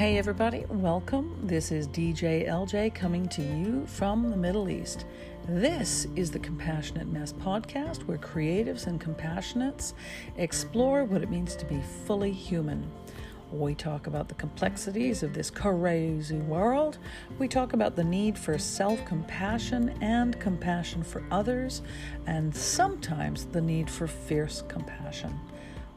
Hey, everybody, welcome. This is DJ LJ coming to you from the Middle East. This is the Compassionate Mess podcast where creatives and compassionates explore what it means to be fully human. We talk about the complexities of this crazy world. We talk about the need for self compassion and compassion for others, and sometimes the need for fierce compassion.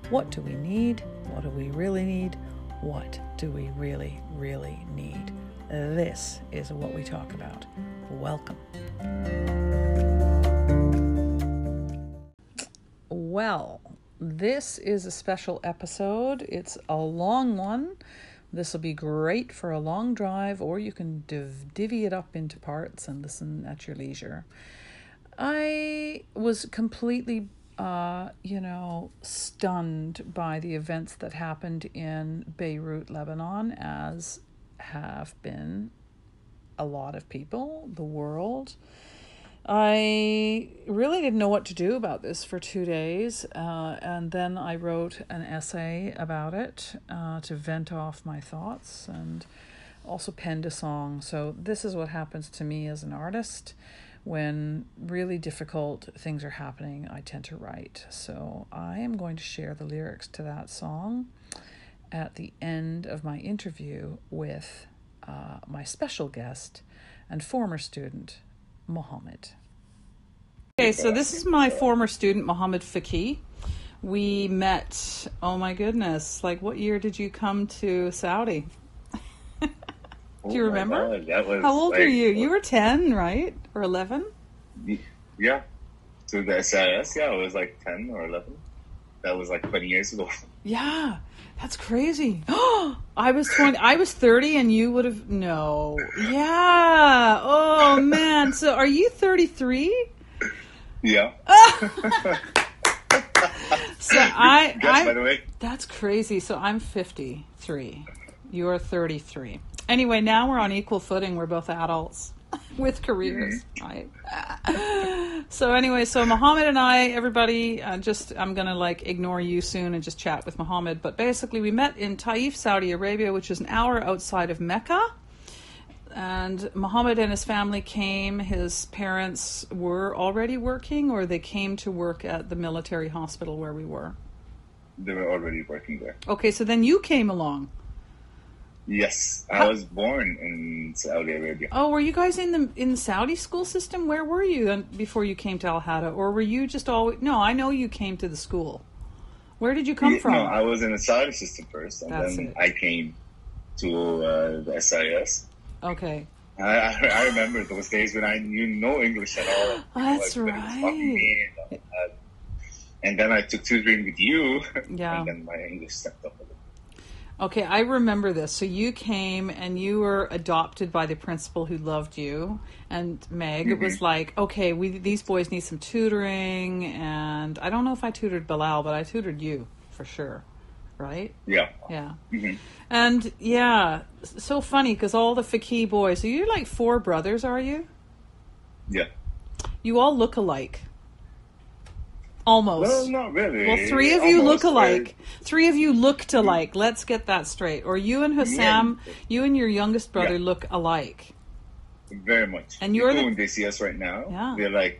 What do we need? What do we really need? What do we really, really need? This is what we talk about. Welcome. Well, this is a special episode. It's a long one. This will be great for a long drive, or you can div- divvy it up into parts and listen at your leisure. I was completely, uh, you know, stunned by the events that happened in Beirut, Lebanon, as have been a lot of people, the world. I really didn't know what to do about this for two days, uh, and then I wrote an essay about it uh, to vent off my thoughts and also penned a song. So, this is what happens to me as an artist when really difficult things are happening. I tend to write. So, I am going to share the lyrics to that song at the end of my interview with uh, my special guest and former student, Mohammed. Okay, so this is my former student, Mohammed Faki. We met, oh my goodness, like what year did you come to Saudi? Oh Do you Oh remember? God, was How old like, are you? You were 10, right? Or 11? Yeah. So the SIS, yeah, it was like 10 or 11. That was like 20 years ago. Yeah, that's crazy. Oh, I was 20, I was 30 and you would have, no. Yeah. Oh man. So are you 33? yeah. So I, Guess, I by the way. That's crazy. So I'm 53. You're 33. Anyway, now we're on equal footing. We're both adults with careers, right? so anyway, so Mohammed and I, everybody, uh, just I'm gonna like ignore you soon and just chat with Mohammed. But basically, we met in Taif, Saudi Arabia, which is an hour outside of Mecca. And Mohammed and his family came. His parents were already working, or they came to work at the military hospital where we were. They were already working there. Okay, so then you came along. Yes. I How- was born in Saudi Arabia. Oh, were you guys in the in the Saudi school system? Where were you then before you came to Al Hada, or were you just always? No, I know you came to the school. Where did you come Yeah, from? No, I was in the Saudi system first, and That's then it. I came to uh, the SIS. okay, I, I, I remember those days when I knew no English at all. That's Like, when it was fucking me, and, uh, and then I took tutoring with you, Yeah. and then my English stepped up a little. Okay, I remember this. So you came and you were adopted by the principal who loved you, and Meg. It Mm-hmm. was like, okay, we these boys need some tutoring, and I don't know if I tutored Bilal, but I tutored you for sure, right? Yeah. Yeah. Mhm. And yeah, so funny because all the Faki boys, so you're like four brothers, are you? Yeah. You all look alike. Almost. Well, not really. Well, three of you Almost, look alike. Three of you looked alike. Let's get that straight. Or you and Hassam, you and your youngest brother Yeah. look alike. Very, much. And you're People, the- when they see us right now, Yeah. they're like,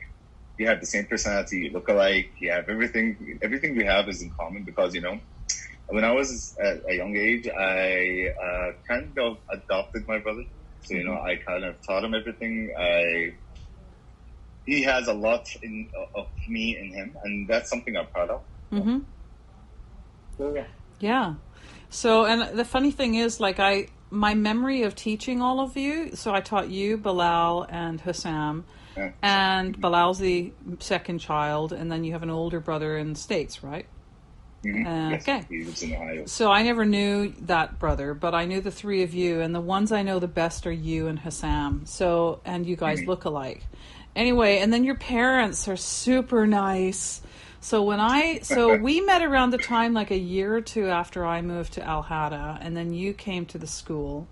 you have the same personality, you look alike, you have everything. Everything we have is in common because you know, when I was at a young age, I uh, kind of adopted my brother. So you know, Mm-hmm. I kind of taught him everything. I he has a lot in of me in him, and that's something I'm proud of. hmm So yeah. Yeah. So, and the funny thing is, like, I, my memory of teaching all of you, so I taught you, Bilal, and Hassam, Yeah. and Bilal's the second child, and then you have an older brother in the States, right? Mhm. Uh, Yes, okay. He lives in Ohio. So I never knew that brother, but I knew the three of you, and the ones I know the best are you and Hassam. So, and you guys Mhm. look alike. Anyway, and then your parents are super nice. So when I, so we met around the time like a year or two after I moved to Al Hada, and then you came to the school.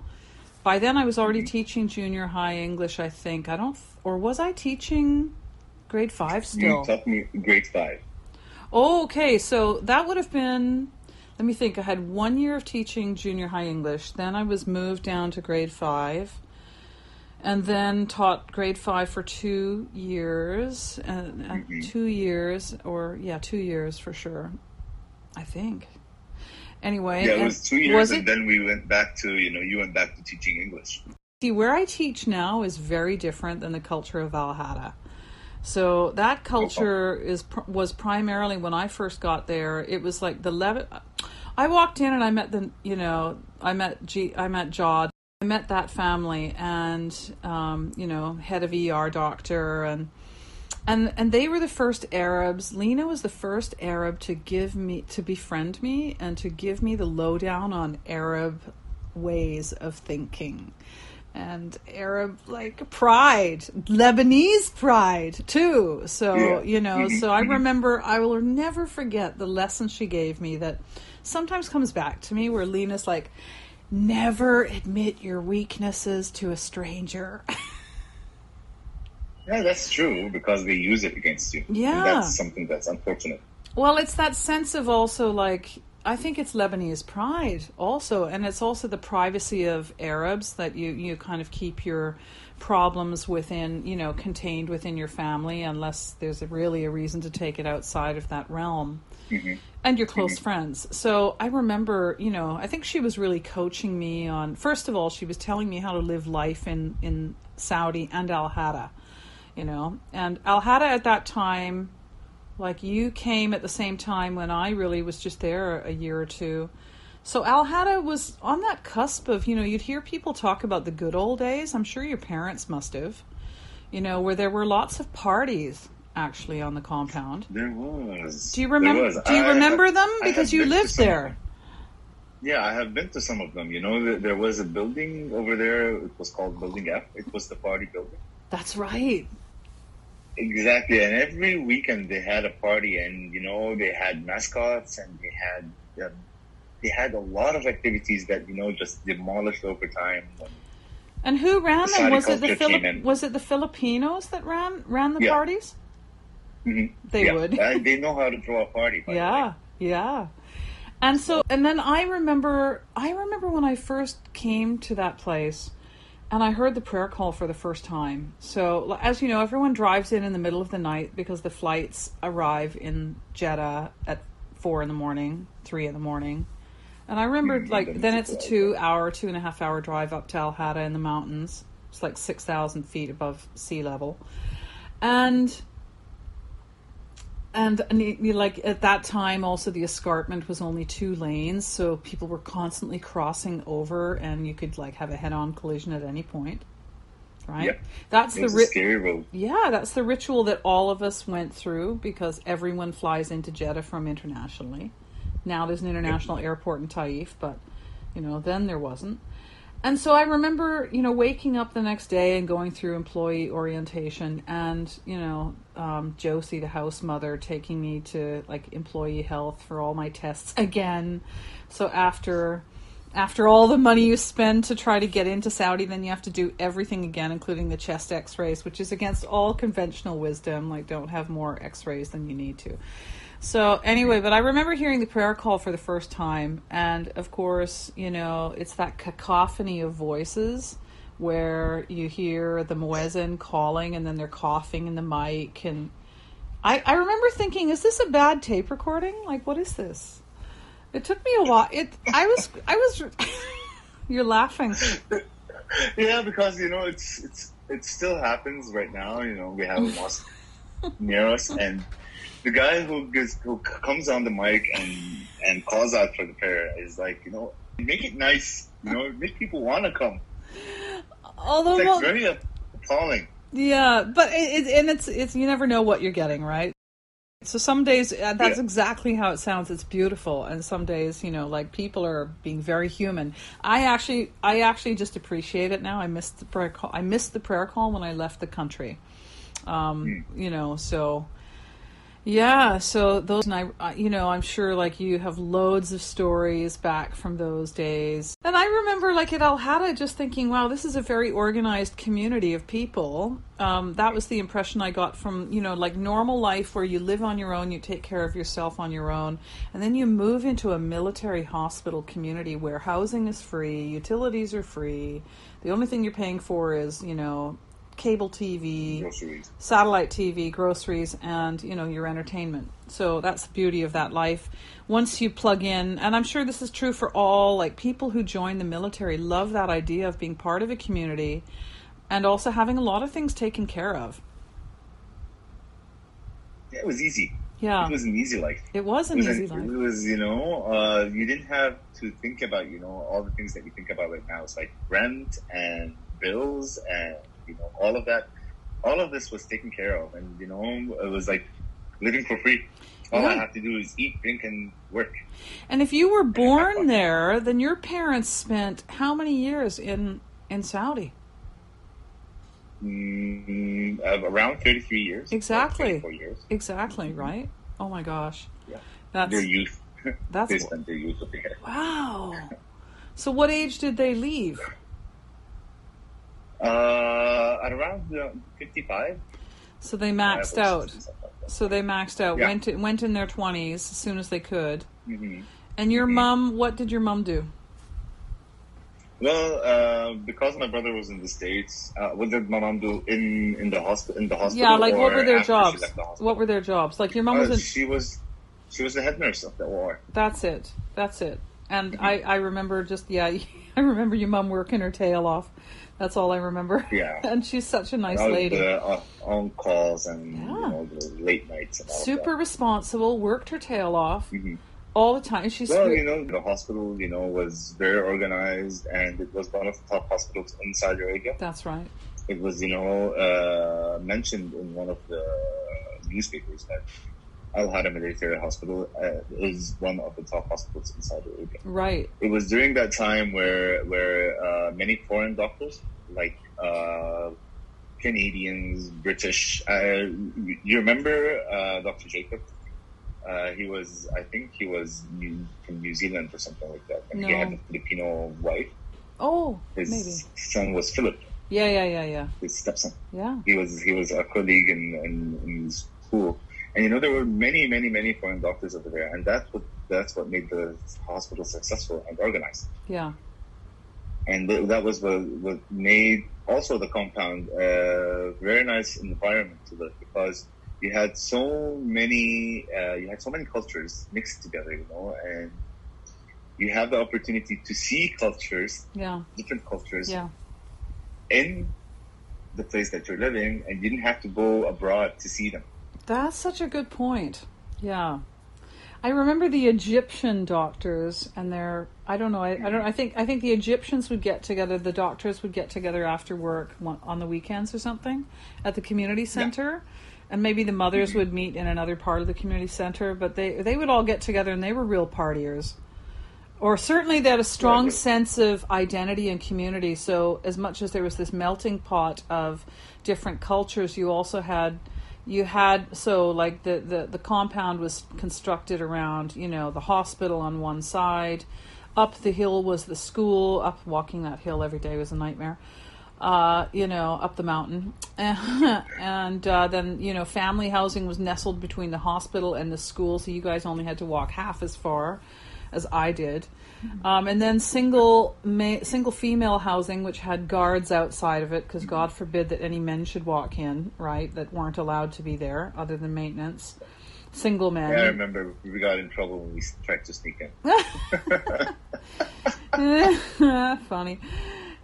By then, I was already mm-hmm. teaching junior high English. I think I don't, or was I teaching grade five still? You taught me grade five. Oh, okay. So that would have been let me think. I had one year of teaching junior high English. Then I was moved down to grade five, and then taught grade five for two years, and uh, Mhm. two years, or yeah, two years for sure. I think. Anyway, Yeah, it was two years, was and it? then we went back to you know you went back to teaching English. See, where I teach now is very different than the culture of Al Hada. So that culture is was primarily when I first got there. It was like the level. I walked in and I met the you know I met G I met Jod. I met that family and um, you know head of ER doctor and and and they were the first Arabs. Lena was the first Arab to give me to befriend me and to give me the lowdown on Arab ways of thinking and Arab like pride, Lebanese pride too. So, Yeah. you know, so I remember I will never forget the lesson she gave me that sometimes comes back to me where Lena's like, never admit your weaknesses to a stranger. Yeah, that's true because they use it against you. And Yeah. that's something that's unfortunate. Well, it's that sense of also like I think it's Lebanese pride also, and it's also the privacy of Arabs that you you kind of keep your problems within you know contained within your family unless there's a, really a reason to take it outside of that realm hmm and your close friends. So I remember, you know, I think she was really coaching me on. First of all, she was telling me how to live life in in Saudi and Al Hada, you know, and Al Hada at that time, like you came at the same time when I really was just there a year or two. So Al Hada was on that cusp of, you know, you'd hear people talk about the good old days. I'm sure your parents must have, you know, where there were lots of parties actually on the compound. There was. Do you remember? Do you I remember have- them because you lived there? Yeah, I have been to some of them. You know, there- was a building over there. It was called Building F. It was the party building. That's right. Exactly, and every weekend they had a party, and you know they had mascots, and they had uh, they had a lot of activities that you know just demolished over time. And who ran The them? Was it the culture came Philip? in. Was it the Filipinos that ran ran the Yeah. parties? Mhm. They Yeah, would. uh, they know how to throw a party. by the way. Yeah, yeah. And so, and then I remember, I remember when I first came to that place, and I heard the prayer call for the first time. So, as you know, everyone drives in in the middle of the night because the flights arrive in Jeddah at four in the morning, three in the morning. And I remember, Mhm, like, then then it's a a two hour, two and a half hour drive up to Al Hada in the mountains. It's like 6,000 feet above sea level. And and, and like at that time also the escarpment was only two lanes so people were constantly crossing over and you could like have a head-on collision at any point right? Yep. that's It the ri- yeah that's the ritual that all of us went through because everyone flies into jeddah from internationally. Now there's an international airport in taif but you know then there wasn't and so I remember, you know, waking up the next day and going through employee orientation, and you know, um, Josie, the house mother, taking me to like employee health for all my tests again. So after after all the money you spend to try to get into Saudi, then you have to do everything again, including the chest X-rays, which is against all conventional wisdom. Like, don't have more X-rays than you need to. So anyway, but I remember hearing the prayer call for the first time, and of course, you know, it's that cacophony of voices where you hear the muezzin calling, and then they're coughing in the mic, and I, I remember thinking, is this a bad tape recording? Like, what is this? It took me a while. It, I was, I was. You're laughing. Yeah, because you know it's it's it still happens right now. You know, we have a mosque near us, and the guy who who comes on the mic and and calls out for the prayer is like, you know, make it nice. You know, make people want to come. Although, It's like very appalling. Yeah, but it, it, and it's it's you never know what you're getting, right? So some days uh, that's Yeah. exactly how it sounds. It's beautiful, and some days, you know, like people are being very human. I actually, I actually just appreciate it now. I missed the prayer call. I missed the prayer call when I left the country. Um, You know, so Yeah, so those and I, you know, I'm sure like you have loads of stories back from those days. And I remember like at Alhada just thinking, wow, this is a very organized community of people. Um, that was the impression I got from, you know, like normal life where you live on your own, you take care of yourself on your own, and then you move into a military hospital community where housing is free, utilities are free. The only thing you're paying for is, you know, cable TV, Groceries. satellite TV, groceries, and you know your entertainment. So that's the beauty of that life. Once you plug in, and I'm sure this is true for all like people who join the military, love that idea of being part of a community, and also having a lot of things taken care of. Yeah, it was easy. Yeah, It was an easy life. it was It was, easy an- life. it was, you know, uh, you didn't have to think about, you know, all the things that we think about right now. It's like rent and bills and, you know, all of that. All of this was taken care of. And, you know, it was like living for free. All I have to do is eat, drink, and work. And if you were born there, then your parents spent how many years in in Saudi? Mm, uh, around 33 years. Exactly. 24 years. Exactly, right? Oh my gosh. Yeah. That's Their youth. that's they spent their youth wow. So what age did they leave? Uh, at around uh, 55. So they uh, maxed or out. like. So they maxed out. Yeah. Went went in their twenties as soon as they could. Mhm. And your Mhm. mom, what did your mom do? Well, uh, because my brother was in the states, uh, what did my mom do in in the hospital? In the hospital, Yeah, like what were their jobs? the? What were their jobs? Like your mom Uh, was in. she was she was the head nurse of the war. That's it. That's it. And Mm-hmm. I I remember just yeah I remember your mom working her tail off. That's all I remember. Yeah. and she's such a nice All lady. the uh, on calls and Yeah. you know, late nights and all Super responsible. Worked her tail off. Mhm. all the time. She's Well, you know, the hospital, you know, was very organized, and it was one of the top hospitals in Saudi Arabia. that's right. It was, you know, uh, mentioned in one of the newspapers that Al Military Hospital uh, is one of the top hospitals in Saudi Arabia. Right. It was during that time where where uh, many foreign doctors, like uh, Canadians, British, uh, you remember uh, Dr. Jacob? Uh, he was, I think, he was new, from New Zealand or something like that, and he had a Filipino wife. Oh, His maybe. son was Philip, Yeah, yeah, yeah, yeah, his stepson. yeah. He was he was a colleague in, in, in school, and you know there were many, many, many foreign doctors over there, and that's what that's what made the hospital successful and organized. Yeah. and th- that was what, what made also the compound a very nice environment to live because you had so many uh, you had so many cultures mixed together you know and you have the opportunity to see cultures Yeah. different cultures Yeah. in the place that you're living and you didn't have to go abroad to see them That's such a good point. Yeah. I remember the Egyptian doctors and their I don't know I, I don't I think I think the Egyptians would get together the doctors would get together after work on the weekends or something at the community center and maybe the mothers mm-hmm. would meet in another part of the community center but they they would all get together and they were real partiers or certainly they had a strong Right. sense of identity and community so as much as there was this melting pot of different cultures you also had you had so like the, the the compound was constructed around you know the hospital on one side. Up the hill was the school. Up walking that hill every day was a nightmare. Uh, you know up the mountain. And uh, then you know family housing was nestled between the hospital and the school so you guys only had to walk half as far as I did um, and then single ma- single female housing, which had guards outside of it, because God forbid that any men should walk in, right? That weren't allowed to be there, other than maintenance. Single men. yeah, I remember we got in trouble when we tried to sneak in Funny.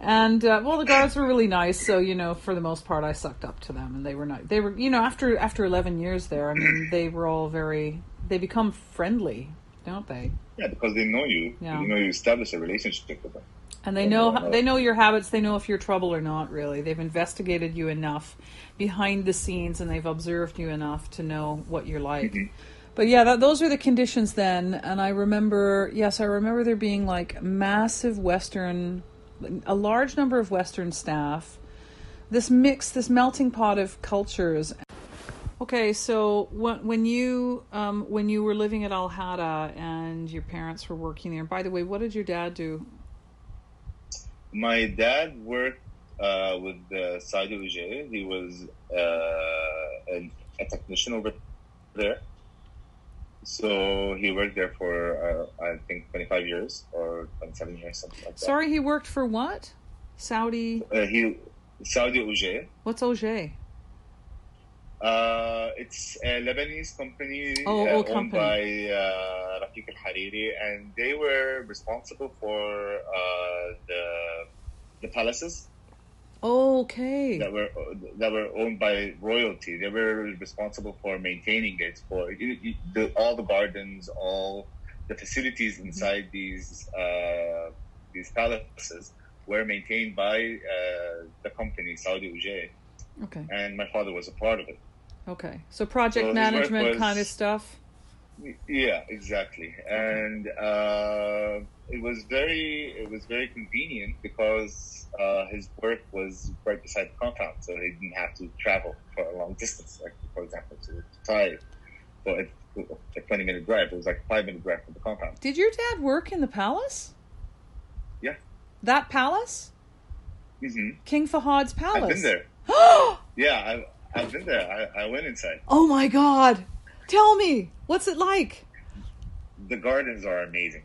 And uh, well, the guards were really nice, so you know, for the most part, I sucked up to them, and they were nice. They were, you know, after after eleven years there, I mean, they were all very. They become friendly, don't they? yeah because they know you Yeah. you know you establish a relationship with them And they know no, no. they know your habits. They know if you're trouble or not. Really, they've investigated you enough behind the scenes, and they've observed you enough to know what you're like. Mhm. But yeah, that, those are the conditions then. And I remember, yes, I remember there being like massive Western, a large number of Western staff. This mix, this melting pot of cultures. Okay, so when when you um, when you were living at Al Hada and your parents were working there. By the way, what did your dad do? My dad worked uh, with uh, Saudi Oger. He was uh, a, a technician over there. So he worked there for uh, I think 25 years or 27 years, something like that. Sorry, he worked for what? Saudi. Uh, he Saudi Oger. What's Oger? Uh, it's a Lebanese company Oh, uh, oh, owned company. by uh, Rafiq Al Hariri, and they were responsible for uh, the the palaces Okay. that were that were owned by royalty. They were responsible for maintaining it, for you- you- the, all the gardens, all the facilities inside these uh, these palaces were maintained by uh, the company Saudi Oger, Okay. and my father was a part of it. Okay. So project work management was- kind of stuff. Yeah, exactly. And uh, it was very it was very convenient because uh, his work was right beside the compound, so he didn't have to travel for a long distance. Like for example, to, to Thai for a, a twenty minute drive. It was like five minute drive from the compound. Did your dad work in the palace? Yeah. That palace? Mm-hmm. King Fahad's palace. I've been there. Yeah, I, I've been there. I, I went inside. oh my god. Tell me. What's it like? The gardens are amazing.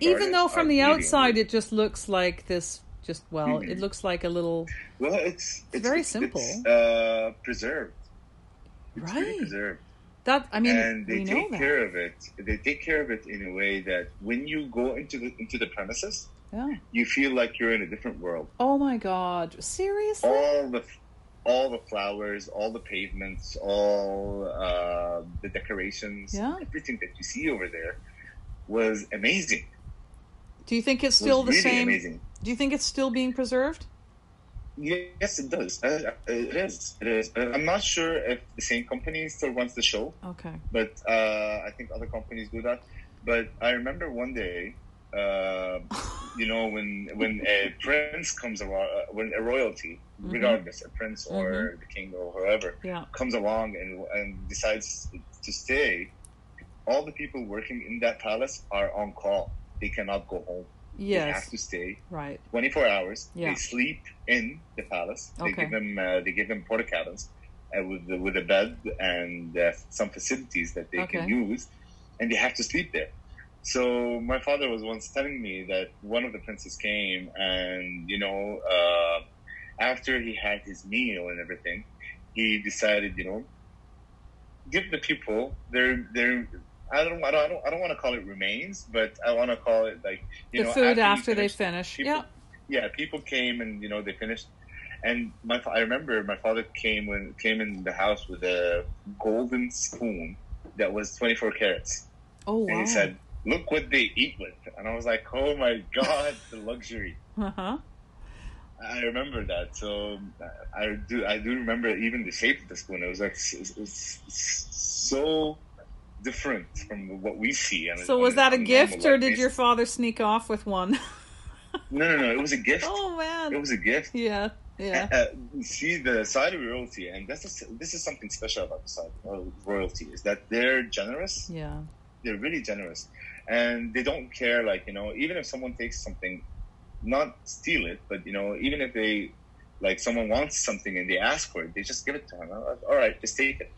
Even though from the outside amazing. it just looks like this just well, Mhm. it looks like a little well, it's it's very it's, simple. It's, uh, preserved. It's Right. preserved. that I mean and they take care of it. They take care of it in a way that when you go into the into the premises, Yeah. you feel like you're in a different world. Oh my god. Seriously? All the all the flowers, all the pavements, all uh, the decorations, Yeah. everything that you see over there was amazing. Do you think it's still the really same? amazing. Do you think it's still being preserved? Yes, it does. Uh, it is. It is. Uh, I'm not sure if the same company still runs the show. Okay. but uh, I think other companies do that. But I remember one day, uh, you know, when when a prince comes along, uh, when a royalty, Mhm. regardless, a prince or the king or whoever Yeah. comes along and and decides to stay, all the people working in that palace are on call. They cannot go home. Yes. They have to stay Right. 24 hours. Yeah. They sleep in the palace. They Okay. give them uh, they give them porta cabins uh, with the, with a bed and uh, some facilities that they Okay. can use, and they have to sleep there. So my father was once telling me that one of the princes came, and you know, uh, after he had his meal and everything, he decided, you know, give the people their their. I don't, I don't, I don't, I don't want to call it remains, but I want to call it like you the know food after, they finish finish. people- yeah. yeah, people came and you know they finished. And my I remember my father came when came in the house with a golden spoon that was 24 carats, Oh and wow. he said, "Look what they eat with." And I was like, "Oh my god, the luxury!" uh-huh. I remember that. So I do I do remember even the shape of the spoon. It was like s- s- s- so different from what we see. on- So was that a gift or did your father sneak off with one? No, no, no. It was a gift. oh man. It was a gift. Yeah. Yeah. Uh, see the Saudi royalty, and this is this is something special about the Saudi royalty is that they're generous. Yeah. They're really generous, and they don't care. Like you know, even if someone takes something, not steal it, but you know, even if they like someone wants something and they ask for it, they just give it to them. All right, just take it,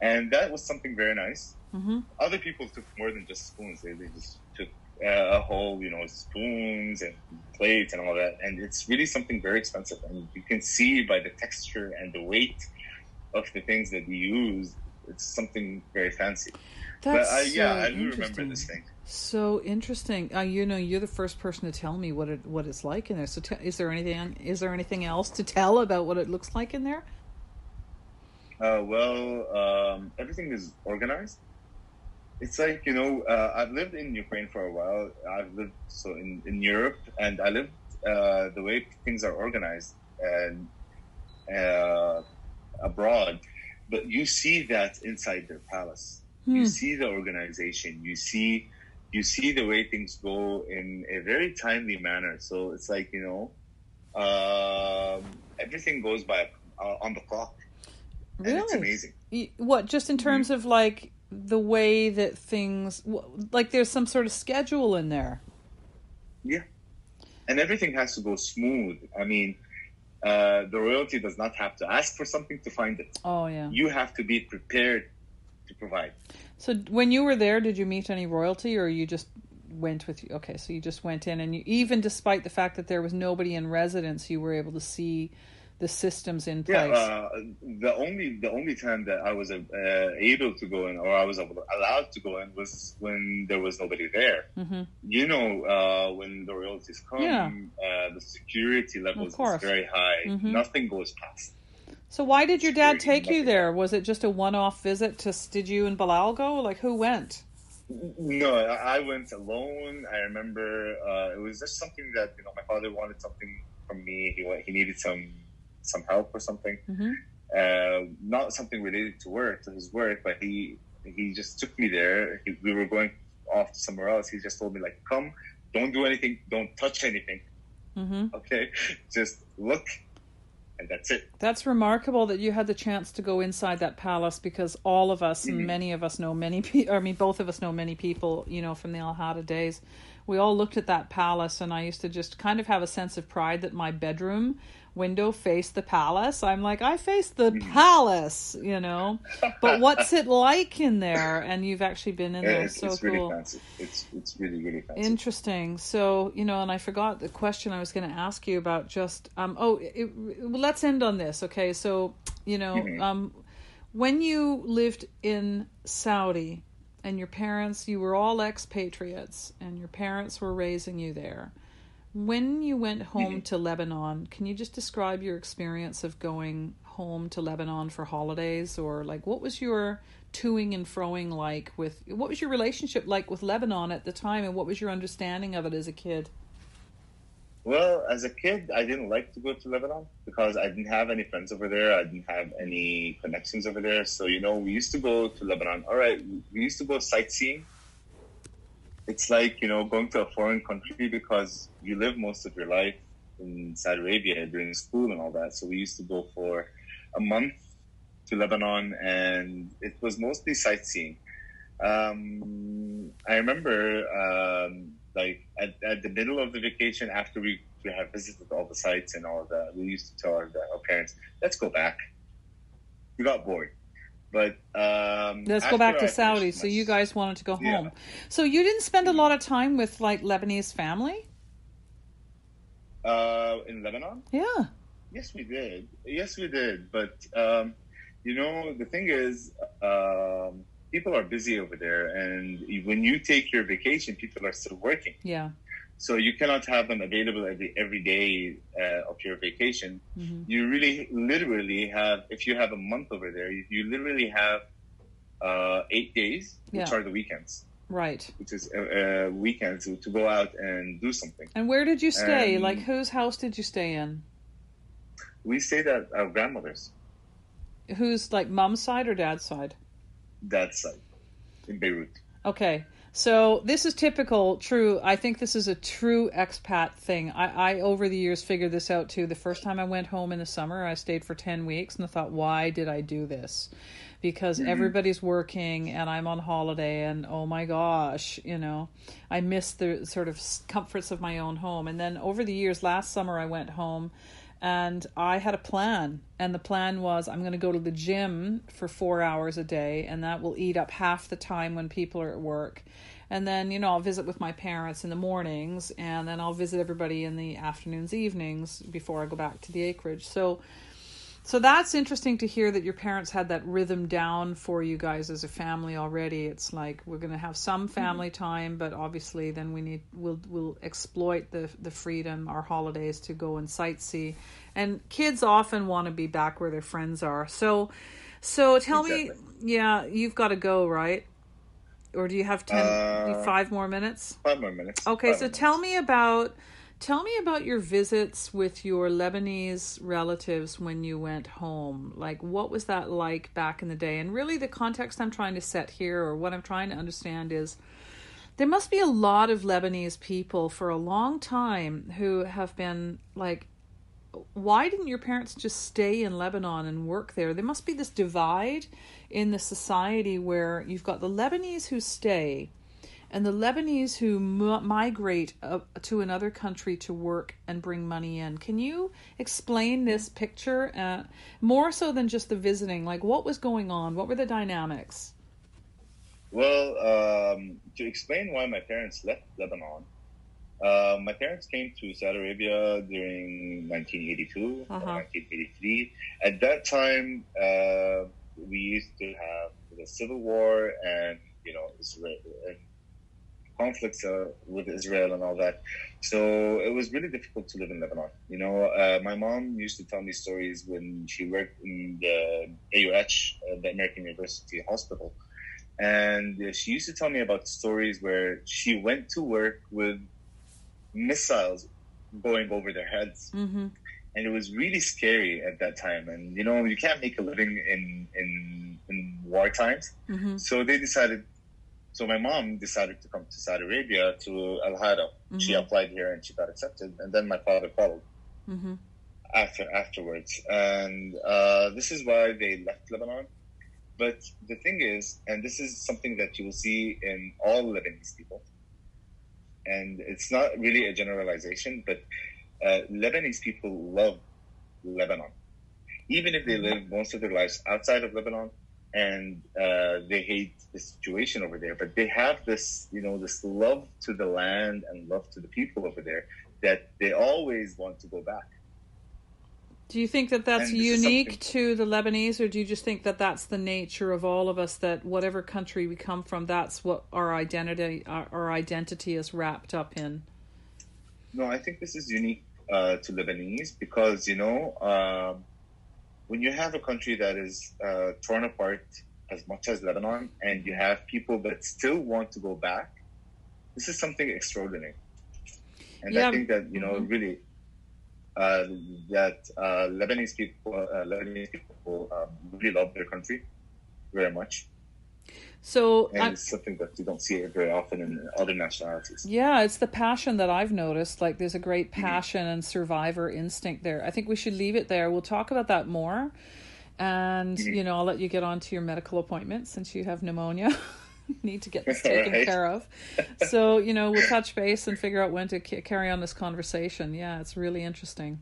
and that was something very nice. Mm-hmm. Other people took more than just spoons. They, they just took uh, a whole, you know, spoons and plates and all that. And it's really something very expensive. And you can see by the texture and the weight of the things that we use, it's something very fancy. That's but I, yeah, so I do remember interesting. this thing. So interesting. Uh, you know, you're the first person to tell me what it what it's like in there. So, t- is there anything is there anything else to tell about what it looks like in there? Uh, well, um, everything is organized. It's like you know, uh, I've lived in Ukraine for a while. I've lived so in, in Europe, and I lived uh, the way things are organized and uh, abroad. But you see that inside their palace. Hmm. You see the organization. You see, you see the way things go in a very timely manner. So it's like you know, um, everything goes by uh, on the clock. And it's Really? amazing. What just in terms of like the way that things like there's some sort of schedule in there. Yeah. And everything has to go smooth. I mean, uh, the royalty does not have to ask for something to find it. Oh yeah. You have to be prepared to provide. So when you were there, did you meet any royalty, or you just went with you? Okay, so you just went in, and you, even despite the fact that there was nobody in residence, you were able to see the systems in Yeah, place. uh, the only the only time that I was uh, able to go in, or I was allowed to go in, was when there was nobody there. Mhm. You know, uh, when the royalties come, Yeah. uh, the security levels is very high. Mhm. Nothing goes past. So why did your dad take you there? Was it just a one-off visit? To did you and Bilal go? Like who went? No, I went alone. I remember uh, it was just something that you know my father wanted something from me. He wa- he needed some some help or something. hmm uh, not something related to work, to his work, but he he just took me there. He, we were going off somewhere else. He just told me like, "Come, don't do anything, don't touch anything. hmm Okay, just look, and that's it." That's remarkable that you had the chance to go inside that palace because all of us, and Mhm. many of us know many people, I mean, both of us know many people, you know, from the Al Hada days. We all looked at that palace, and I used to just kind of have a sense of pride that my bedroom window faced the palace. I'm like, I faced the palace, you know. But what's it like in there? And you've actually been in Yeah, there. it's, so it's cool. really fancy. It's it's really really fancy. Interesting. So, you know, and I forgot the question I was going to ask you about just um oh, it, well, let's end on this, okay? So, you know, Mhm. um when you lived in Saudi and your parents, you were all expatriates and your parents were raising you there. When you went home to Lebanon, can you just describe your experience of going home to Lebanon for holidays or like what was your toing and froing like with what was your relationship like with Lebanon at the time and what was your understanding of it as a kid? Well, as a kid, I didn't like to go to Lebanon because I didn't have any friends over there. I didn't have any connections over there. So, you know, we used to go to Lebanon. All right, we used to go sightseeing. It's like, you know, going to a foreign country because you live most of your life in Saudi Arabia during school and all that. So we used to go for a month to Lebanon and it was mostly sightseeing. Um, I remember, um, like at, at the middle of the vacation, after we, we have visited all the sites and all that, we used to tell our, our parents, "Let's go back." We got bored, but um, Let's go back to Saudi. So my- you guys wanted to go Yeah. home. So you didn't spend a lot of time with like Lebanese family? uh, in Lebanon. Yeah. Yes, we did. Yes, we did. But um, you know, the thing is, um, people are busy over there, and when you take your vacation, people are still working. Yeah. So you cannot have them available every every day uh, of your vacation. hmm You really, literally have. If you have a month over there, you, you literally have uh, eight days, which are the weekends, Right. which is uh, uh, weekends to, to go out and do something. And where did you stay? Um, like whose house did you stay in? We stayed at our grandmother's, Who's like mom's side or dad's side? dad's side, in Beirut. Okay. So this is typical, true. I think this is a true expat thing. I, I over the years figured this out too. The first time I went home in the summer, I stayed for ten weeks, and I thought, why did I do this? Because mm-hmm. everybody's working and I'm on holiday, and oh my gosh, you know, I miss the sort of comforts of my own home. And then over the years, last summer I went home and I had a plan. And the plan was I'm going to go to the gym for four hours a day, and that will eat up half the time when people are at work. And then, you know, I'll visit with my parents in the mornings, and then I'll visit everybody in the afternoons, evenings before I go back to the acreage. So, so that's interesting to hear that your parents had that rhythm down for you guys as a family already. It's like we're going to have some family time, but obviously then we need we'll we'll exploit the the freedom our holidays to go and sightsee. And kids often want to be back where their friends are. So so tell me, yeah, you've got to go, right? Or do you have 10 Uh, five more minutes? Five more minutes. Okay, Five so more tell me about tell me about your visits with your Lebanese relatives when you went home. Like what was that like back in the day? And really the context I'm trying to set here or what I'm trying to understand is there must be a lot of Lebanese people for a long time who have been like why didn't your parents just stay in Lebanon and work there? There must be this divide in the society where you've got the Lebanese who stay and the Lebanese who m- migrate uh, to another country to work and bring money in. Can you explain this picture uh, more so than just the visiting? Like, what was going on? What were the dynamics? Well, um, to explain why my parents left Lebanon, uh, my parents came to Saudi Arabia during 1982 uh-huh. 1983. At that time, uh, we used to have the civil war and you know Israel, and conflicts uh, with Israel and all that. So it was really difficult to live in Lebanon. You know, uh, my mom used to tell me stories when she worked in the AUH, uh, the American University Hospital, and she used to tell me about stories where she went to work with missiles going over their heads. Mm-hmm. And it was really scary at that time. And, you know, you can't make a living in, in, in war times. Mm-hmm. So they decided, so my mom decided to come to Saudi Arabia to Al Hada. Mm-hmm. She applied here and she got accepted. And then my father followed mm-hmm. after afterwards. And uh, this is why they left Lebanon. But the thing is, and this is something that you will see in all Lebanese people, and it's not really a generalization, but uh, Lebanese people love Lebanon, even if they mm-hmm. live most of their lives outside of Lebanon and uh, they hate the situation over there. But they have this, you know, this love to the land and love to the people over there that they always want to go back. Do you think that that's unique to the Lebanese, or do you just think that that's the nature of all of us? That whatever country we come from, that's what our identity, our, our identity is wrapped up in. No, I think this is unique uh, to Lebanese because you know um, when you have a country that is uh, torn apart as much as Lebanon, and you have people that still want to go back, this is something extraordinary. And yeah. I think that you know mm-hmm. really uh, that uh, Lebanese people, uh, Lebanese people um, really love their country very much. So and I'm, it's something that you don't see very often in other nationalities. Yeah, it's the passion that I've noticed. Like there's a great mm-hmm. passion mm-hmm. and survivor instinct there. I think we should leave it there. We'll talk about that more. And mm-hmm. you know, I'll let you get on to your medical appointment since you have pneumonia. need to get this taken right. care of. So, you know, we'll touch base and figure out when to c- carry on this conversation. Yeah, it's really interesting.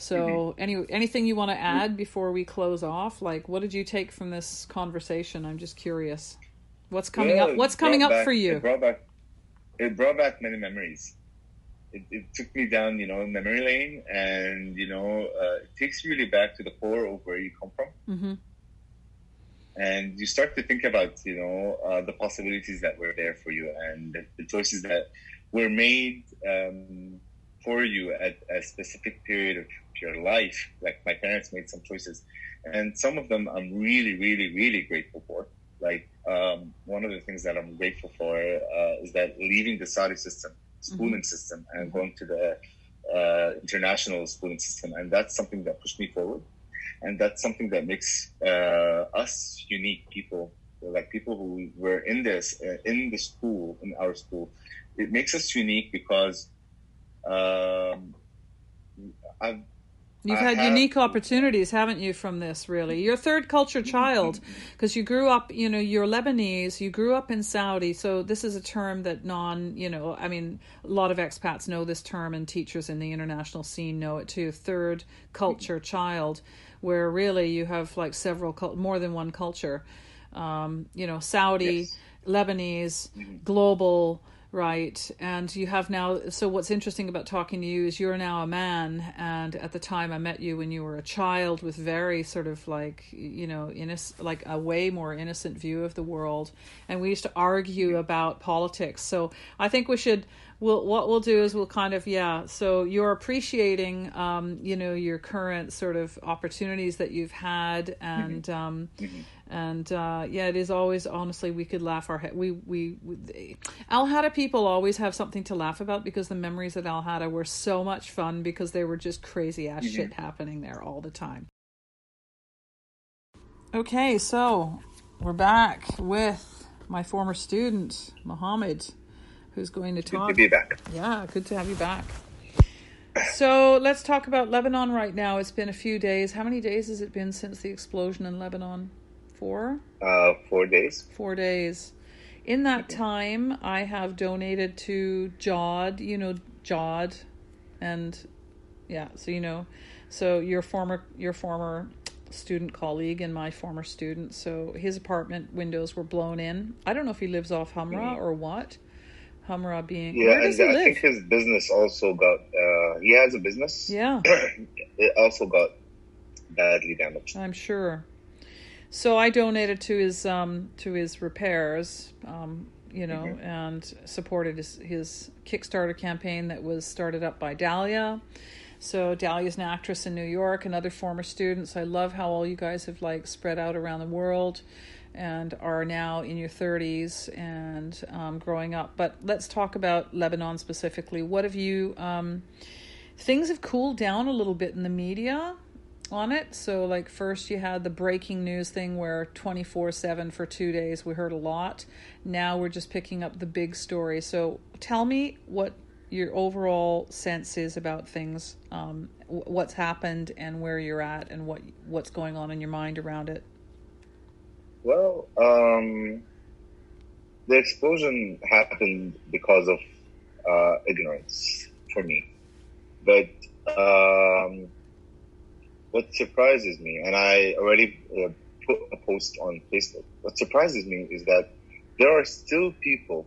So, mm-hmm. any anything you want to add before we close off? Like, what did you take from this conversation? I'm just curious. What's coming well, up? What's coming up back, for you? It brought back, it brought back many memories. It, it took me down, you know, memory lane, and you know, uh, it takes you really back to the core of where you come from. Mm-hmm and you start to think about you know uh, the possibilities that were there for you and the, the choices that were made um, for you at a specific period of your life. Like my parents made some choices and some of them i'm really really really grateful for. Like um, one of the things that i'm grateful for uh, is that leaving the saudi system schooling mm-hmm. system and going to the uh, international schooling system and that's something that pushed me forward and that's something that makes uh, us unique people. Like people who were in this uh, in the school in our school it makes us unique because um, I've You've had unique opportunities, haven't you, from this, really? You're a third culture child because you grew up, you know, you're Lebanese, you grew up in Saudi. So, this is a term that non, you know, I mean, a lot of expats know this term and teachers in the international scene know it too. Third culture child where really you have like several more than one culture um, you know saudi yes. lebanese mm-hmm. global right. And you have now so what's interesting about talking to you is you're now a man. And at the time i met you when you were a child with very sort of like you know innocent like a way more innocent view of the world. And we used to argue about politics. So i think we should we'll what we'll do is we'll kind of yeah. So you're appreciating um you know your current sort of opportunities that you've had. And mm-hmm. um mm-hmm. And uh yeah it is always honestly we could laugh our head we we, we al hada people always have something to laugh about because the memories at al hada were so much fun because they were just crazy ass mm-hmm. shit happening there all the time okay so we're back with my former student Mohammed who's going to talk. Good to be back. Yeah, good to have you back. So let's talk about Lebanon right now. It's been a few days. How many days has it been since the explosion in Lebanon? Four? Uh, four days. Four days. In that time, I have donated to Jod, you know, Jod, and yeah, so you know, so your former your former student colleague and my former student. So his apartment windows were blown in. I don't know if he lives off Hamra Mhm. or what. Hamra being Yeah, where does and he I live? think his business also got. Uh, he has a business. yeah. it also got badly damaged. I'm sure. So I donated to his um, to his repairs, um, you know, Mhm. and supported his, his Kickstarter campaign that was started up by Dahlia. So Dahlia's an actress in New York and other former students. I love how all you guys have like spread out around the world and are now in your 30s and um, growing up. But let's talk about Lebanon specifically. What have you? Um, things have cooled down a little bit in the media on it. So, like, first you had the breaking news thing where 24 7 for two days we heard a lot. Now we're just picking up the big story. So, tell me what your overall sense is about things, um, what's happened, and where you're at, and what what's going on in your mind around it. Well, um, the explosion happened because of uh, ignorance for me. But um, what surprises me, and I already uh, put a post on Facebook, what surprises me is that there are still people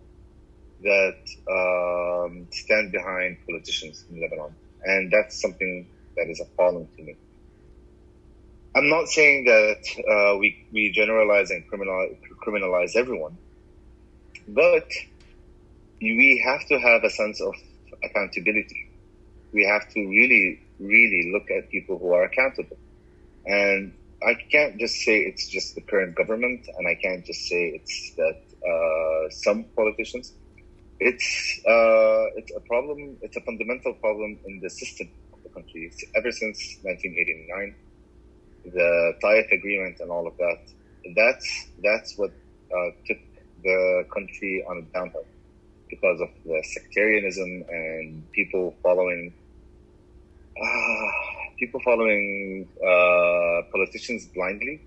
that um, stand behind politicians in Lebanon. And that's something that is appalling to me. I'm not saying that uh, we we generalize and criminal, criminalize everyone, but we have to have a sense of accountability. We have to really, really look at people who are accountable, and I can't just say it's just the current government, and I can't just say it's that uh, some politicians. It's uh, it's a problem. It's a fundamental problem in the system of the country. It's ever since 1989 the Taif agreement and all of that. That's that's what uh, took the country on a downhill because of the sectarianism and people following people following uh, politicians blindly.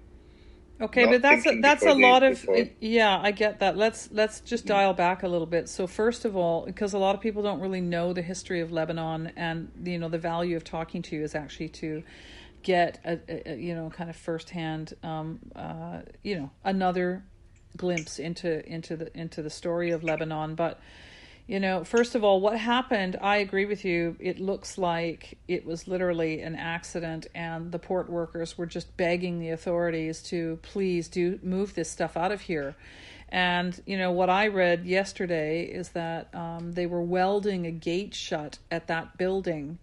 Okay, but that's a, that's a lot of yeah, I get that. Let's let's just dial back a little bit. So first of all, because a lot of people don't really know the history of Lebanon, and you know the value of talking to you is actually to get a, a, a, you know kind of firsthand um, uh, you know another glimpse into into the into the story of Lebanon, but. You know, first of all, what happened, I agree with you. It looks like it was literally an accident, and the port workers were just begging the authorities to please do move this stuff out of here. And, you know, what I read yesterday is that um, they were welding a gate shut at that building.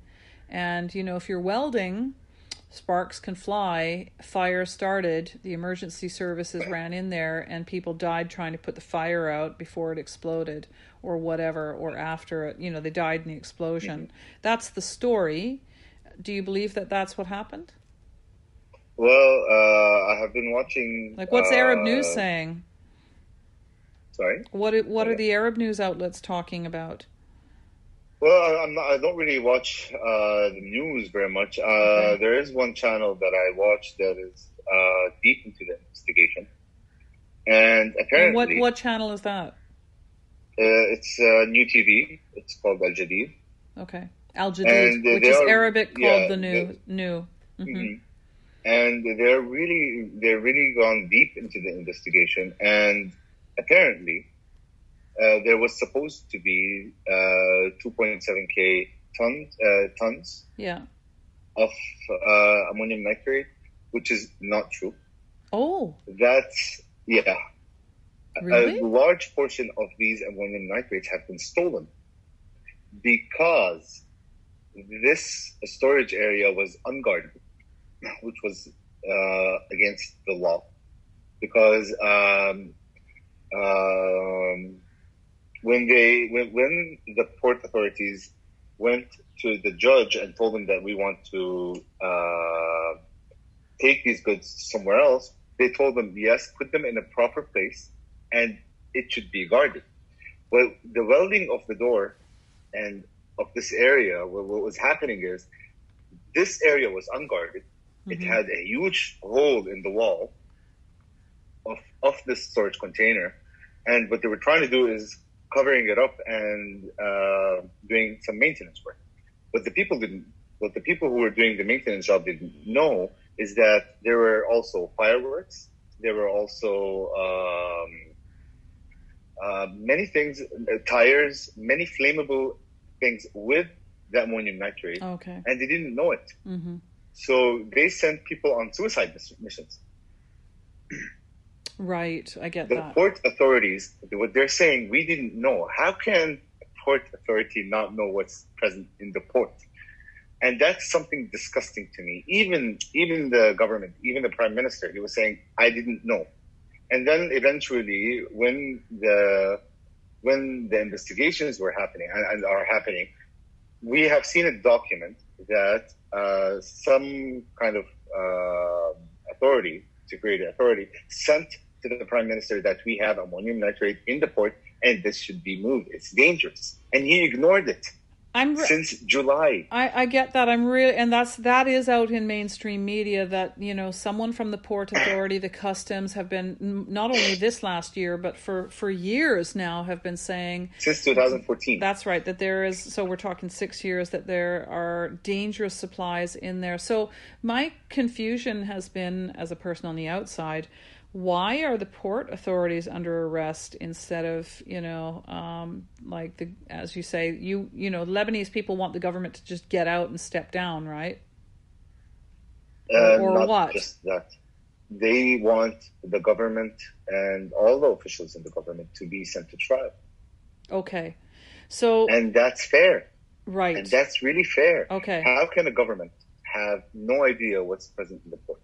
And, you know, if you're welding, sparks can fly. Fire started. The emergency services ran in there, and people died trying to put the fire out before it exploded, or whatever, or after it. You know, they died in the explosion. Mm-hmm. That's the story. Do you believe that that's what happened? Well, uh, I have been watching. Like, what's Arab news uh, saying? Sorry. What what are the Arab news outlets talking about? Well, I- I'm not, I don't really watch uh, the news very much. Uh, Okay. There is one channel that I watch that is uh, deep into the investigation, and And apparently, what what channel is that? Uh, it's uh, new TV. It's called Al Jadid. Okay, Al Jadid, which is are- Arabic yeah, called the new new. hmm Mhm. And they're really they're really gone deep into the investigation. And apparently, uh, there was supposed to be uh, 2.7k tons uh, tons Yeah. of uh, ammonium nitrate, which is not true. Oh, That's yeah. Really? A large portion of these ammonium nitrates have been stolen because this storage area was unguarded, which was uh, against the law. Because um, um, when they when, when the port authorities went to the judge and told him that we want to uh, take these goods somewhere else, they told them yes, put them in a proper place, and it should be guarded. Well, the welding of the door and of this area, what, what was happening is this area was unguarded. It Mhm. had a huge hole in the wall of of this storage container, and what they were trying to do is covering it up and uh, doing some maintenance work. What the people didn't, what the people who were doing the maintenance job didn't know is that there were also fireworks. There were also um, uh, many things, uh, tires, many flammable things with the ammonium nitrate, Okay. and they didn't know it. Mm-hmm. So they sent people on suicide miss- missions. Right. I get The that. port authorities, what they're saying, we didn't know. How can a port authority not know what's present in the port? And that's something disgusting to me. Even even the government, even the prime minister, he was saying, "I didn't know." And then eventually, when the when the investigations were happening and, are happening, we have seen a document that uh, some kind of uh, authority, security authority, sent to the prime minister that we have ammonium nitrate in the port and this should be moved. It's dangerous, and he ignored it I'm. Re- since July. I, I get that. I'm really, and that's that is out in mainstream media that you know someone from the port authority, the customs have been not only this last year but for for years now have been saying Since 2014. That's right. That there is. So we're talking six years. That there are dangerous supplies in there. So my confusion has been, as a person on the outside, why are the port authorities under arrest instead of you know, um, like the as you say, you you know, Lebanese people want the government to just get out and step down, right? Uh, or not what? just that. They want the government and all the officials in the government to be sent to trial. Okay. So And that's fair. right. And that's really fair. Okay. How can a government have no idea what's present in the port?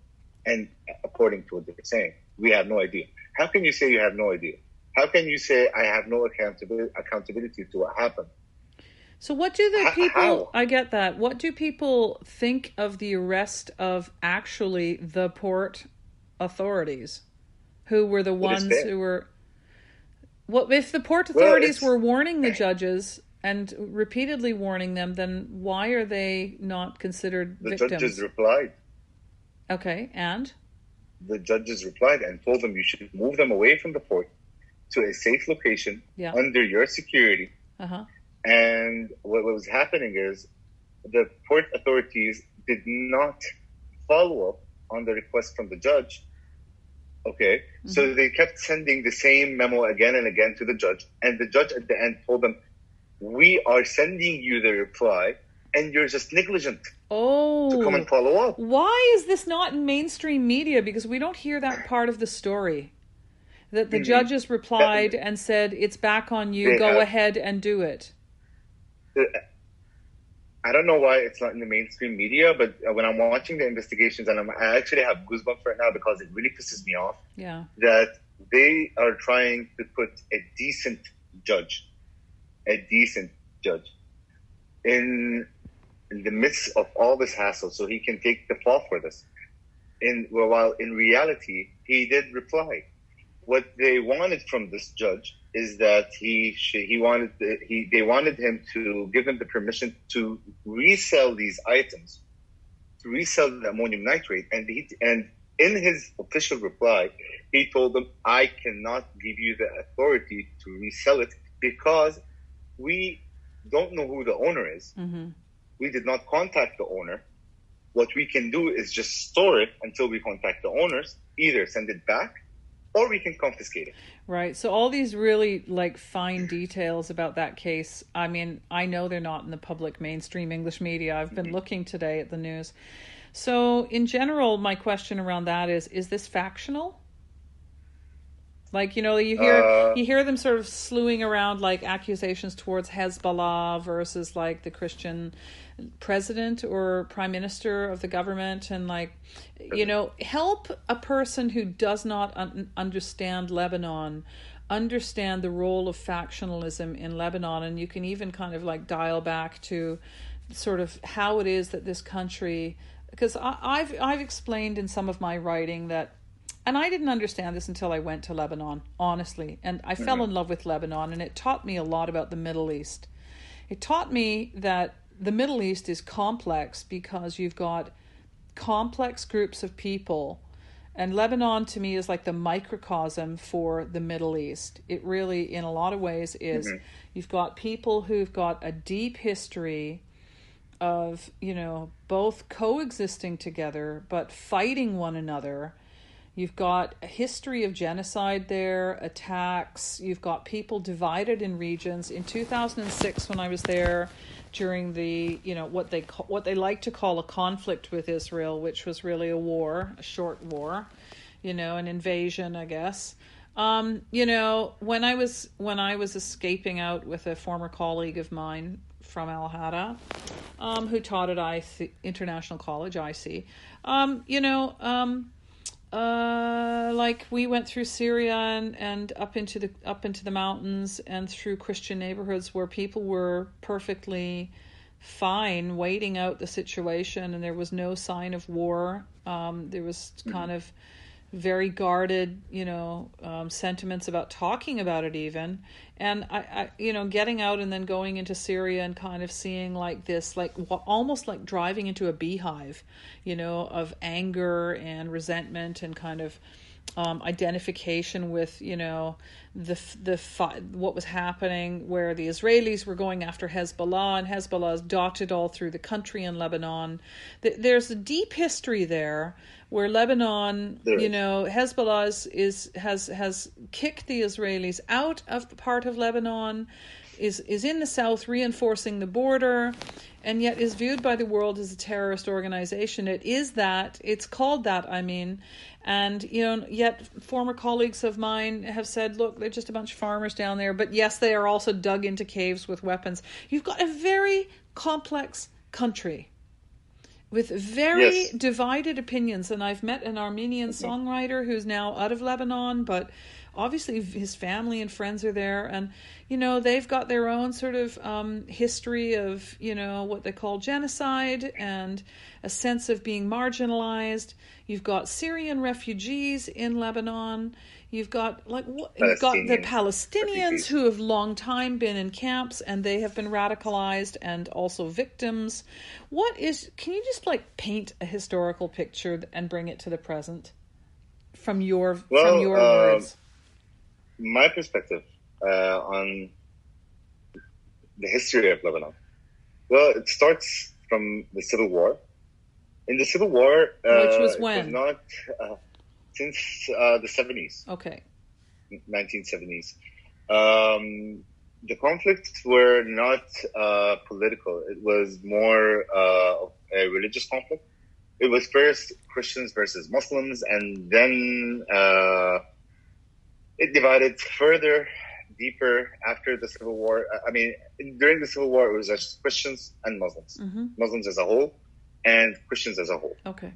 And according to what they're saying, we have no idea. How can you say you have no idea? How can you say I have no accountability, accountability to what happened? So what do the people how? I get that. What do people think of the arrest of actually the port authorities who were the What ones who were What if the port authorities it's- were warning the judges and repeatedly warning them then why are they not considered The victims? judges replied. Okay, and The judges replied and told them you should move them away from the port to a safe location Yeah. under your security. uh-huh. And what was happening is the port authorities did not follow up on the request from the judge. Okay. So they kept sending the same memo again and again to the judge. And the judge at the end told them, We are sending you the reply, and you're just negligent Oh. to come and follow up. Why is this not in mainstream media? Because we don't hear that part of the story. That the Mhm. judges replied and said, "It's back on you. Go have- ahead and do it." I don't know why it's not in the mainstream media, but uh, when I'm watching the investigations, and I'm, I actually have goosebumps right now because it really pisses me off. Yeah. that they are trying to put a decent judge, a decent judge, in, in the midst of all this hassle, so he can take the fall for this. In well, while in reality, he did reply. What they wanted from this judge is that he sh- he wanted the, he they wanted him to give him the permission to resell these items, to resell the ammonium nitrate, and he and in his official reply, he told them, I cannot give you the authority to resell it because we don't know who the owner is. hmm We did not contact the owner. What we can do is just store it until we contact the owners, either send it back or we can confiscate it. Right. So all these really like fine details about that case. I mean, I know they're not in the public mainstream English media. I've been mm-hmm. looking today at the news. So in general, my question around that is: Is this factional? Like you know, you hear Uh, you hear them sort of slewing around like accusations towards Hezbollah versus like the Christian president or prime minister of the government, and like you know, help a person who does not un- understand Lebanon understand the role of factionalism in Lebanon, and you can even kind of like dial back to sort of how it is that this country because I've I've explained in some of my writing that and I didn't understand this until I went to Lebanon, honestly. And I fell in love with Lebanon, and it taught me a lot about the Middle East. it taught me that the Middle East is complex because you've got complex groups of people. And Lebanon to me is like the microcosm for the Middle East. It really, in a lot of ways, is. Mm-hmm. You've got people who've got a deep history of, you know, both coexisting together but fighting one another. You've got a history of genocide there, attacks. You've got people divided in regions. In 2006, when I was there, during the you know what they call, what they like to call a conflict with Israel, which was really a war, a short war, you know, an invasion, I guess. Um, you know, when I was when I was escaping out with a former colleague of mine from Al Hada, um, who taught at IC, International College, IC, um, you know, um, uh, like we went through Syria and, and up into the up into the mountains and through Christian neighborhoods where people were perfectly fine waiting out the situation and there was no sign of war. Um, there was kind of very guarded, you know, um, sentiments about talking about it even. And I, I, you know, getting out and then going into Syria and kind of seeing like this, like almost like driving into a beehive, you know, of anger and resentment and kind of um, identification with you know the the what was happening where the Israelis were going after Hezbollah and Hezbollah is dotted all through the country in Lebanon. There's a deep history there where Lebanon, there you know, Hezbollah is, is has has kicked the Israelis out of part of Lebanon is is in the south reinforcing the border and yet is viewed by the world as a terrorist organization it is that it's called that i mean and you know yet former colleagues of mine have said look they're just a bunch of farmers down there but yes they are also dug into caves with weapons. You've got a very complex country with very yes. divided opinions. And i've met an armenian songwriter who's now out of lebanon but obviously his family and friends are there and you know they've got their own sort of um, history of you know what they call genocide and a sense of being marginalized. You've got syrian refugees in lebanon. You've got like you've got the palestinians refugees. who have long time been in camps and they have been radicalized and also victims. What is can you just like paint a historical picture and bring it to the present from your well, from your uh, words my perspective uh, on the history of Lebanon. Well, it starts from the Civil War. In the Civil War, uh, which was when? Was not uh, since uh, the seventies. Okay. Nineteen seventies. Um, the conflicts were not uh, political. It was more uh, a religious conflict. It was first Christians versus Muslims, and then it divided further, deeper after the Civil War. I mean, during the Civil War, it was just Christians and Muslims, mm-hmm. Muslims as a whole, and Christians as a whole. Okay.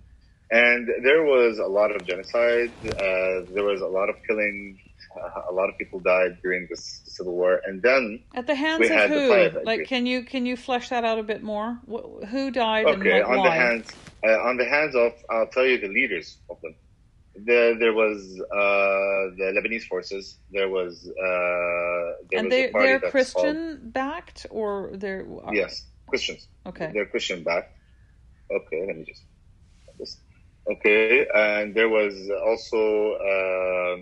And there was a lot of genocide. Uh, there was a lot of killing. Uh, a lot of people died during this Civil War, and then at the hands of who? Like, can you can you flesh that out a bit more? Who died? Okay, and, like, on why? the hands uh, on the hands of I'll tell you the leaders of them. There, there was uh, the Lebanese forces. There was, uh, there and was they, they're Christian called... backed, or they're yes, Christians. Okay, they're Christian backed. Okay, let me just this. Okay, and there was also uh,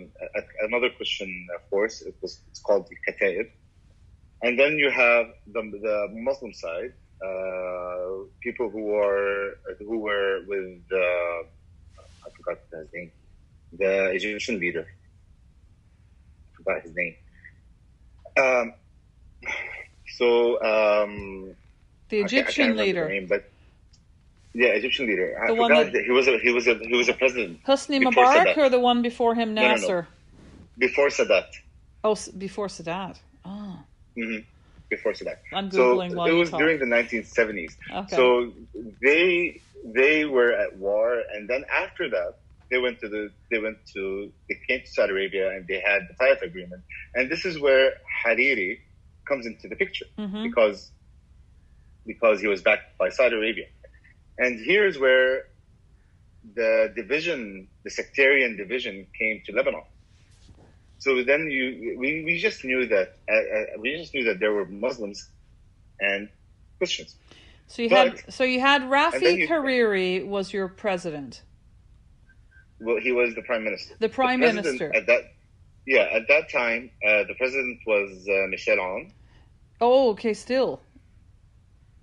another Christian force. It was it's called the Kataib. And then you have the, the Muslim side, uh, people who are who were with uh, I forgot his name the Egyptian leader. I forgot his name. Um, so um, the Egyptian leader, name, but yeah, Egyptian leader. The I one that, he was a he was a he was a president. Hosni Mubarak or the one before him, Nasser? No, no, no. Before Sadat. Oh, before Sadat. Oh. Mm-hmm. Before Sadat. I'm googling so it was talk. during the 1970s. Okay. So they they were at war, and then after that, they went to the they went to they came to Saudi Arabia and they had the Taif agreement, and this is where Hariri comes into the picture mm-hmm. because because he was backed by Saudi Arabia, and here's where the division, the sectarian division, came to Lebanon. So then you we, we just knew that uh, uh we just knew that there were Muslims and Christians. So you But- had so you had Rafi you- Hariri was your president, Well, he was the prime minister. the prime president minister. at that. Yeah, at that time, uh, the president was uh, Michel Aoun. Oh, okay, still.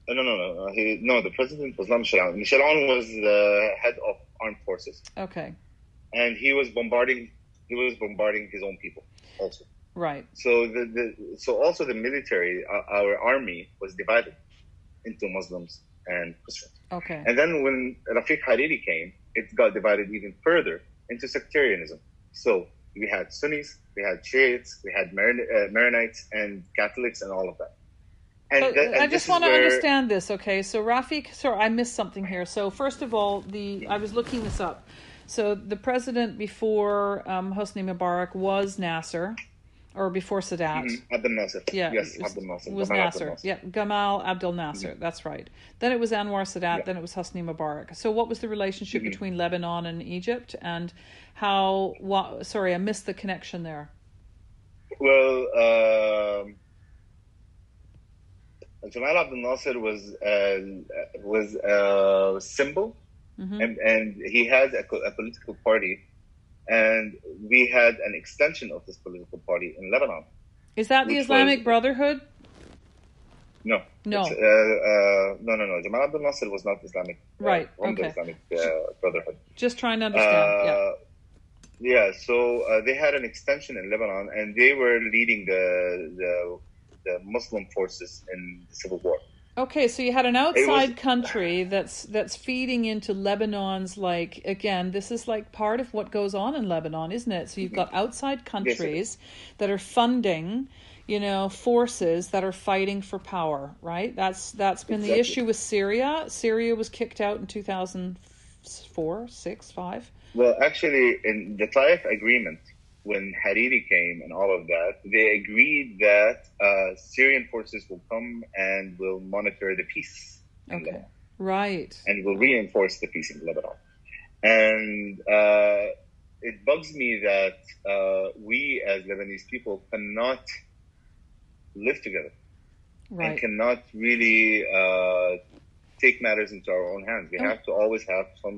Uh, No, no, no, no. He, no, the president was not Michel Aoun. Michel Aoun was the head of armed forces, Okay, and he was bombarding. He was bombarding his own people also. right. So the, the so also the military, uh, our army was divided into Muslims and Christians. Okay, And then when Rafiq Hariri came, it got divided even further into sectarianism. So we had Sunnis, we had Shiites, we had Maron- uh, Maronites, and Catholics, and all of that. And, So, and I just want to where- understand this, okay? So Rafiq, sorry, I missed something here. So first of all, the I was looking this up. So the president before um, Hosni Mubarak was Nasser, or before Sadat. Mhm, Abdel Nasser. Yeah, yes, was, Abdel Nasser. was Gamal Nasser. Nasser. Yeah, Gamal Abdel Nasser. That's right. Then it was Anwar Sadat. Yeah. Then it was Hosni Mubarak. So what was the relationship Mhm. between Lebanon and Egypt, and how? What? Sorry, I missed the connection there. Well, um, Jamal Abdel Nasser was uh, was a symbol, hmm and, and he had a, a political party, and we had an extension of this political party in Lebanon. Is that the Islamic was- Brotherhood? No, No. Uh, uh, no, no, no. Jamal Abdel Nasser was not Islamic, uh, Right, the okay. Islamic uh, Brotherhood. Just trying to understand. yeah. Uh, yeah, so uh, they had an extension in Lebanon, and they were leading the the, the Muslim forces in the civil war. Okay, so you had an was- outside country that's that's feeding into Lebanon's like again, this is like part of what goes on in Lebanon, isn't it? So you've got mm-hmm. outside countries that are funding, you know, forces that are fighting for power, right? That's that's been the issue with Syria. Syria was kicked out in 2004, 6, 5. Well, actually, in the Taif agreement, when Hariri came and all of that, they agreed that uh, Syrian forces will come and will monitor the peace in Okay. Lebanon. Right. and will reinforce the peace in Lebanon. And uh, it bugs me that uh, we as Lebanese people cannot live together and cannot really uh, take matters into our own hands. We Oh. have to always have some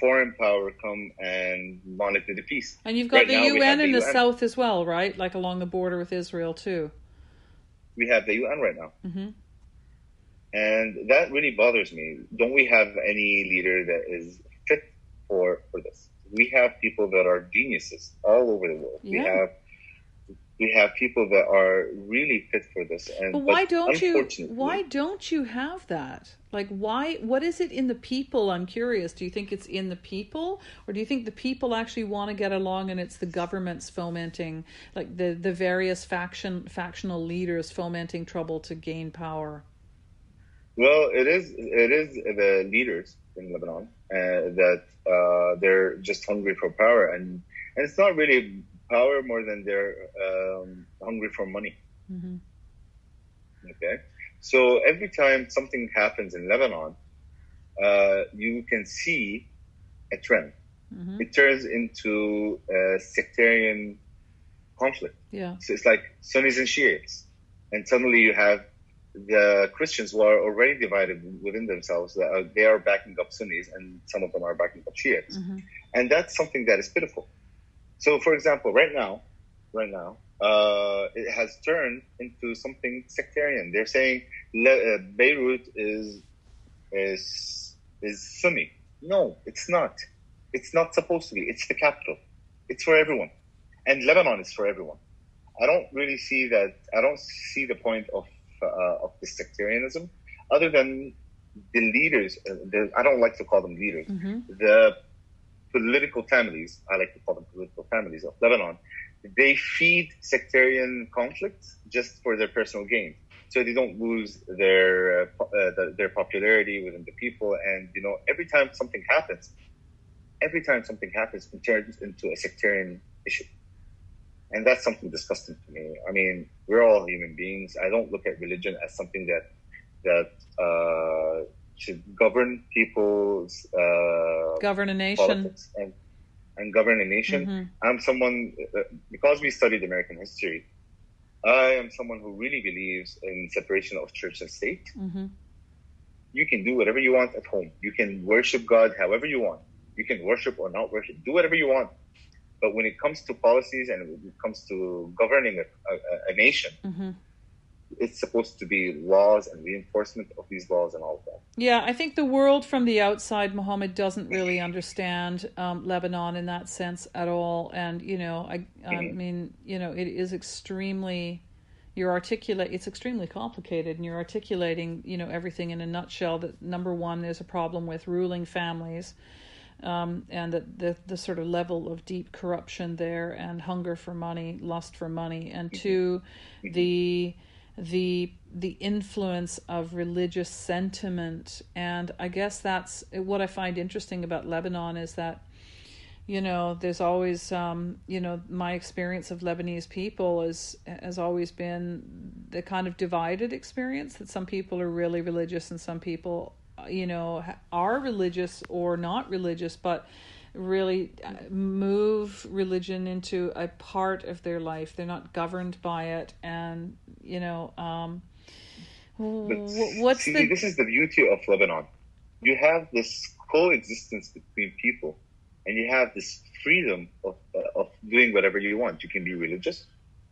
foreign power come and monitor the peace. And you've got Right the now UN in the UN. south as well, right? Like along the border with Israel too. We have the UN right now. hmm And that really bothers me. Don't we have any leader that is fit for, for this? We have people that are geniuses all over the world. We have we have people that are really fit for this. And But why don't you why don't you have that? Like why what is it in the people? I'm curious. Do you think it's in the people or do you think the people actually want to get along and it's the governments fomenting like the the various faction factional leaders fomenting trouble to gain power? Well, it is it is the leaders in Lebanon uh, that uh, they're just hungry for power, and and it's not really power more than they're um, hungry for money. hmm Okay, so every time something happens in Lebanon, uh, you can see a trend. hmm It turns into a sectarian conflict. Yeah. So it's like Sunnis and Shiites, and suddenly you have the Christians who are already divided within themselves. That are, they are backing up Sunnis, and some of them are backing up Shiites, hmm and that's something that is pitiful. So, for example, right now, right now, uh, it has turned into something sectarian. They're saying Le- uh, Beirut is is is Sunni. No, it's not. It's not supposed to be. It's the capital. It's for everyone, and Lebanon is for everyone. I don't really see that. I don't see the point of uh, of this sectarianism, other than the leaders. Uh, the, I don't like to call them leaders. hmm The political families, I like to call them political families of Lebanon, they feed sectarian conflicts just for their personal gain. So they don't lose their uh, uh, the, their popularity within the people. And you know, every time something happens, every time something happens, it turns into a sectarian issue. And that's something disgusting to me. I mean, we're all human beings. I don't look at religion as something that that uh, should govern people's uh, Govern a nation. and, and govern a nation. hmm I'm someone uh, because we studied American history. I am someone who really believes in separation of church and state. Mm-hmm. You can do whatever you want at home. You can worship God however you want. You can worship or not worship. Do whatever you want. But when it comes to policies and when it comes to governing a, a, a nation, Mm-hmm. It's supposed to be laws and reinforcement of these laws and all of that. Yeah, I think the world from the outside, Mohammed doesn't really understand um, Lebanon in that sense at all. And you know, I, I Mhm. mean, you know, it is extremely. You're articulate. It's extremely complicated, and you're articulating, you know, everything in a nutshell. That number one, there's a problem with ruling families, um, and that the the sort of level of deep corruption there, and hunger for money, lust for money, and two, the the the influence of religious sentiment. And i guess that's what i find interesting about lebanon is that you know there's always um you know my experience of lebanese people is has always been the kind of divided experience that some people are really religious and some people you know are religious or not religious. But really uh, move religion into a part of their life they're not governed by it and you know um what's see, the this is the beauty of Lebanon. You have this coexistence between people, and you have this freedom of uh, of doing whatever you want. You can be religious,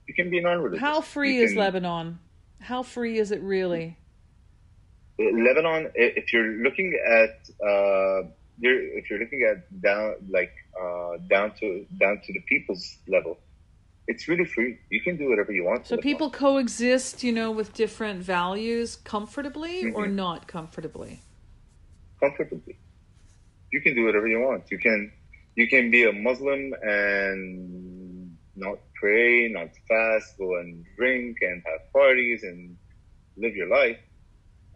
you can be non-religious. how free You is can- lebanon how free is it really Lebanon, if you're looking at, uh, you're, if you're looking at down, like uh, down to down to the people's level, it's really free. You can do whatever you want. so people Lebanon. coexist you know with different values comfortably or Mhm. not comfortably comfortably, you can do whatever you want. You can, you can be a Muslim and not pray, not fast, go and drink and have parties and live your life,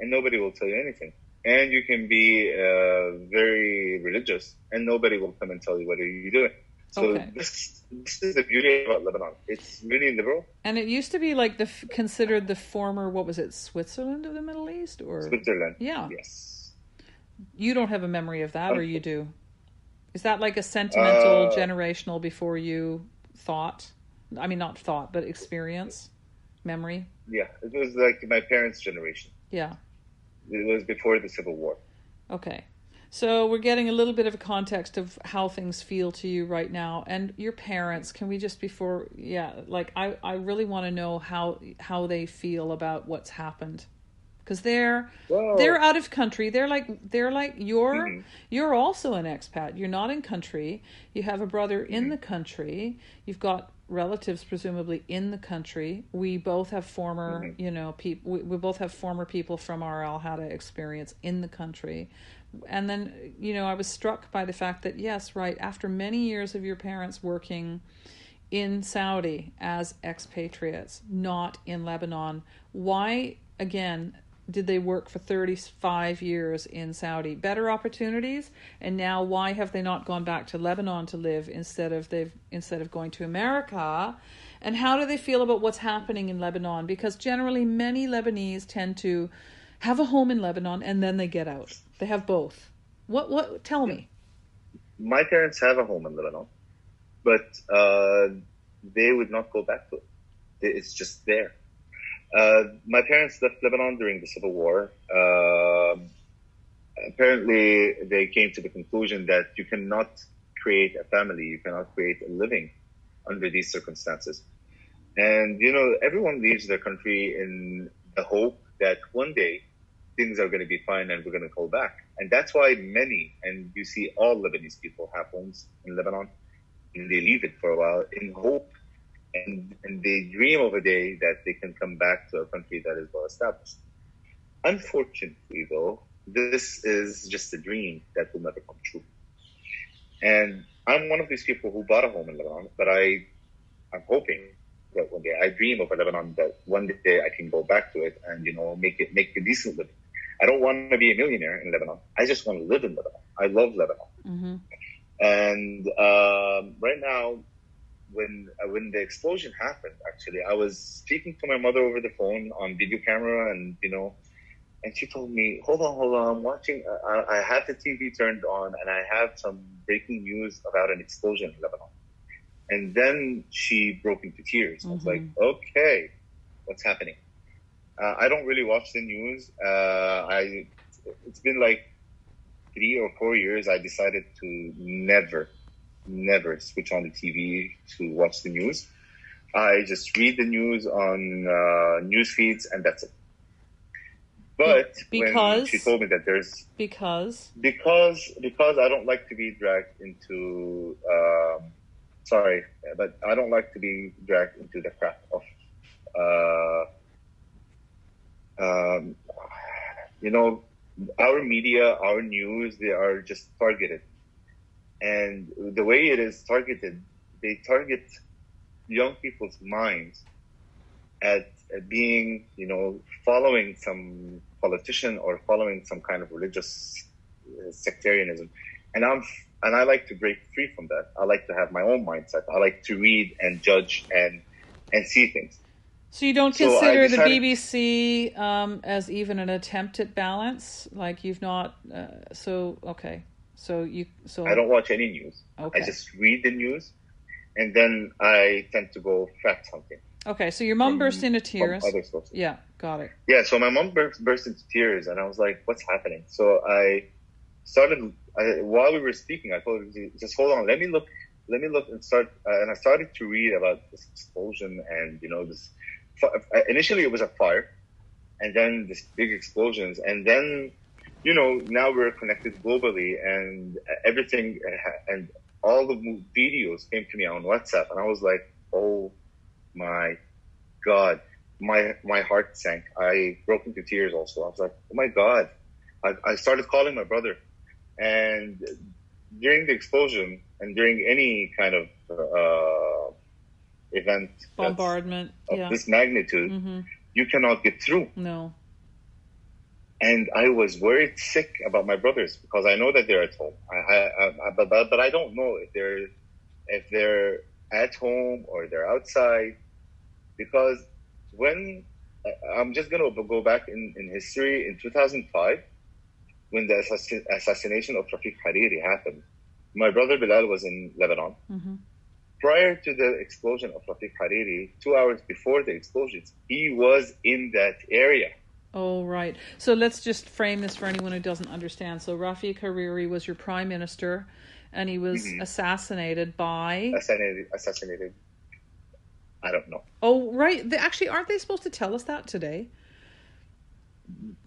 and nobody will tell you anything. And you can be uh, very religious, and nobody will come and tell you what are you doing. So Okay. this this is the beauty about Lebanon. It's really liberal. and it used to be like the considered the former what was it switzerland of the middle east or Switzerland. yeah Yes. You don't have a memory of that, or you do? Is that like a sentimental, Uh, generational before you thought? I mean, not thought, but experience, memory. Yeah, it was like my parents' generation. Yeah. It was before the Civil War. Okay. So we're getting a little bit of a context of how things feel to you right now, and your parents. Can we just before, yeah, like I, I really want to know how how they feel about what's happened, because they're Well, they're out of country. They're like they're like you're Mhm. you're also an expat. You're not in country. You have a brother in Mm-hmm. the country. You've got relatives presumably in the country. We both have former, Mhm. you know, people. We, we both have former people from our Al Hada experience in the country. And then, you know, I was struck by the fact that yes, right after many years of your parents working in Saudi as expatriates, not in Lebanon, why again did they work for 35 years in Saudi? Better opportunities, and now why have they not gone back to Lebanon to live instead of they've instead of going to America? And how do they feel about what's happening in Lebanon? Because generally, many Lebanese tend to have a home in Lebanon and then they get out. They have both. What? What? Tell me. my parents have a home in Lebanon, but uh, they would not go back to it. It's just there. Uh, my parents left Lebanon during the Civil War. Um apparently, they came to the conclusion that you cannot create a family, you cannot create a living under these circumstances. And, you know, everyone leaves their country in the hope that one day things are going to be fine and we're going to go back. And that's why many, and you see all Lebanese people have homes in Lebanon, and they leave it for a while in hope, and, and they dream of a day that they can come back to a country that is well established. Unfortunately, though, this is just a dream that will never come true. And I'm one of these people who bought a home in Lebanon, but I, I'm hoping that one day I dream of a Lebanon that one day I can go back to it and you know make it make a decent living. I don't want to be a millionaire in Lebanon. I just want to live in Lebanon. I love Lebanon. Mm-hmm. And um, right now, when uh, when the explosion happened, actually, I was speaking to my mother over the phone on video camera, and you know, and she told me, "Hold on, hold on, I'm watching. uh, I, I have the TV turned on, and I have some breaking news about an explosion in Lebanon." And then she broke into tears. I was like, "Okay, what's happening. Uh, I don't really watch the news. Uh, I it's been like three or four years. I decided to never, never switch on the TV to watch the news. I just read the news on uh, news feeds, and that's it. But Because- she told me that there's Because because because I don't like to be dragged into um, sorry, but I don't like to be dragged into the crap of uh, um, you know our media, our news, they are just targeted, and the way it is targeted, they target young people's minds at, at being, you know, following some politician or following some kind of religious uh, sectarianism. And I'm and I like to break free from that. I like to have my own mindset. I like to read and judge and and see things. so you don't So consider the BBC um, as even an attempt at balance? Like you've not. Uh, so okay. So you. So I don't watch any news. Okay. I just read the news, and then I tend to go fact hunting Okay. So your mom from- burst into tears. other sources. Yeah. Got it. Yeah, so my mom burst, burst into tears, and I was like, "What's happening?" So I started I, while we were speaking. I told her, "Just hold on, let me look, let me look and start." Uh, and I started to read about this explosion, and you know, this. Initially, it was a fire, and then this big explosions, and then, you know, now we're connected globally, and everything, and all the videos came to me on WhatsApp, and I was like, "Oh my god." my my heart sank. I broke into tears. Also, I was like, "Oh my god!" I, I started calling my brother, and during the explosion and during any kind of uh, event Bombardment. of Yeah. this magnitude, hmm you cannot get through. No. And I was worried sick about my brothers because I know that they're at home. I, I, I but, but I don't know if they're if they're at home or they're outside because when I'm just gonna go back in, in history in 2005 when the assassin, assassination of Rafiq Hariri happened. My brother Bilal was in Lebanon. hmm Prior to the explosion of Rafiq Hariri, two hours before the explosions, he was in that area. Oh, right. So let's just frame this for anyone who doesn't understand. So Rafiq Hariri was your prime minister, and he was Mhm. assassinated by. assassinated, assassinated. I don't know. Oh, right. They, actually, aren't they supposed to tell us that today?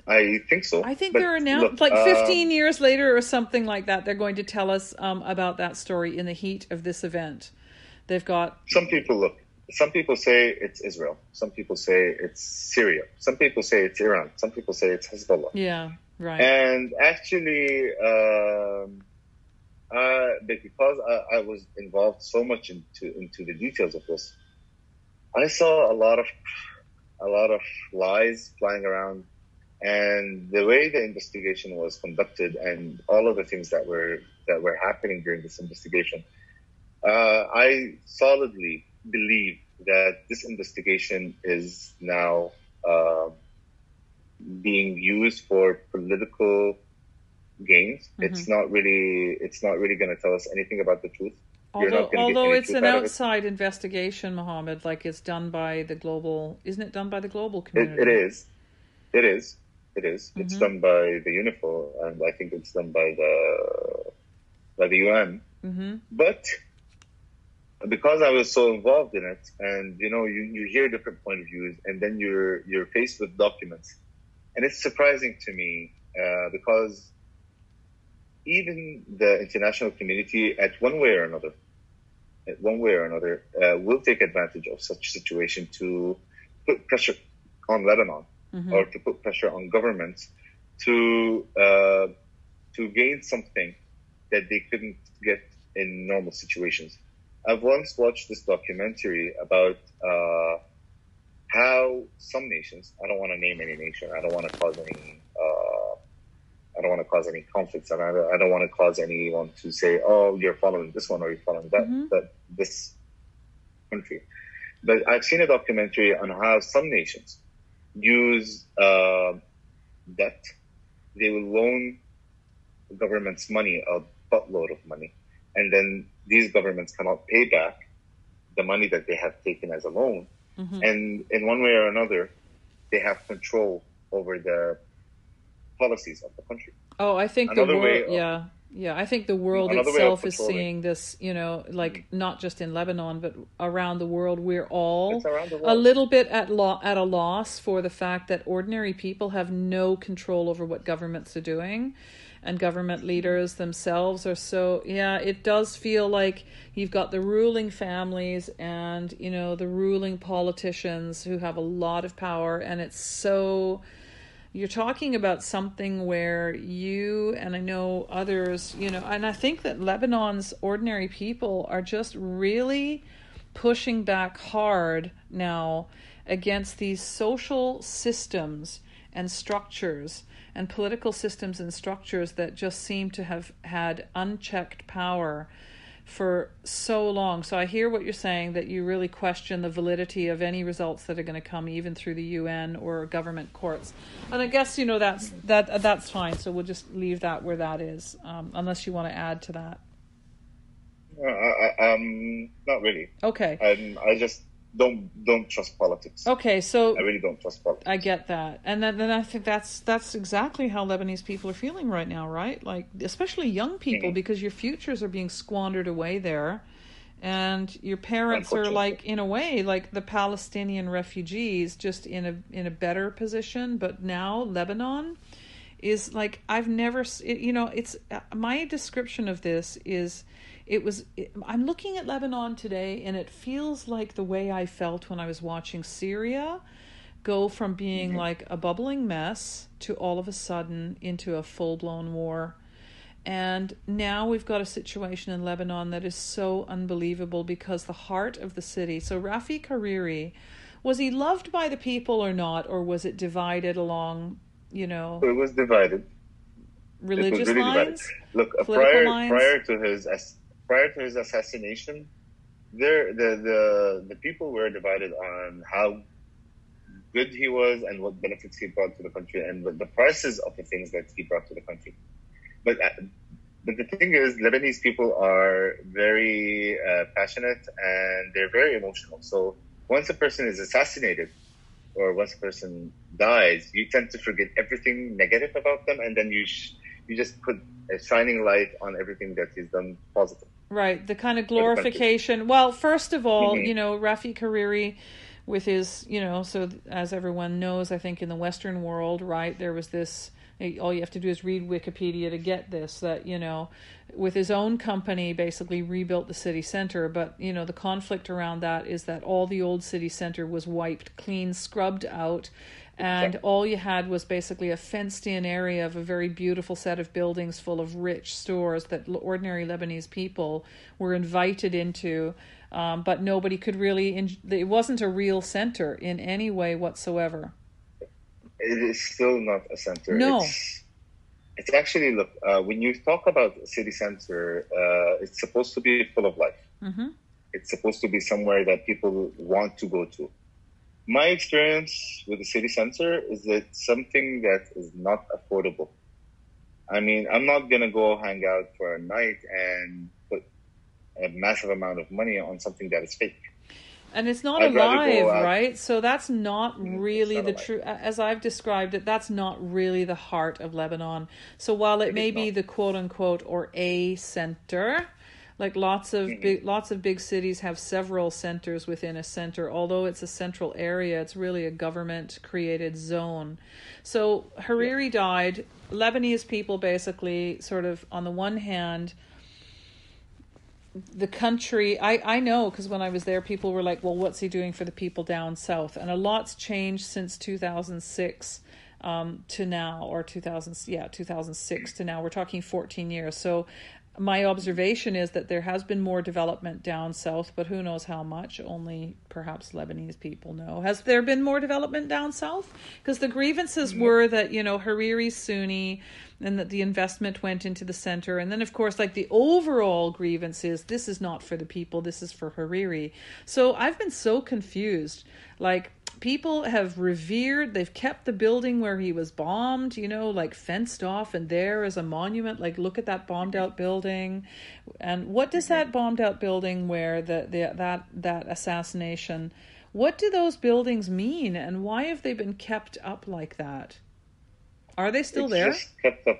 I think so. I think But they're announced like um, 15 years later or something like that. They're going to tell us um, about that story in the heat of this event. They've got Some people look. Some people say it's Israel. Some people say it's Syria. Some people say it's Iran. Some people say it's Hezbollah. yeah, right. And actually, um, uh, because I, I was involved so much into into the details of this, I saw a lot of a lot of lies flying around, and the way the investigation was conducted, and all of the things that were that were happening during this investigation, uh, I solidly believe that this investigation is now. Uh, being used for political gains. It's not really it's not really going to tell us anything about the truth. Although not gonna get although it's an out of it. outside investigation, Mohammed, like it's done by the global, isn't it done by the global It, community? it is, it is, it is. It's Mhm. done by the UNIFIL, and I think it's done by the by the UN. Mm-hmm. But because I was so involved in it, and you know, you, you hear different point of views, and then you're you're faced with documents, and it's surprising to me uh, because even the international community, at one way or another, at one way or another, uh, will take advantage of such situation to put pressure on Lebanon Mm-hmm. or to put pressure on governments to uh, to gain something that they couldn't get in normal situations. I've once watched this documentary about uh, how some nations, I don't want to name any nation, I don't want to cause any, uh, I don't want to cause any conflicts, and I don't, I don't want to cause anyone to say, oh, you're following this one or you're following that, Mhm. that this country. But I've seen a documentary on how some nations use uh, debt. They will loan governments money, a buttload of money, and then these governments cannot pay back the money that they have taken as a loan. mm-hmm. and in one way or another, they have control over the policies of the country. Oh, I think another the world, yeah, yeah. I think the world itself is seeing this. You know, like mm-hmm. not just in Lebanon, but around the world. We're all world. a little bit at lo- at a loss for the fact that ordinary people have no control over what governments are doing and government leaders themselves are so yeah it does feel like you've got the ruling families and you know the ruling politicians who have a lot of power and it's so you're talking about something where you and I know others, you know, and I think that Lebanon's ordinary people are just really pushing back hard now against these social systems and structures and political systems and structures that just seem to have had unchecked power for so long. So I hear what you're saying that you really question the validity of any results that are going to come even through the UN or government courts. And I guess you know that's that that's fine. So we'll just leave that where that is, um, unless you want to add to that. Uh, um, not really. Okay. Um, I just don't don't trust politics. Okay, so I really don't trust politics. I get that, and then then I think that's that's exactly how Lebanese people are feeling right now, right? Like especially young people, mm-hmm. because your futures are being squandered away there, and your parents are like in a way like the Palestinian refugees, just in a in a better position. But now Lebanon is like I've never, you know, it's uh, my description of this is it was it, i'm looking at lebanon today and it feels like the way i felt when i was watching syria go from being mm-hmm. like a bubbling mess to all of a sudden into a full-blown war and now we've got a situation in lebanon that is so unbelievable because the heart of the city so rafi hariri was he loved by the people or not or was it divided along you know it was divided religious really lines divided. look prior lines? prior to his prior to his assassination, there the the the people were divided on how good he was and what benefits he brought to the country and the prices of the things that he brought to the country. But uh, but the thing is, Lebanese people are very uh, passionate and they're very emotional. So once a person is assassinated or once a person dies, you tend to forget everything negative about them, and then you sh- you just put a shining light on everything that he's done positive. Right, the kind of glorification. Well, first of all, mm-hmm. you know, Rafi Hariri with his, you know, so as everyone knows, I think in the Western world, right, there was this. All you have to do is read Wikipedia to get this. That you know, with his own company, basically rebuilt the city center. But you know, the conflict around that is that all the old city center was wiped clean, scrubbed out, and all you had was basically a fenced in area of a very beautiful set of buildings full of rich stores that ordinary Lebanese people were invited into. Um, but nobody could really, in, it wasn't a real center in any way whatsoever. It is still not a center. No. It's, it's actually, look, uh, when you talk about city center, uh, it's supposed to be full of life. Mm-hmm. It's supposed to be somewhere that people want to go to my experience with the city center is that something that is not affordable. I mean, I'm not gonna go hang out for a night and put a massive amount of money on something that is fake. And it's not I'd alive, right? So that's not mm, really not the true, as I've described it, that's not really the heart of Lebanon. So while it, it may be the quote unquote or a center, like lots of mm-hmm. big lots of big cities have several centers within a center although it's a central area it's really a government created zone. So hariri yeah. died. Lebanese people basically sort of on the one hand the country i i know because when i was there people were like well what's he doing for the people down south? And a lot's changed since 2006 um, to now or 2000 yeah 2006 to now. We're talking 14 years. So my observation is that there has been more development down south, but who knows how much? Only perhaps Lebanese people know. Has there been more development down south? Because the grievances mm-hmm. were that, you know, Hariri Sunni and that the investment went into the center. And then, of course, like the overall grievance is this is not for the people, this is for Hariri. So I've been so confused. Like, people have revered they've kept the building where he was bombed you know like fenced off and there is a monument like look at that bombed out building and what does that bombed out building where the, the that that assassination What do those buildings mean, and why have they been kept up like that? Are they still it's there? Kept up.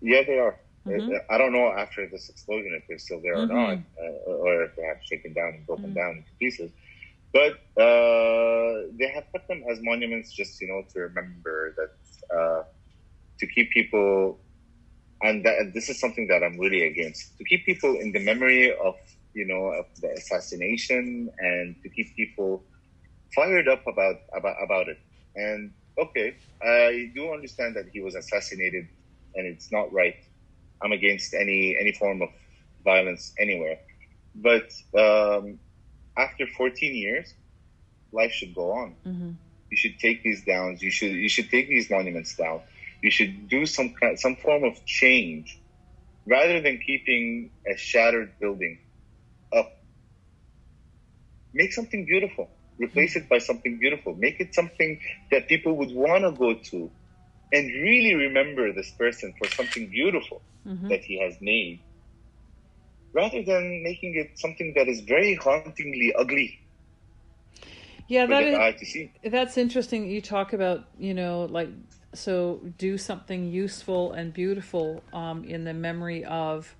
Yeah, they are. Mhm. Uh, I don't know after this explosion if they're still there Mhm. or not, uh, or if they have shaken down and broken Mhm. down into pieces. But uh, they have put them as monuments, just you know, to remember that uh, to keep people, and, that, and this is something that I'm really against, to keep people in the memory of you know of the assassination and to keep people fired up about about about it. And okay, I do understand that he was assassinated, and it's not right. I'm against any any form of violence anywhere. But um, after 14 years, life should go on. hmm You should take these down. You should you should take these monuments down. You should do some kind, some form of change, rather than keeping a shattered building up. Make something beautiful. Replace it by something beautiful. Make it something that people would want to go to, and really remember this person for something beautiful hmm that he has made, rather than making it something that is very hauntingly ugly Yeah, that is. eye to see. That's interesting. You talk about, you know, like, so do something useful and beautiful um, in the memory of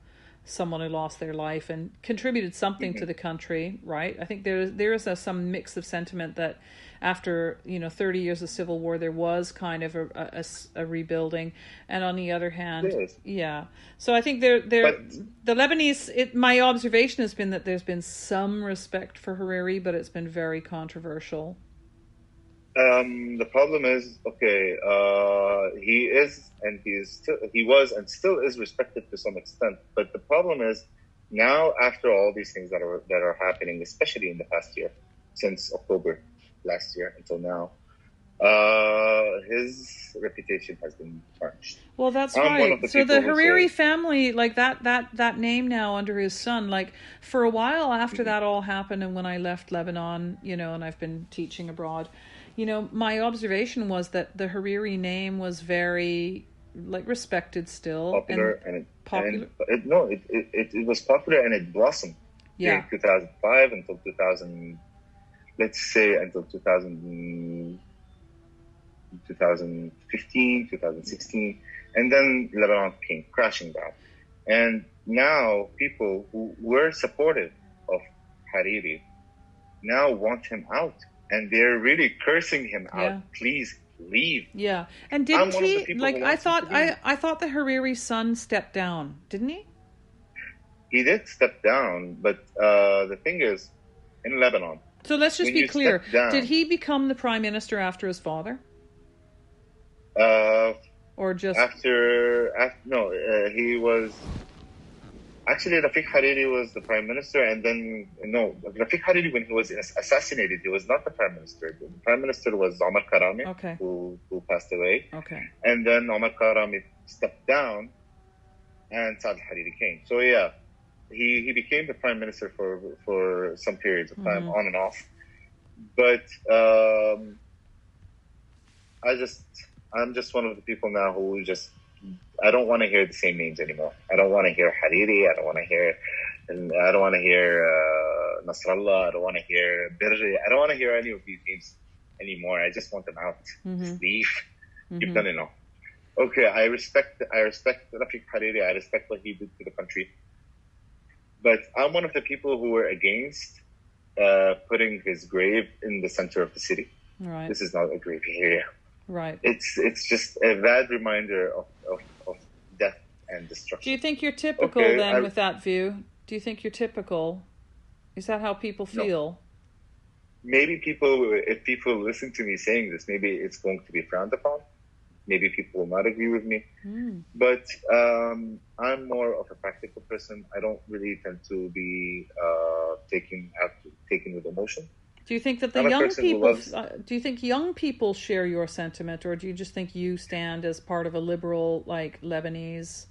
someone who lost their life and contributed something to mm-hmm. the country, right? I think there there is a, some mix of sentiment that after you know 30 years of civil war there was kind of a a rebuilding. And on the other hand yeah. So i think there there But- the lebanese it, my observation has been that there's been some respect for hariri but it's been very controversial Um, the problem is, okay, uh, he is and he is still, he was and still is respected to some extent. But the problem is now, after all these things that are that are happening, especially in the past year, since October last year until now, uh, his reputation has been tarnished. Well, that's I'm right. the so the Hariri say- family, like that, that, that name now under his son, like for a while after Mm-hmm. that all happened, and when I left Lebanon, you know, and I've been teaching abroad, you know, my observation was that the Hariri name was very like respected still, Popular and and, it, popular- and it, no, it, it, it, was popular and it blossomed. yeah, during 2005 until 2000 let's say until 2000 2015 2016 and then lebanon came crashing down. And now people who were supportive of hariri now want him out and they're really cursing him out Yeah. please leave yeah. And didn't one of the he? Like I thought, I. I thought the Hariri son stepped down, didn't he? he did step down but uh, the thing is in lebanon So let's just be clear. down- Did he become the prime minister after his father, uh, or just? after, after no, uh, he was actually Rafiq Hariri was the prime minister, and then no, Rafiq Hariri when he was assassinated, he was not the prime minister. The prime minister was Omar Karami, Okay. who who passed away, Okay. and then Omar Karami stepped down, and Saad Hariri came. So yeah, he he became the prime minister for for some periods of time, Mhm. on and off. But um, I just I'm just one of the people now who just I don't want to hear the same names anymore. I don't want to hear Hariri. I don't want to hear and I don't want to hear uh, Nasrallah. I don't want to hear Berri. I don't want to hear any of these names anymore. I just want them out. Mhm. Just leave. You've Mhm. done enough. Okay, I respect I respect Rafiq Hariri. I respect what he did to the country. But I'm one of the people who were against uh, putting his grave in the center of the city. Right. This is not a grave area. Right. It's it's just a bad reminder of, of, of death and destruction. Do you think you're typical Okay, then I- with that view? Do you think you're typical? Is that how people No. feel? Maybe people, if people listen to me saying this, maybe it's going to be frowned upon. Maybe people will not agree with me. Hmm. But um, I'm more of a practical person. I don't really tend to be uh, taken out, taken with emotion. Do you think that the I'm young people? loves- Uh, do you think young people share your sentiment, or do you just think you stand as part of a liberal, like Lebanese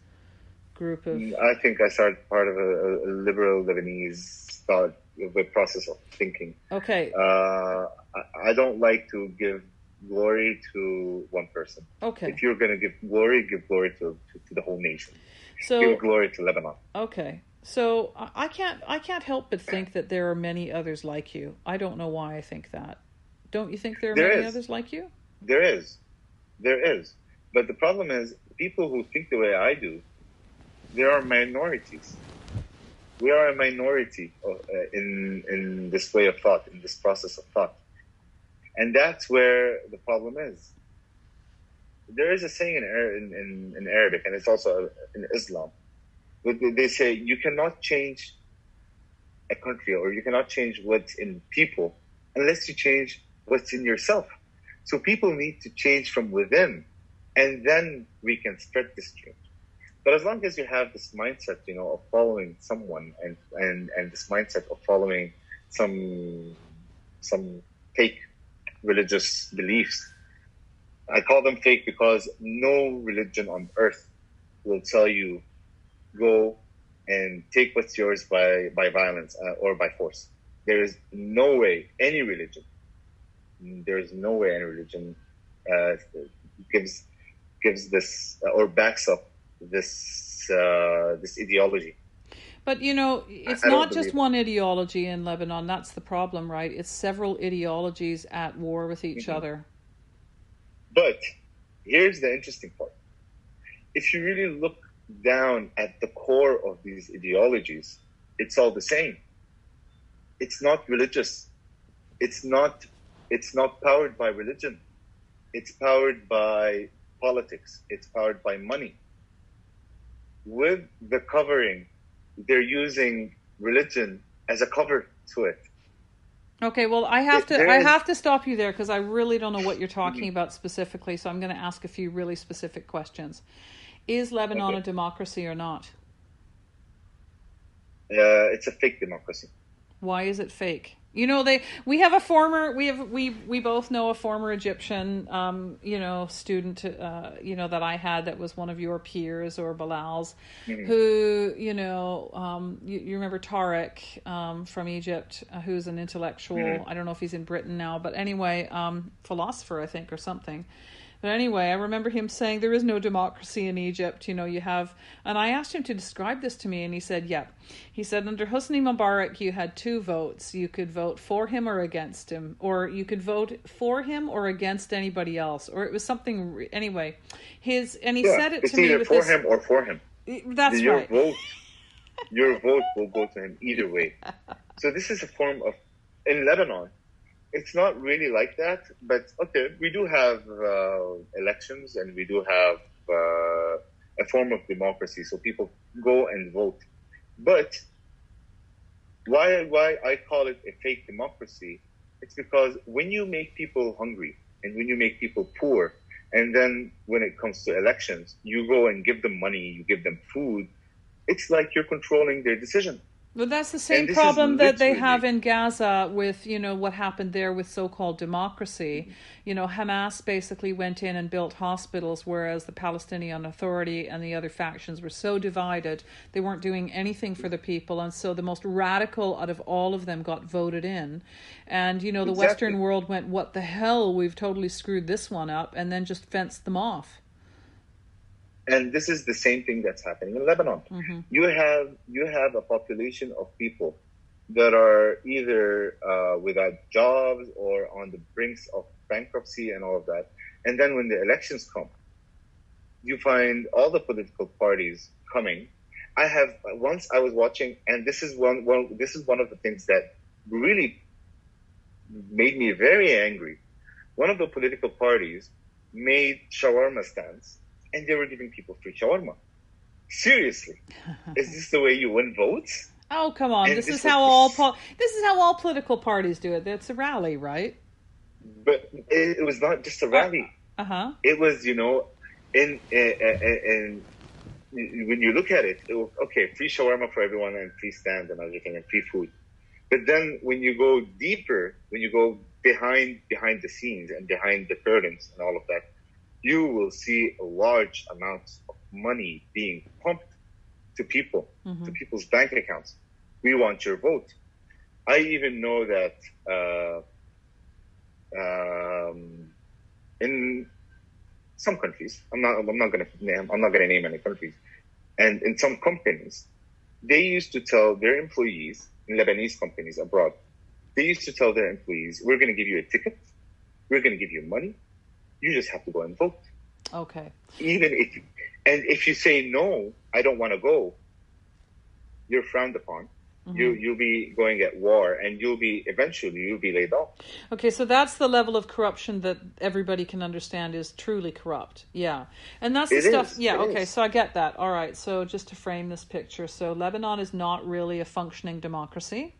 group of? I think I started part of a, a liberal Lebanese thought, the process of thinking. Okay. Uh, I, I don't like to give glory to one person. Okay. If you're going to give glory, give glory to, to, to the whole nation. So give glory to Lebanon. okay. So I can't I can't help but think that there are many others like you. I don't know why I think that. Don't you think there are There many is. others like you? There is, there is, but the problem is people who think the way I do. There are minorities. We are a minority uh, in in this way of thought, in this process of thought, and that's where the problem is. There is a saying in, in, in Arabic, and it's also in Islam. They say you cannot change a country or you cannot change what's in people unless you change what's in yourself. So people need to change from within, and then we can spread this change. But as long as you have this mindset, you know, of following someone and and and this mindset of following some some fake religious beliefs, I call them fake because no religion on earth will tell you go and take what's yours by by violence uh, or by force. There is no way any religion. There is no way any religion uh, gives gives this uh, or backs up this uh, this ideology. But you know, it's I don't just it. one ideology in Lebanon. That's the problem, right? It's several ideologies at war with each Mhm. other. But here's the interesting part. If you really look down at the core of these ideologies, it's all the same. It's not religious. It's not it's not powered by religion. It's powered by politics. It's powered by money. With the covering, they're using religion as a cover to it. Okay, well, I have to I have to stop you there because I really don't know what you're mm-hmm. talking about specifically. So I'm going to ask a few really specific questions. Is Lebanon Okay. a democracy or not? Uh, it's a fake democracy. Why is it fake? You know, they we have a former we have we we both know a former Egyptian um, you know student uh, you know that I had that was one of your peers or Bilal's Mhm. who you know um, you, you remember Tariq um, from Egypt uh, who's an intellectual Mhm. I don't know if he's in Britain now but anyway um, philosopher I think or something but anyway, I remember him saying there is no democracy in Egypt. You know, you have, and I asked him to describe this to me, and he said, "Yeah." He said under Hosni Mubarak, you had two votes. You could vote for him or against him, or you could vote for him or against anybody else, or it was something. re- Anyway, his and he Yeah, said it to me either with for this. him or for him. That's your right. vote your vote will go to him either way so this is a form of in lebanon it's not really like that but okay we do have uh, elections and we do have uh, a form of democracy so people go and vote but why why i call it a fake democracy it's because when you make people hungry and when you make people poor and then when it comes to elections you go and give them money you give them food it's like you're controlling their decision. But that's the same problem that they have in Gaza with, you know, what happened there with so called democracy. You know, Hamas basically went in and built hospitals, whereas the Palestinian Authority and the other factions were so divided, they weren't doing anything for the people. And so the most radical out of all of them got voted in. And, you know, the Exactly. Western world went, what the hell? We've totally screwed this one up, and then just fenced them off. And this is the same thing that's happening in Lebanon. hmm You have you have a population of people that are either uh, without jobs or on the brinks of bankruptcy and all of that. And then when the elections come, you find all the political parties coming. I have once I was watching, and this is one, one this is one of the things that really made me very angry. One of the political parties made shawarma stands, and they were giving people free shawarma. Seriously, is this the way you win votes? Oh come on! This, this is how all po- this is how all political parties do it. It's a rally, right? But it, it was not just a rally. Uh huh. It was, you know, in in when you look at it, it was, okay, free shawarma for everyone and free stand and everything and free food. But then when you go deeper, when you go behind behind the scenes and behind the curtains and all of that, you will see a large amounts of money being pumped to people, Mhm. to people's bank accounts. We want your vote. I even know that uh, um, in some countries, I'm not, I'm not going to name, I'm not going to name any countries, and in some companies, they used to tell their employees in Lebanese companies abroad, they used to tell their employees, "We're going to give you a ticket, we're going to give you money, you just have to go and vote." Okay. Even if, and if you say no, I don't want to go, you're frowned upon. Mm-hmm. You you'll be going at war, and you'll be eventually you'll be laid off. Okay, so that's the level of corruption that everybody can understand is truly corrupt. Yeah, and that's the it stuff. Is. Yeah, it okay, is. so I get that. All right, so just to frame this picture, so Lebanon is not really a functioning democracy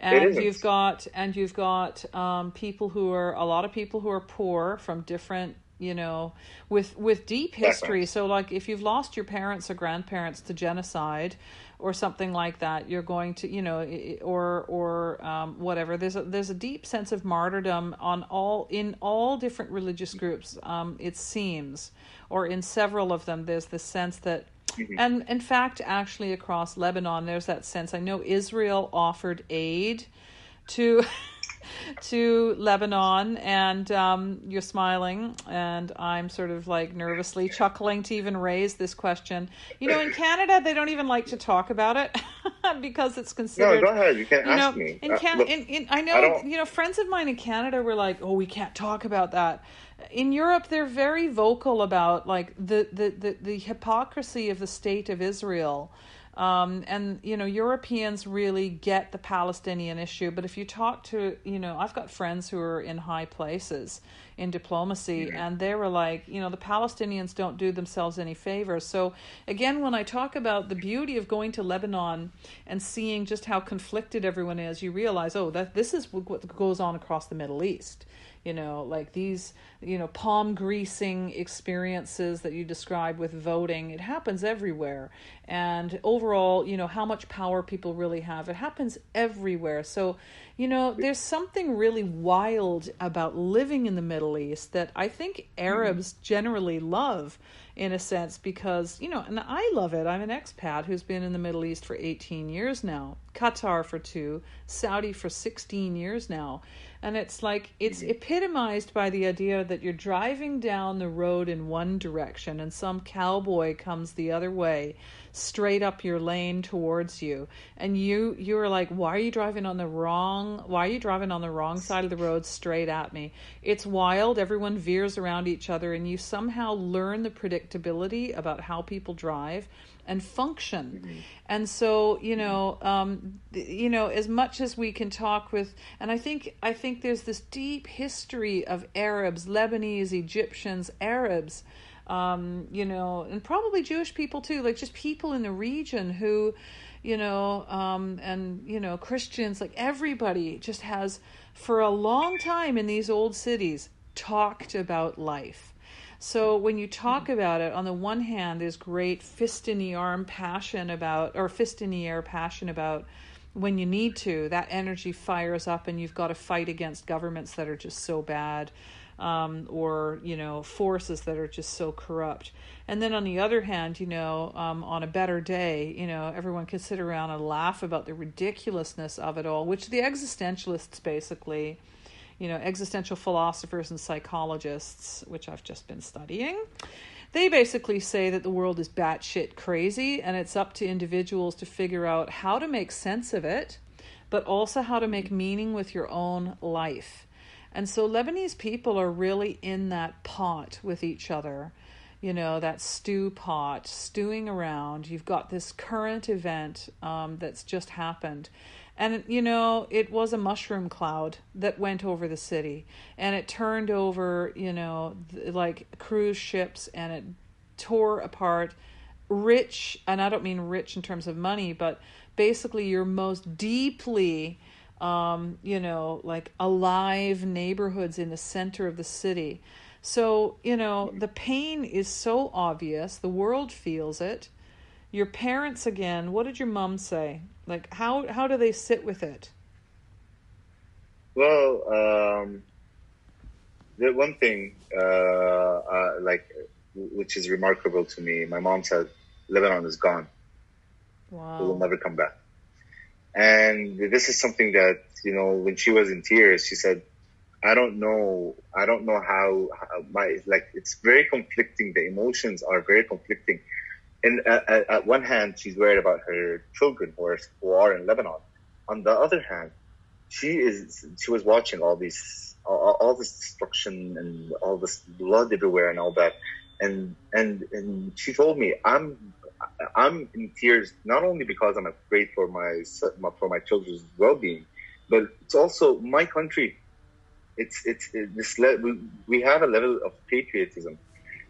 and you've got and you've got um, people who are a lot of people who are poor from different you know with with deep history. So like if you've lost your parents or grandparents to genocide or something like that you're going to you know or or um, whatever. There's a there's a deep sense of martyrdom on all in all different religious groups um, it seems or in several of them there's the sense that mm-hmm. and in fact actually across lebanon there's that sense i know israel offered aid to to Lebanon, and um, you're smiling, and I'm sort of like nervously chuckling to even raise this question. You know, in Canada, they don't even like to talk about it because it's considered. No, go ahead. You can you ask me. In, uh, look, in, in, I know, I you know, friends of mine in Canada were like, "Oh, we can't talk about that." In Europe, they're very vocal about like the the the, the hypocrisy of the state of Israel. Um, and you know Europeans really get the Palestinian issue, but if you talk to you know I've got friends who are in high places in diplomacy, and they were like you know the Palestinians don't do themselves any favors. So again, when I talk about the beauty of going to Lebanon and seeing just how conflicted everyone is, you realize oh that this is what goes on across the Middle East you know like these you know palm greasing experiences that you describe with voting. It happens everywhere. And overall you know how much power people really have it happens everywhere. So you know there's something really wild about living in the middle east that i think arabs mm-hmm. generally love in a sense because you know and i love it. I'm an expat who's been in the middle east for 18 years now qatar for two saudi for 16 years now and it's like it's mm-hmm. epitomized by the idea that you're driving down the road in one direction and some cowboy comes the other way straight up your lane towards you and you you're like why are you driving on the wrong why are you driving on the wrong side of the road straight at me it's wild everyone veers around each other and you somehow learn the predictability about how people drive and function. Mm-hmm. And so, you know, um, you know, as much as we can talk with, and I think I think there's this deep history of Arabs, Lebanese, Egyptians, Arabs, um, you know, and probably Jewish people too, like just people in the region who, you know, um, and you know, Christians, like everybody just has for a long time in these old cities talked about life so when you talk about it, on the one hand, there's great fist in the arm passion about, or fist in the air passion about when you need to. That energy fires up, and you've got to fight against governments that are just so bad. Um, or you know forces that are just so corrupt and then on the other hand you know um, on a better day you know everyone can sit around and laugh about the ridiculousness of it all which the existentialists basically you know, existential philosophers and psychologists, which I've just been studying, they basically say that the world is batshit crazy and it's up to individuals to figure out how to make sense of it, but also how to make meaning with your own life. And so Lebanese people are really in that pot with each other, you know, that stew pot, stewing around. You've got this current event um, that's just happened. And, you know, it was a mushroom cloud that went over the city. And it turned over, you know, like cruise ships and it tore apart rich, and I don't mean rich in terms of money, but basically your most deeply, um, you know, like alive neighborhoods in the center of the city. So, you know, the pain is so obvious. The world feels it. Your parents, again, what did your mom say? Like how how do they sit with it? Well, um, the one thing uh, uh, like which is remarkable to me, my mom said Lebanon is gone. Wow. It will never come back. And this is something that you know when she was in tears, she said, "I don't know. I don't know how, how my like. It's very conflicting. The emotions are very conflicting." And at, at one hand, she's worried about her children who are, who are in Lebanon. On the other hand, she is she was watching all these all, all this destruction and all this blood everywhere and all that, and and and she told me I'm I'm in tears not only because I'm afraid for my for my children's well-being, but it's also my country. It's it's, it's this le- we, we have a level of patriotism,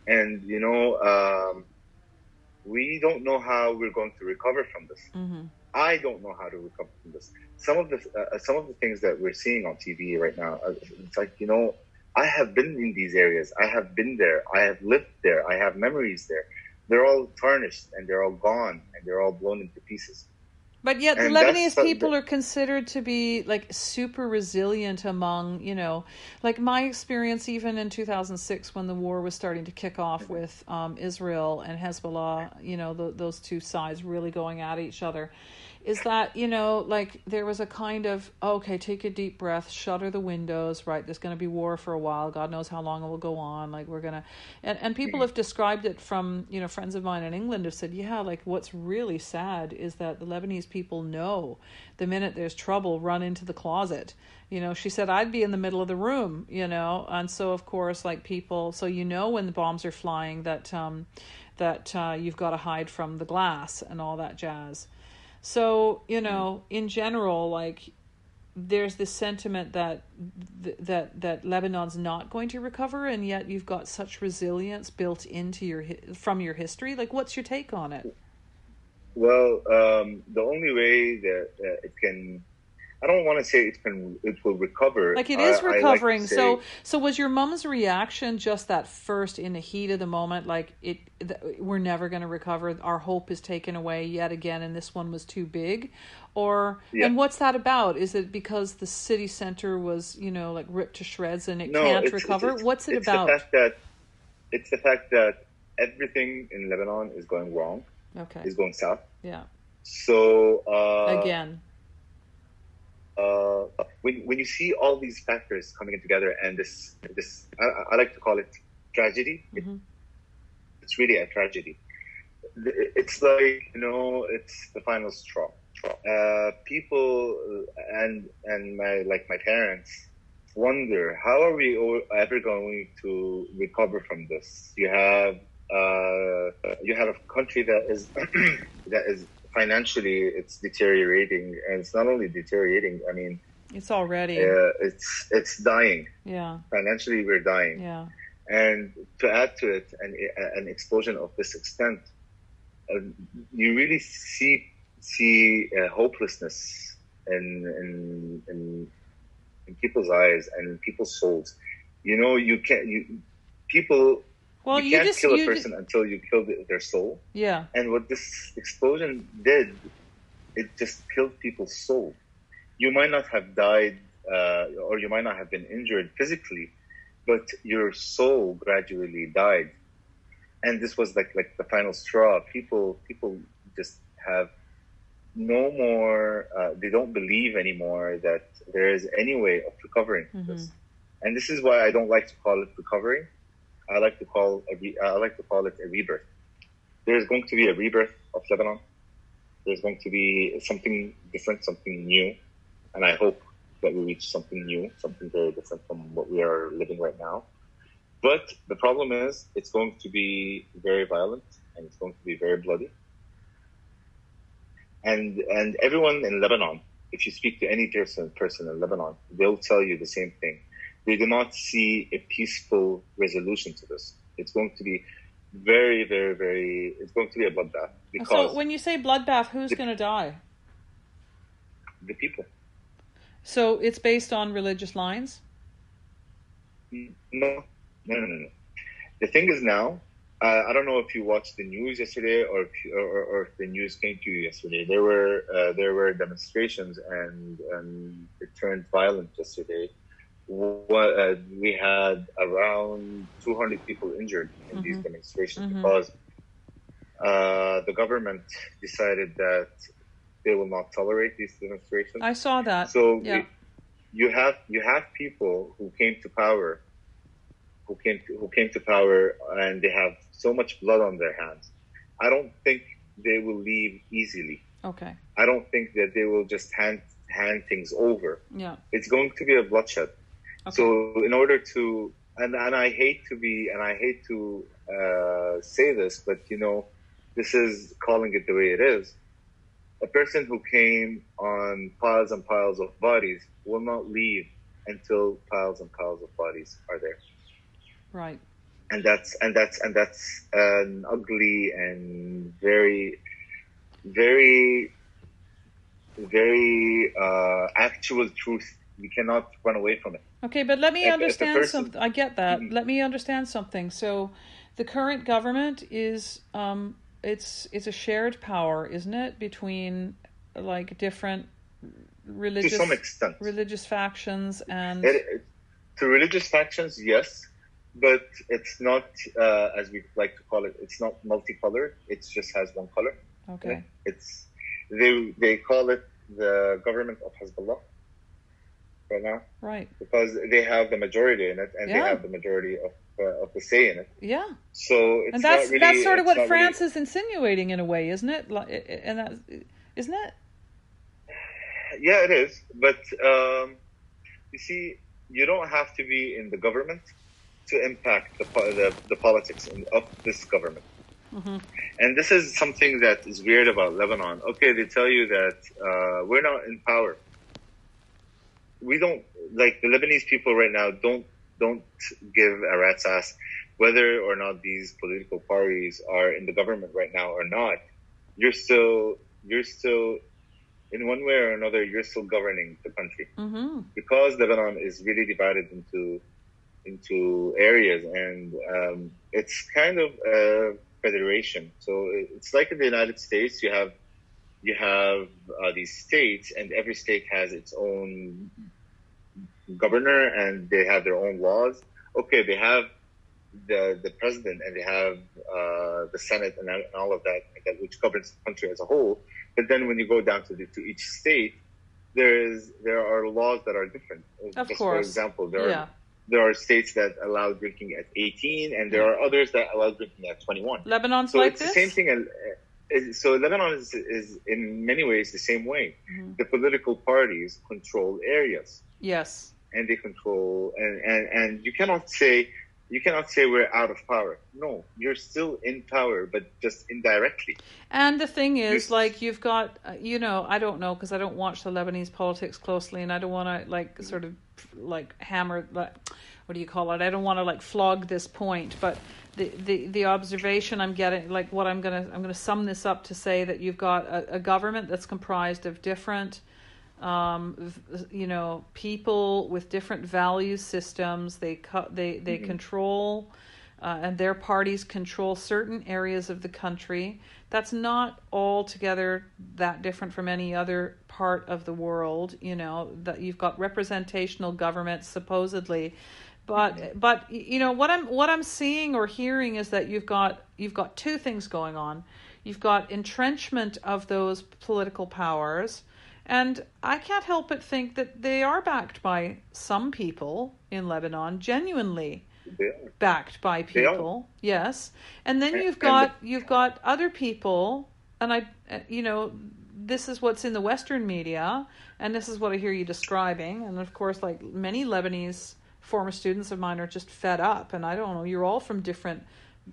and you know um, we don't know how we're going to recover from this. Mm-hmm. I don't know how to recover from this. Some of the uh, some of the things that we're seeing on TV right now, uh, it's like you know, I have been in these areas. I have been there. I have lived there. I have memories there. They're all tarnished and they're all gone and they're all blown into pieces. But yet, the Lebanese people are considered to be like super resilient among, you know, like my experience even in 2006 when the war was starting to kick off with um, Israel and Hezbollah, you know, th those two sides really going at each other, is that, you know, like there was a kind of, okay, take a deep breath, shutter the windows, right? There's going to be war for a while. God knows how long it will go on. Like we're going to, and, and people have described it from, you know, friends of mine in England have said, yeah, like what's really sad is that the Lebanese people know the minute there's trouble, run into the closet. You know, she said, I'd be in the middle of the room, you know, and so of course, like people, so you know when the bombs are flying that, um, that uh, you've got to hide from the glass and all that jazz. So, you know, in general, like there's this sentiment that that that Lebanon's not going to recover, and yet you've got such resilience built into your from your history. Like, what's your take on it? Well, um, the only way that uh, it can, I don't want to say it can, it will recover. Like it is I like recovering. say- so, so was your mom's reaction just that first in the heat of the moment, like it, th- we're never going to recover. Our hope is taken away yet again, and this one was too big, or Yeah. and what's that about? Is it because the city center was, you know, like ripped to shreds and it no, can't it's- recover? it's- what's it it's about? The fact that it's the fact that everything in Lebanon is going wrong, Okay, is going south. yeah, So uh, again, uh, when when you see all these factors coming in together, and this this I, I like to call it tragedy. Mhm. it's really a tragedy. It's like you know, it's the final straw. Uh, people and and my like my parents wonder how are we ever going to recover from this? You have uh, you have a country that is that is financially it's deteriorating, and it's not only deteriorating. I mean, it's already, uh, it's it's dying yeah, financially. We're dying, yeah, and to add to it, an an explosion of this extent, uh, you really see see uh, hopelessness in, in in in people's eyes and in people's souls. You know, you can't you people. Well, you you can't just kill a person until you kill their soul. yeah, And what this explosion did, it just killed people's soul. You might not have died, uh, or you might not have been injured physically, but your soul gradually died. And this was like like the final straw. People people just have no more. Uh, they don't believe anymore that there is any way of recovering from this. And this is why I don't like to call it recovery. I like to call a re- I like to call it a rebirth there's going to be a rebirth of Lebanon. There's going to be something different, something new, and I hope that we reach something new, something very different from what we are living right now. But the problem is, it's going to be very violent and it's going to be very bloody. And and everyone in Lebanon, if you speak to any person person in Lebanon, they'll tell you the same thing. They do not see a peaceful resolution to this. It's going to be very, very, very. It's going to be a bloodbath because So when you say bloodbath, who's going to die? the people. So it's based on religious lines. No, no, no, no. no. The thing is now, uh, I don't know if you watched the news yesterday or if, you, or, or if the news came to you yesterday. There were uh, there were demonstrations and and it turned violent yesterday. What, uh, we had around 200 people injured in these Mhm. demonstrations Mhm. because uh, the government decided that they will not tolerate these demonstrations. I saw that. So yeah. you have you have people who came to power, who came to, who came to power, and they have so much blood on their hands. I don't think they will leave easily. Okay. I don't think that they will just hand hand things over. Yeah. It's going to be a bloodshed. Okay. So in order to and and I hate to be and I hate to uh, say this, but you know, this is calling it the way it is. A person who came on piles and piles of bodies will not leave until piles and piles of bodies are there. Right. And that's and that's and that's an ugly and very, very, very uh, actual truth. We cannot run away from it. Okay, but let me If- if understand person- something. I get that. Mhm. Let me understand something. So, the current government is um, it's it's a shared power, isn't it, between like different religious to some extent. religious factions and it- to religious factions, yes, but it's not uh, as we like to call it. It's not multicolored. It just has one color. okay, It's they they call it the government of Hezbollah right now right, because they have the majority in it and they have the majority of uh, of the say in it. yeah, So it's and that's not really, that's sort of what France really- is insinuating in a way, isn't it? And that isn't it? Yeah, it is. But um, you see, you don't have to be in the government to impact the the, the politics of this government. Mhm. And this is something that is weird about Lebanon. Okay, they tell you that uh, we're not in power. We don't like the Lebanese people right now. Don't don't give a rat's ass whether or not these political parties are in the government right now or not. You're still you're still in one way or another. You're still governing the country Mm-hmm. because Lebanon is really divided into into areas, and um, it's kind of a federation. So it's like in the United States, you have you have uh, these states, and every state has its own governor, and they have their own laws. Okay, they have the the president, and they have uh, the Senate, and all of that, that, which governs the country as a whole. But then when you go down to the, to each state, there is there are laws that are different. Of Just course. for example, there Yeah. are there are states that allow drinking at 18, and there are others that allow drinking at 21. Lebanon's So like it's this. the same thing. Is, so Lebanon is, is in many ways the same way. Mhm. The political parties control areas, Yes. and they control, and, and, and you cannot say you cannot say we're out of power. No, you're still in power, but just indirectly. And the thing is, Yes. like, you've got, uh, you know, I don't know because I don't watch the Lebanese politics closely, and I don't want to like sort of like hammer like what do you call it? I don't want to like flog this point, but the, the the observation I'm getting, like, what I'm gonna I'm gonna sum this up to say that you've got a, a government that's comprised of different. Um, you know, people with different value systems. They cut. They they Mhm. control uh, and their parties control certain areas of the country. That's not altogether that different from any other part of the world. You know that you've got representational governments supposedly, but but you know what I'm what I'm seeing or hearing is that you've got you've got two things going on. You've got entrenchment of those political powers. And I can't help but think that they are backed by some people in Lebanon, genuinely backed by people yes and then you've got you've got other people and i you know this is what's in the western media and this is what i hear you describing and of course like many lebanese former students of mine are just fed up and i don't know you're all from different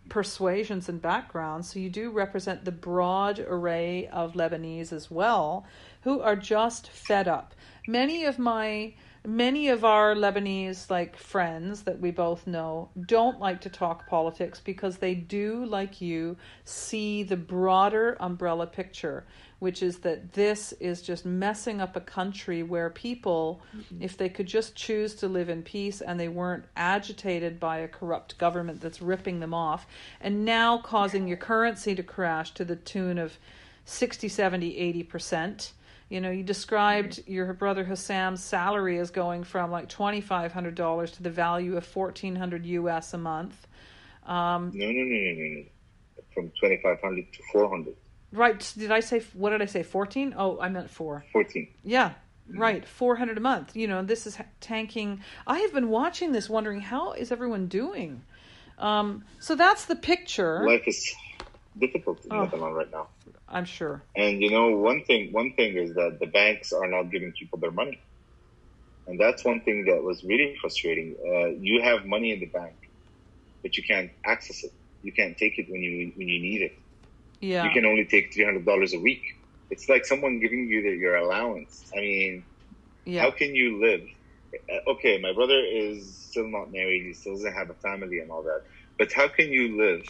persuasions and backgrounds so you do represent the broad array of lebanese as well who are just fed up. Many of my many of our Lebanese like friends that we both know don't like to talk politics because they do like you see the broader umbrella picture which is that this is just messing up a country where people if they could just choose to live in peace and they weren't agitated by a corrupt government that's ripping them off and now causing your currency to crash to the tune of 60 70 80% you know, you described your brother Hassam's salary as going from like twenty five hundred dollars to the value of fourteen hundred US a month. Um, No, no, no, no, no, no. From 2,500 to 400. Right? Did I say what did I say? Fourteen? Oh, I meant four. 14. Yeah, right. Four hundred a month. You know, this is tanking. I have been watching this, wondering how is everyone doing. Um, so that's the picture. Life is difficult in Oh. Lebanon right now. I'm sure. And you know, one thing one thing is that the banks are not giving people their money, and that's one thing that was really frustrating. Uh, you have money in the bank, but you can't access it. You can't take it when you when you need it. Yeah. You can only take three hundred dollars a week. It's like someone giving you the, your allowance. I mean, yeah. how can you live? Uh, Okay, my brother is still not married. He still doesn't have a family and all that. But how can you live?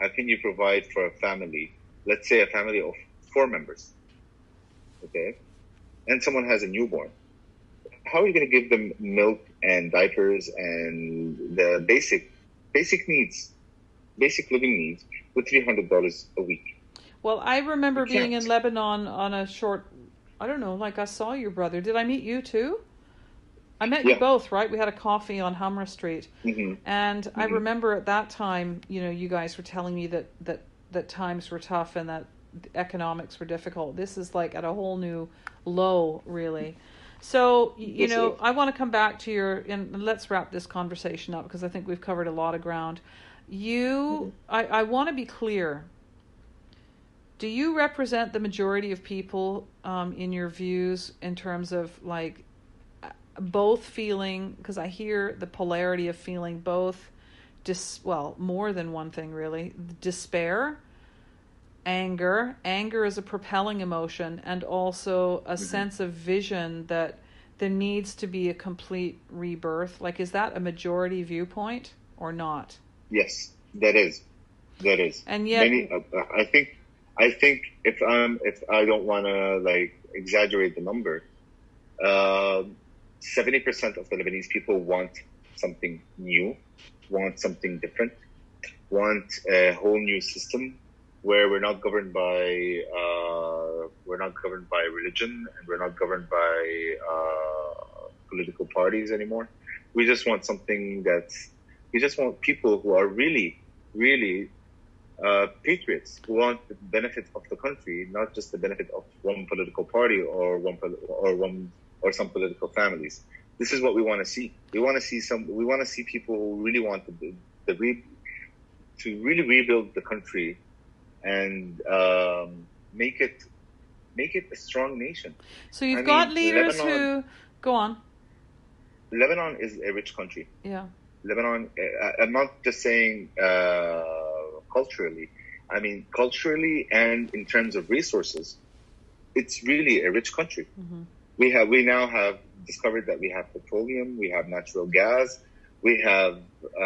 How can you provide for a family? Let's say a family of four members. Okay, and someone has a newborn. How are you going to give them milk and diapers and the basic, basic needs, basic living needs with three hundred dollars a week? Well, I remember You being in can't. Lebanon on a short. I don't know. Like I saw your brother. Did I meet you too? I met you both, right? We had a coffee on Hamra Street. hmm And I Mhm. remember at that time, you know, you guys were telling me that that that times were tough and that economics were difficult. This is like at a whole new low, really. So you Yes, know, is. I want to come back to your and let's wrap this conversation up because I think we've covered a lot of ground. You, I, I want to be clear. Do you represent the majority of people um, in your views in terms of like both feeling because I hear the polarity of feeling both dis well more than one thing really despair anger. Anger is a propelling emotion and also a sense of vision that there needs to be a complete rebirth. Like is that a majority viewpoint or not Yes, that is, that is. And yet- Many, uh, I think, I think if I'm, if I don't want to like exaggerate the number, um, seventy percent of the Lebanese people want something new, want something different, want a whole new system where we're not governed by, uh, we're not governed by religion and we're not governed by uh, political parties anymore. We just want something that's we just want people who are really, really uh, patriots who want the benefit of the country, not just the benefit of one political party or one or one or some political families. This is what we want to see. We want to see some. We want to see people who really want the, the re, to really rebuild the country and um, make it make it a strong nation. so you've I got mean, leaders Lebanon- who go on Lebanon is a rich country. yeah Lebanon, uh, I'm not just saying uh, culturally. I mean, culturally and in terms of resources, it's really a rich country. Mhm. We have, we now have discovered that we have petroleum, we have natural gas, we have,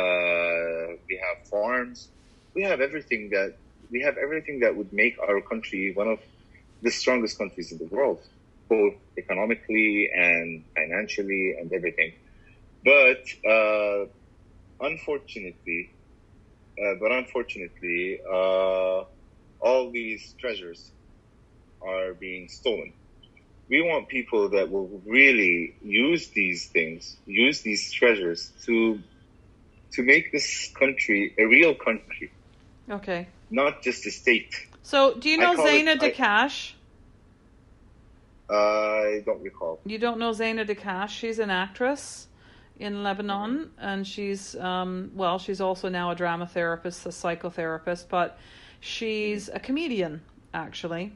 uh, we have farms, we have everything that we have everything that would make our country one of the strongest countries in the world, both economically and financially and everything. But uh, unfortunately, uh, but unfortunately, uh, all these treasures are being stolen. We want people that will really use these things, use these treasures to to make this country a real country, okay not just a state. so do you know Zeina I- Daccache I don't recall. You don't know Zeina Daccache? She's an actress in Lebanon, and she's um, well, she's also now a drama therapist, a psychotherapist, but she's a comedian actually,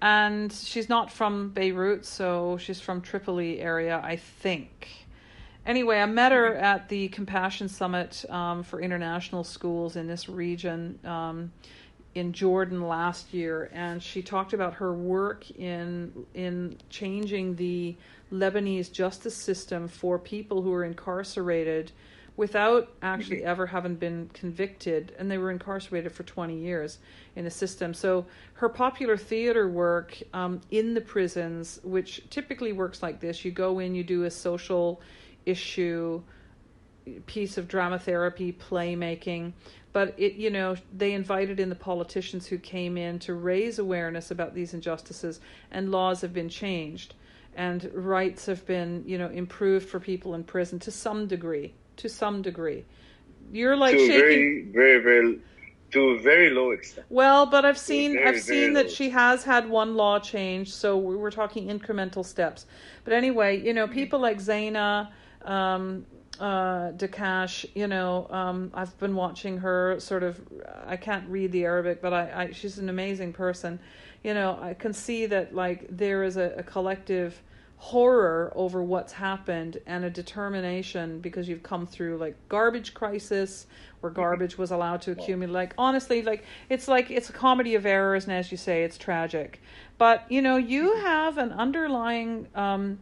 and she's not from Beirut, so she's from Tripoli area, I think. Anyway, I met her at the Compassion Summit um, for international schools in this region. Um, in Jordan last year, and she talked about her work in in changing the Lebanese justice system for people who are incarcerated without actually ever having been convicted, and they were incarcerated for 20 years in the system. So her popular theater work um, in the prisons, which typically works like this: you go in, you do a social issue piece of drama therapy, playmaking. But it, you know, they invited in the politicians who came in to raise awareness about these injustices, and laws have been changed, and rights have been, you know, improved for people in prison to some degree. To some degree, you're like to shaking. very, very, very, to a very low extent. Well, but I've seen very, I've seen that she has had one law change, so we- we're talking incremental steps. But anyway, you know, people like Zeina, um, uh, Daccache, you know, um, I've been watching her sort of. I can't read the Arabic, but I, I she's an amazing person. You know, I can see that like there is a, a collective horror over what's happened and a determination because you've come through like garbage crisis where garbage was allowed to accumulate. Like honestly like it's like it's a comedy of errors and as you say it's tragic. But you know you have an underlying um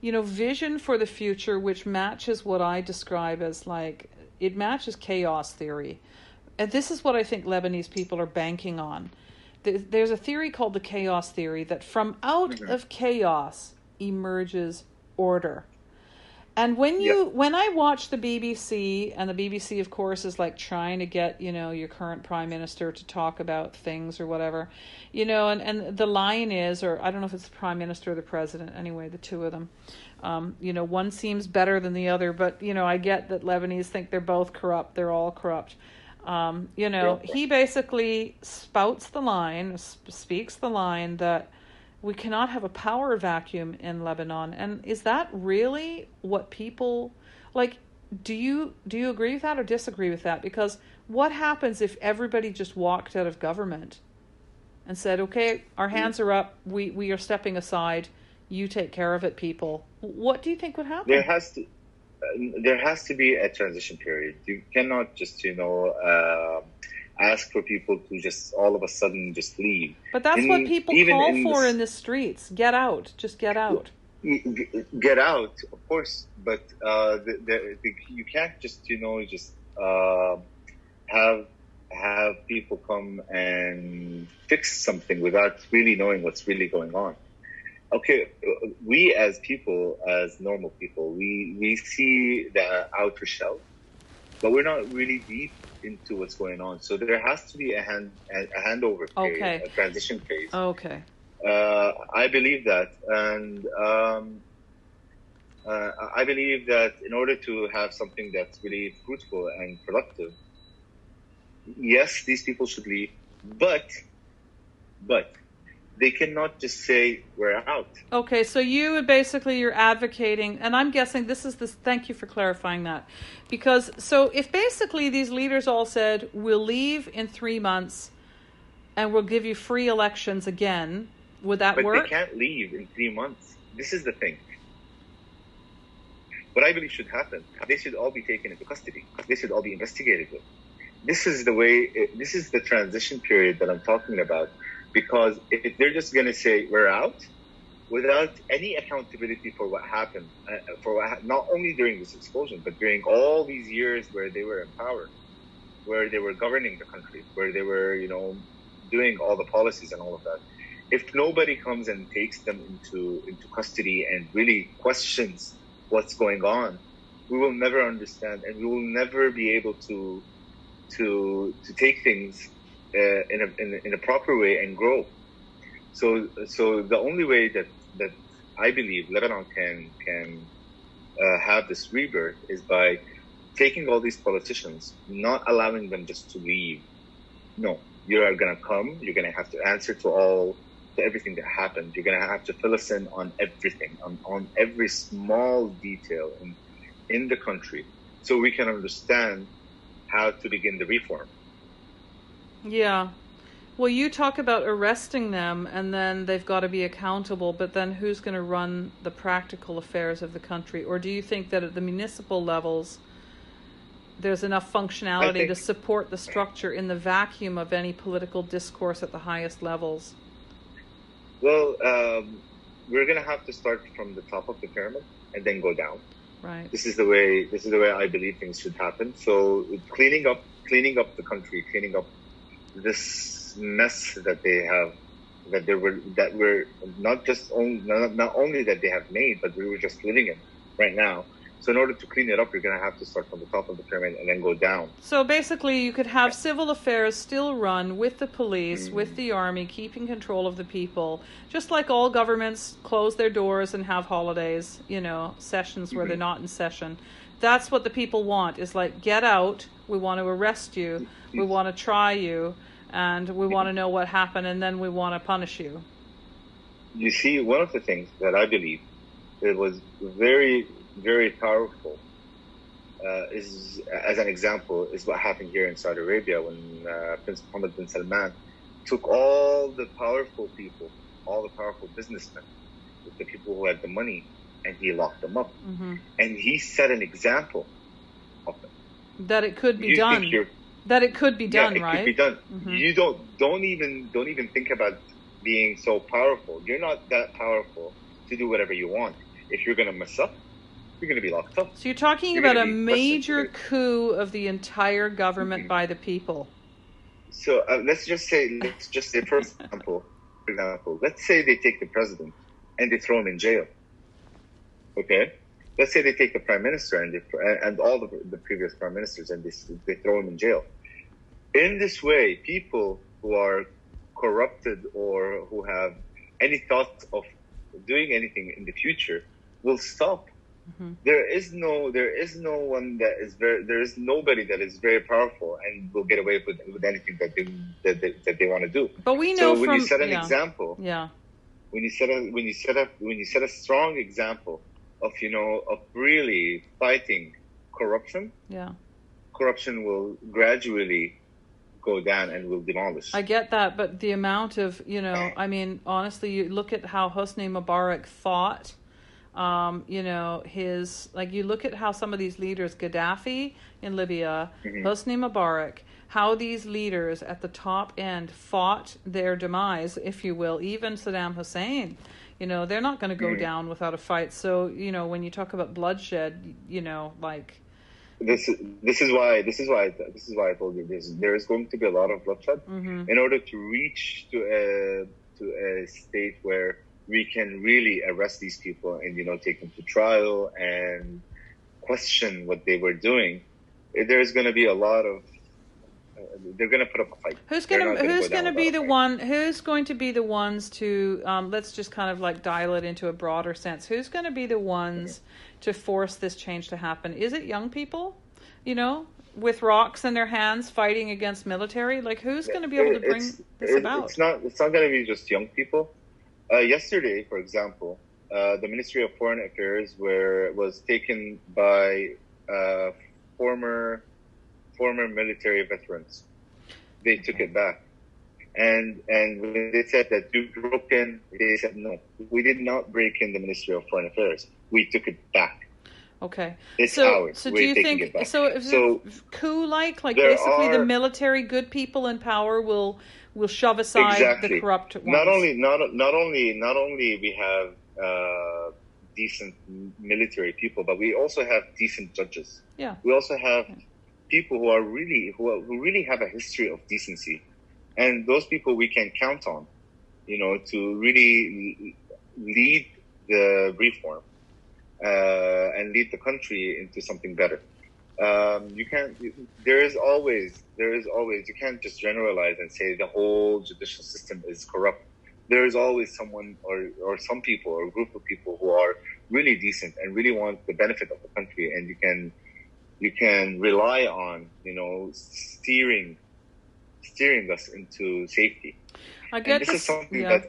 you know vision for the future which matches what i describe as like it matches chaos theory. And this is what i think lebanese people are banking on there's a theory called the chaos theory that from out of chaos emerges order. And when you when I watch the BBC and the BBC of course is like trying to get, you know, your current prime minister to talk about things or whatever. You know, and and the line is or I don't know if it's the prime minister or the president anyway, the two of them. Um, you know, one seems better than the other, but you know, I get that Lebanese think they're both corrupt, they're all corrupt. Um, you know, he basically spouts the line, sp- speaks the line that we cannot have a power vacuum in Lebanon. And is that really what people like? Do you do you agree with that or disagree with that? Because what happens if everybody just walked out of government and said, "Okay, our hands are up. We we are stepping aside. You take care of it, people." What do you think would happen? there has to there has to be a transition period. You cannot just you know uh, ask for people to just all of a sudden just leave. but that's what people call in for the- in the streets. Get out. Just get out. Get out, of course, but uh, the, the, the, you can't just you know just uh, have have people come and fix something without really knowing what's really going on. Okay, we as people, as normal people, we we see the outer shell, but we're not really deep into what's going on. So there has to be a hand a a handover period, Okay. a transition phase. Okay. Uh, I believe that, and um, uh, I believe that in order to have something that's really fruitful and productive, yes, these people should leave, but but they cannot just say we're out. Okay, so you would basically you're advocating, and I'm guessing this is this. Thank you for clarifying that, because so if basically these leaders all said we'll leave in three months, and we'll give you free elections again, would that But work? they can't leave in three months. This is the thing. What I believe should happen, they should all be taken into custody. They should all be investigated. With. This is the way. This is the transition period that I'm talking about, because if they're just going to say we're out, without any accountability for what happened, uh, for what, hap- not only during this explosion, but during all these years where they were in power, where they were governing the country, where they were, you know, doing all the policies and all of that if nobody comes and takes them into into custody and really questions what's going on, we will never understand, and we will never be able to to to take things uh, in a in a, in a proper way and grow. So so the only way that that I believe Lebanon can can uh, have this rebirth is by taking all these politicians, not allowing them just to leave. No, you are gonna come. You're gonna have to answer to all to everything that happened. You're gonna have to fill us in on everything, on, on every small detail in in the country, so we can understand how to begin the reform. Yeah. Well, you talk about arresting them and then they've got to be accountable, but then who's going to run the practical affairs of the country? Or do you think that at the municipal levels there's enough functionality think- to support the structure in the vacuum of any political discourse at the highest levels? Well, um, we're gonna have to start from the top of the pyramid and then go down. Right. This is the way. This is the way I believe things should happen. So cleaning up, cleaning up the country, cleaning up this mess that they have, that they were, that we're not just only not, not only that they have made, but we were just living in right now. So in order to clean it up, you're gonna have to start from the top of the pyramid and then go down. So basically, you could have civil affairs still run with the police, Mm. with the army, keeping control of the people, just like all governments close their doors and have holidays, you know, sessions where they're Mhm. not in session. That's what the people want. Is like, get out. We want to arrest you. We want to try you, and we want to know what happened, and then we want to punish you. you see, one of the things that I believe it was very, very powerful uh, is, as an example, is what happened here in Saudi Arabia when uh, Prince Mohammed bin Salman took all the powerful people, all the powerful businessmen, the people who had the money, and he locked them up. hmm And he set an example. That it could be You done. That it could be done, yeah, it right? could be done. Mhm. You don't don't even don't even think about being so powerful. You're not that powerful to do whatever you want. If you're gonna mess up, you're gonna be locked up. So you're talking You're about a major coup of the entire government Mhm. by the people. So uh, let's just say let's just say for example, for example, let's say they take the president and they throw him in jail. Okay. Let's say they take the prime minister and they, and all the, the previous prime ministers and they, they throw him in jail. In this way, people who are corrupted or who have any thought of doing anything in the future will stop. Mhm. There is no, there is no one that is very, there is nobody that is very powerful and will get away with, with anything that they that they, that they want to do. But we know So when from you set an yeah, example, yeah, when you set a when you set up when you set a strong example of you know of really fighting corruption, yeah. corruption will gradually go down and will demolish. I get that, but the amount of you know, I mean, honestly, you look at how Hosni Mubarak fought. Um, you know, his like you look at how some of these leaders, Gaddafi in Libya, Mhm. Hosni Mubarak, how these leaders at the top end fought their demise, if you will, even Saddam Hussein. You know, they're not going to go Mhm. down without a fight. So, you know, when you talk about bloodshed, you know, like this this is why this is why this is why I told you this. There is going to be a lot of bloodshed mhm. in order to reach to a to a state where we can really arrest these people and you know take them to trial and question what they were doing. There's going to be a lot of they're going to put up a fight. Who's gonna Who's gonna be the fight. one? Who's going to be the ones to? Um, let's just kind of like dial it into a broader sense. Who's going to be the ones to force this change to happen? Is it young people? You know, with rocks in their hands, fighting against military. Like, who's going to be able to bring this it- about? It's not. It's not going to be just young people. Uh, yesterday, for example, uh, the Ministry of Foreign Affairs were was taken by uh, former former military veterans. They took it back, and and when they said that you broke in, they said no, we did not break in the Ministry of Foreign Affairs. We took it back. Okay. It's So, ours. so do We're you think so? If So- coup like, like basically the military good people in power will will shove aside the corrupt ones. not only not not only not only we have uh, decent military people, but we also have decent judges. Yeah. We also have people who are really who, are, who really have a history of decency, and those people we can count on, you know, to really lead the reform uh, and lead the country into something better. Um, you can't. There is always, there is always. You can't just generalize and say the whole judicial system is corrupt. There is always someone or or some people or a group of people who are really decent and really want the benefit of the country, and you can you can rely on you know steering steering us into safety. I And get this this. is something yeah. that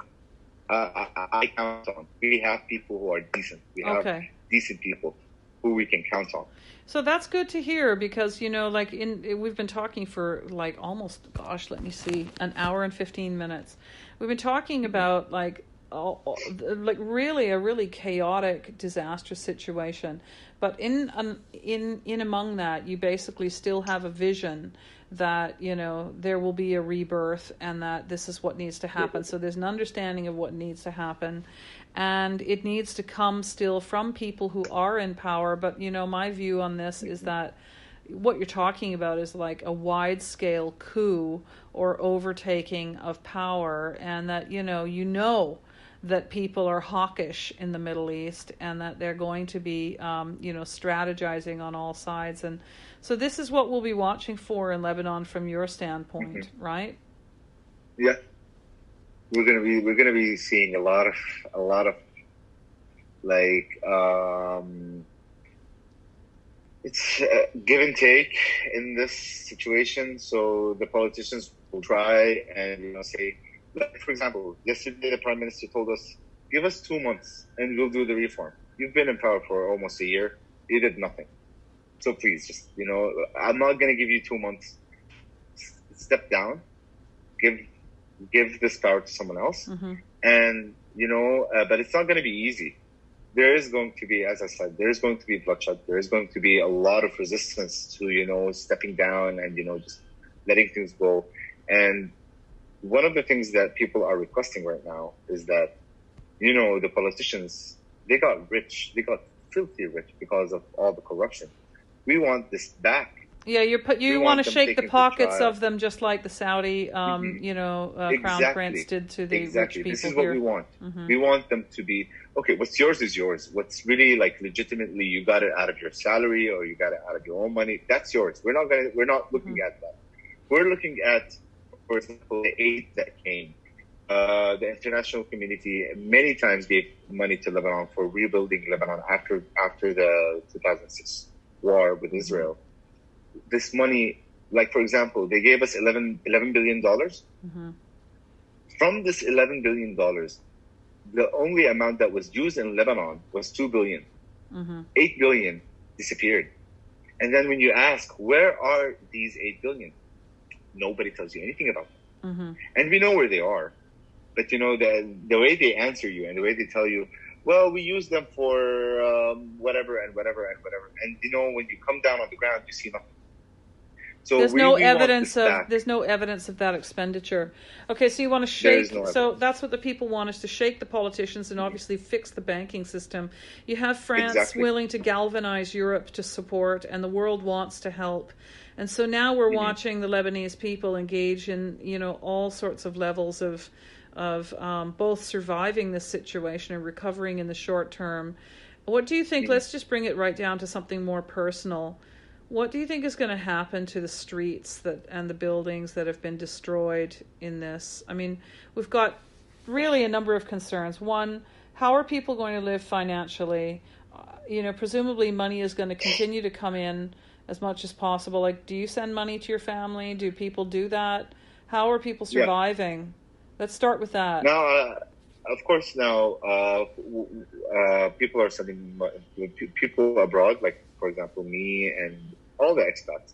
uh, I, I count on. We have people who are decent. We have Okay. decent people who we can count on. So that's good to hear because you know, like in we've been talking for like almost, gosh, let me see, an hour and fifteen minutes. We've been talking about like, all, like really a really chaotic, disastrous situation, but in um, in in among that, you basically still have a vision that you know there will be a rebirth and that this is what needs to happen. So there's an understanding of what needs to happen, and it needs to come still from people who are in power. But you know, my view on this is that what you're talking about is like a wide scale coup or overtaking of power, and that you know, you know that people are hawkish in the Middle East and that they're going to be, um, you know, strategizing on all sides. And so this is what we'll be watching for in Lebanon from your standpoint, right? Yeah, we're gonna be we're gonna be seeing a lot of a lot of like um, it's uh, give and take in this situation. So the politicians will try and you know say, like for example, yesterday the prime minister told us, "Give us two months and we'll do the reform." You've been in power for almost a year. You did nothing. So please, just you know, I'm not gonna give you two months. S- Step down, give give this power to someone else, Mm-hmm. and you know, uh, but it's not gonna be easy. There is going to be, as I said, there is going to be bloodshed. There is going to be a lot of resistance to you know stepping down and you know just letting things go. And one of the things that people are requesting right now is that you know the politicians they got rich, they got filthy rich because of all the corruption. We want this back. Yeah, you're put, you want want to shake the pockets of them, just like the Saudi, um, Mhm. you know, uh, crown prince did to the exactly. rich This is what here. we want. Mhm. We want them to be okay. What's yours is yours. What's really like legitimately you got it out of your salary or you got it out of your own money. That's yours. We're not gonna. We're not looking Mm-hmm. at that. We're looking at, for example, the aid that came. Uh, the international community many times gave money to Lebanon for rebuilding Lebanon after after the 2006 war with Israel. This money, like for example, they gave us 11, 11 billion dollars Mhm. from this 11 billion dollars the only amount that was used in lebanon was 2 billion Mhm. 8 billion disappeared and then when you ask where are these 8 billion nobody tells you anything about them Mhm. and we know where they are but you know the the way they answer you and the way they tell you well we use them for um, whatever and whatever and whatever and you know when you come down on the ground you see nothing so there's no evidence of back. there's no evidence of that expenditure. Okay, so you want to shake. no so that's what the people want is to shake the politicians and obviously fix the banking system. You have France Exactly. willing to galvanize Europe to support, and the world wants to help. And so now we're Mhm. watching the Lebanese people engage in you know all sorts of levels of of um, both surviving this situation and recovering in the short term. What do you think? Mhm. Let's just bring it right down to something more personal. What do you think is going to happen to the streets that and the buildings that have been destroyed in this? I mean, we've got really a number of concerns. One, how are people going to live financially? Uh, you know, presumably money is going to continue to come in as much as possible. Like, do you send money to your family? Do people do that? How are people Yeah. surviving? Let's start with that. Now, uh, of course, now uh, uh, people are sending people abroad, like for example, me and all the expats.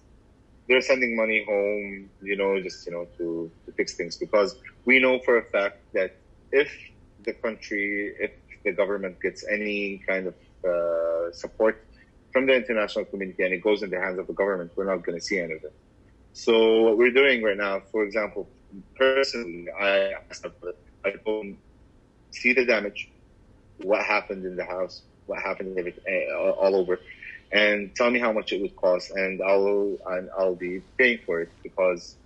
They're sending money home, you know, just you know to, to fix things because we know for a fact that if the country, if the government gets any kind of uh, support from the international community and it goes in the hands of the government, we're not going to see any of it. So what we're doing right now, for example, personally, I I and see the damage, what happened in the house, what happened eh, all all over, and tell me how much it would cost, and I'll and I'll be paying for it because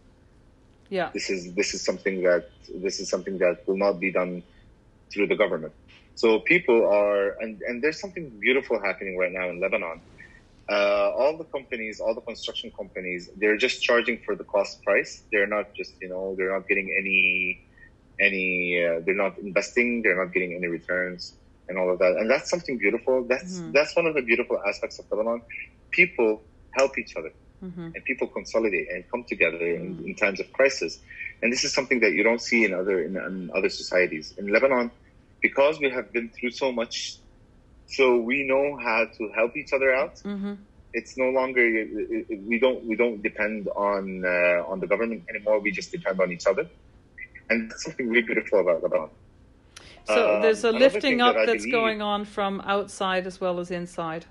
Yeah. this is this is something that this is something that will not be done through the government. So people are and and there's something beautiful happening right now in Lebanon. Uh, all the companies, all the construction companies, they're just charging for the cost price. They're not just you know they're not getting any any uh, they're not investing. They're not getting any returns and all of that. And that's something beautiful. That's Mhm. that's one of the beautiful aspects of Lebanon. People help each other hmm and people consolidate and come together in, Mm. in times of crisis. And this is something that you don't see in other in, in other societies. In Lebanon, because we have been through so much, so we know how to help each other out. hmm It's no longer we don't we don't depend on uh, on the government anymore. We just depend on each other, and that's something really beautiful about Lebanon. So Um, there's a lifting up that that's believe- going on from outside as well as inside.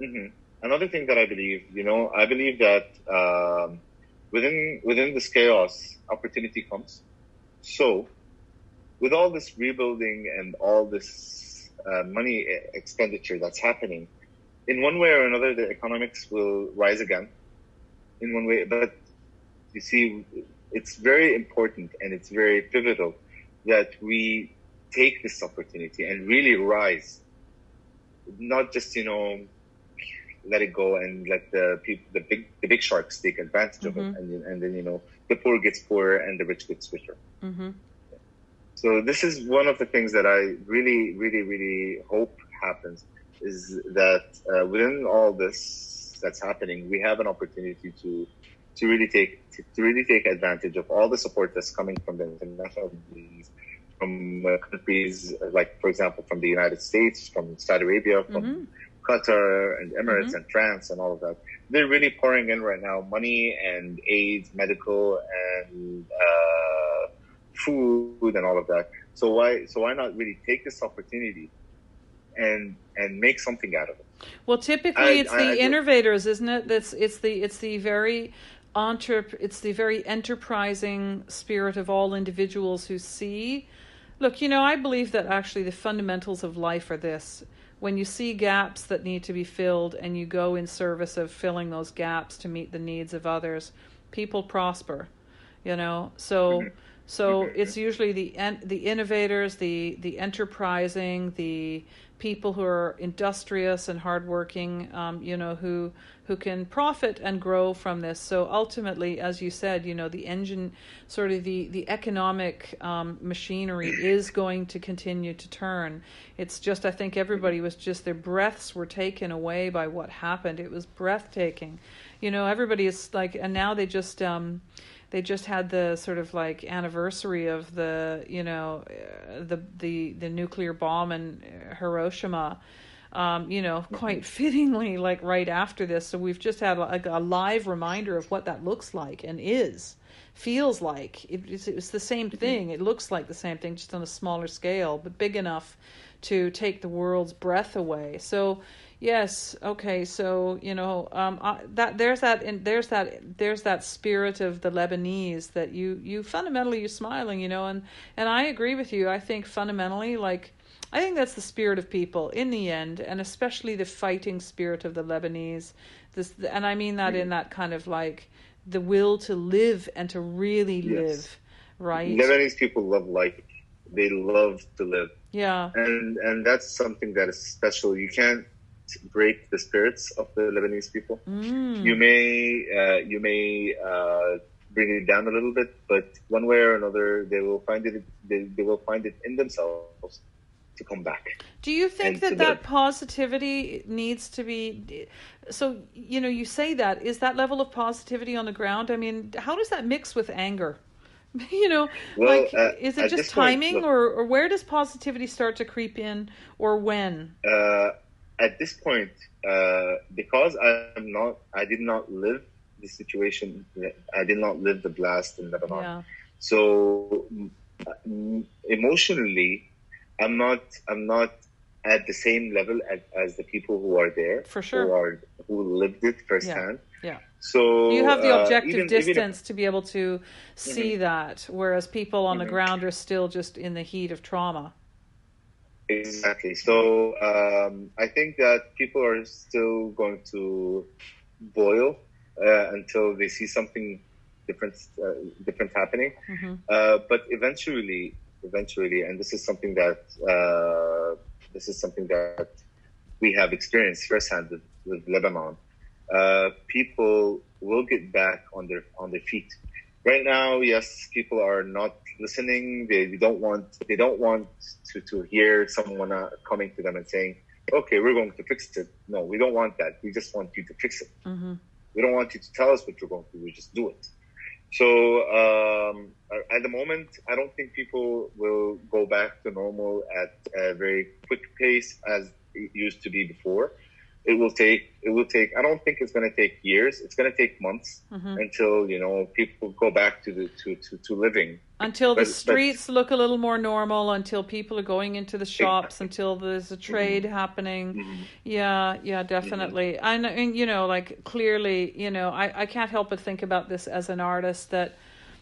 hmm Another thing that I believe, you know, I believe that um, within within this chaos, opportunity comes. So, with all this rebuilding and all this uh, money expenditure that's happening, in one way or another, the economics will rise again. In one way, but you see, it's very important and it's very pivotal that we take this opportunity and really rise. Not just you know let it go and let the people, the big, the big sharks take advantage of Mhm. it, and and then you know the poor gets poorer and the rich gets richer. hmm So this is one of the things that I really, really, really hope happens is that uh, within all this that's happening, we have an opportunity to to really take to, to really take advantage of all the support that's coming from the international communities, from uh, countries like, for example, from the United States, from Saudi Arabia, from hmm Qatar and Emirates mm-hmm. and France and all of that. They're really pouring in right now money and aid, medical and uh, food and all of that. So why so why not really take this opportunity and and make something out of it? Well, typically I, it's the I, I innovators, isn't it? That's it's the it's the very entrep- it's the very enterprising spirit of all individuals who see. Look, you know, I believe that actually the fundamentals of life are this when you see gaps that need to be filled and you go in service of filling those gaps to meet the needs of others, people prosper. You know, so mm-hmm. So it's usually the the innovators, the the enterprising, the people who are industrious and hardworking, um, you know, who who can profit and grow from this. So ultimately, as you said, you know, the engine, sort of the the economic um, machinery is going to continue to turn. It's just, I think everybody was just their breaths were taken away by what happened. It was breathtaking, you know. Everybody is like, and now they just. Um, they just had the sort of like anniversary of the you know uh, the the the nuclear bomb in Hiroshima um, you know, quite fittingly, like right after this. So we've just had like a live reminder of what that looks like and is, feels like. It, it's, it's the same mm-hmm. thing. It looks like the same thing, just on a smaller scale, but big enough to take the world's breath away. So, yes, okay. So you know, um, I, that there's that, and there's that, there's that spirit of the Lebanese that you you fundamentally you're smiling, you know, and and I agree with you. I think fundamentally, like I think that's the spirit of people in the end, and especially the fighting spirit of the Lebanese. This, and I mean that in that kind of like the will to live and to really yes. live, right? Lebanese people love life. They love to live. Yeah. And and that's something that is special. You can't break the spirits of the Lebanese people. Mm. You may uh, you may uh, bring it down a little bit, but one way or another, they will find it. They, they will find it in themselves to come back. Do you think and that that positivity needs to be? So you know, you say that is that level of positivity on the ground. I mean, how does that mix with anger? you know, well, like uh, is it just timing, point, look, or or where does positivity start to creep in, or when? Uh, at this point, uh, because I'm not, I did not live the situation. I did not live the blast in Lebanon. Yeah. So emotionally, I'm not I'm not at the same level as, as the people who are there for sure who are who lived it firsthand. Yeah. yeah. So you have the uh, objective uh, even, distance even if, to be able to see mm-hmm. that, whereas people on mm-hmm. the ground are still just in the heat of trauma. Exactly. So um, I think that people are still going to boil uh, until they see something different, uh, different happening. Mm-hmm. Uh, but eventually, eventually, and this is something that uh, this is something that we have experienced firsthand with, with Lebanon. Uh, people will get back on their on their feet. Right now, yes, people are not listening. They, don't want they don't want to, to hear someone uh, coming to them and saying, "Okay, we're going to fix it." No, we don't want that. We just want you to fix it. Mm-hmm. We don't want you to tell us what you're going to do. We just do it. So um, at the moment, I don't think people will go back to normal at a very quick pace as it used to be before. It will take. It will take. I don't think it's going to take years. It's going to take months mm-hmm. until you know people go back to the to to, to living until the streets but, look a little more normal until people are going into the shops exactly. until there's a trade mm-hmm. happening mm-hmm. yeah yeah definitely mm-hmm. and, and you know like clearly you know I, I can't help but think about this as an artist that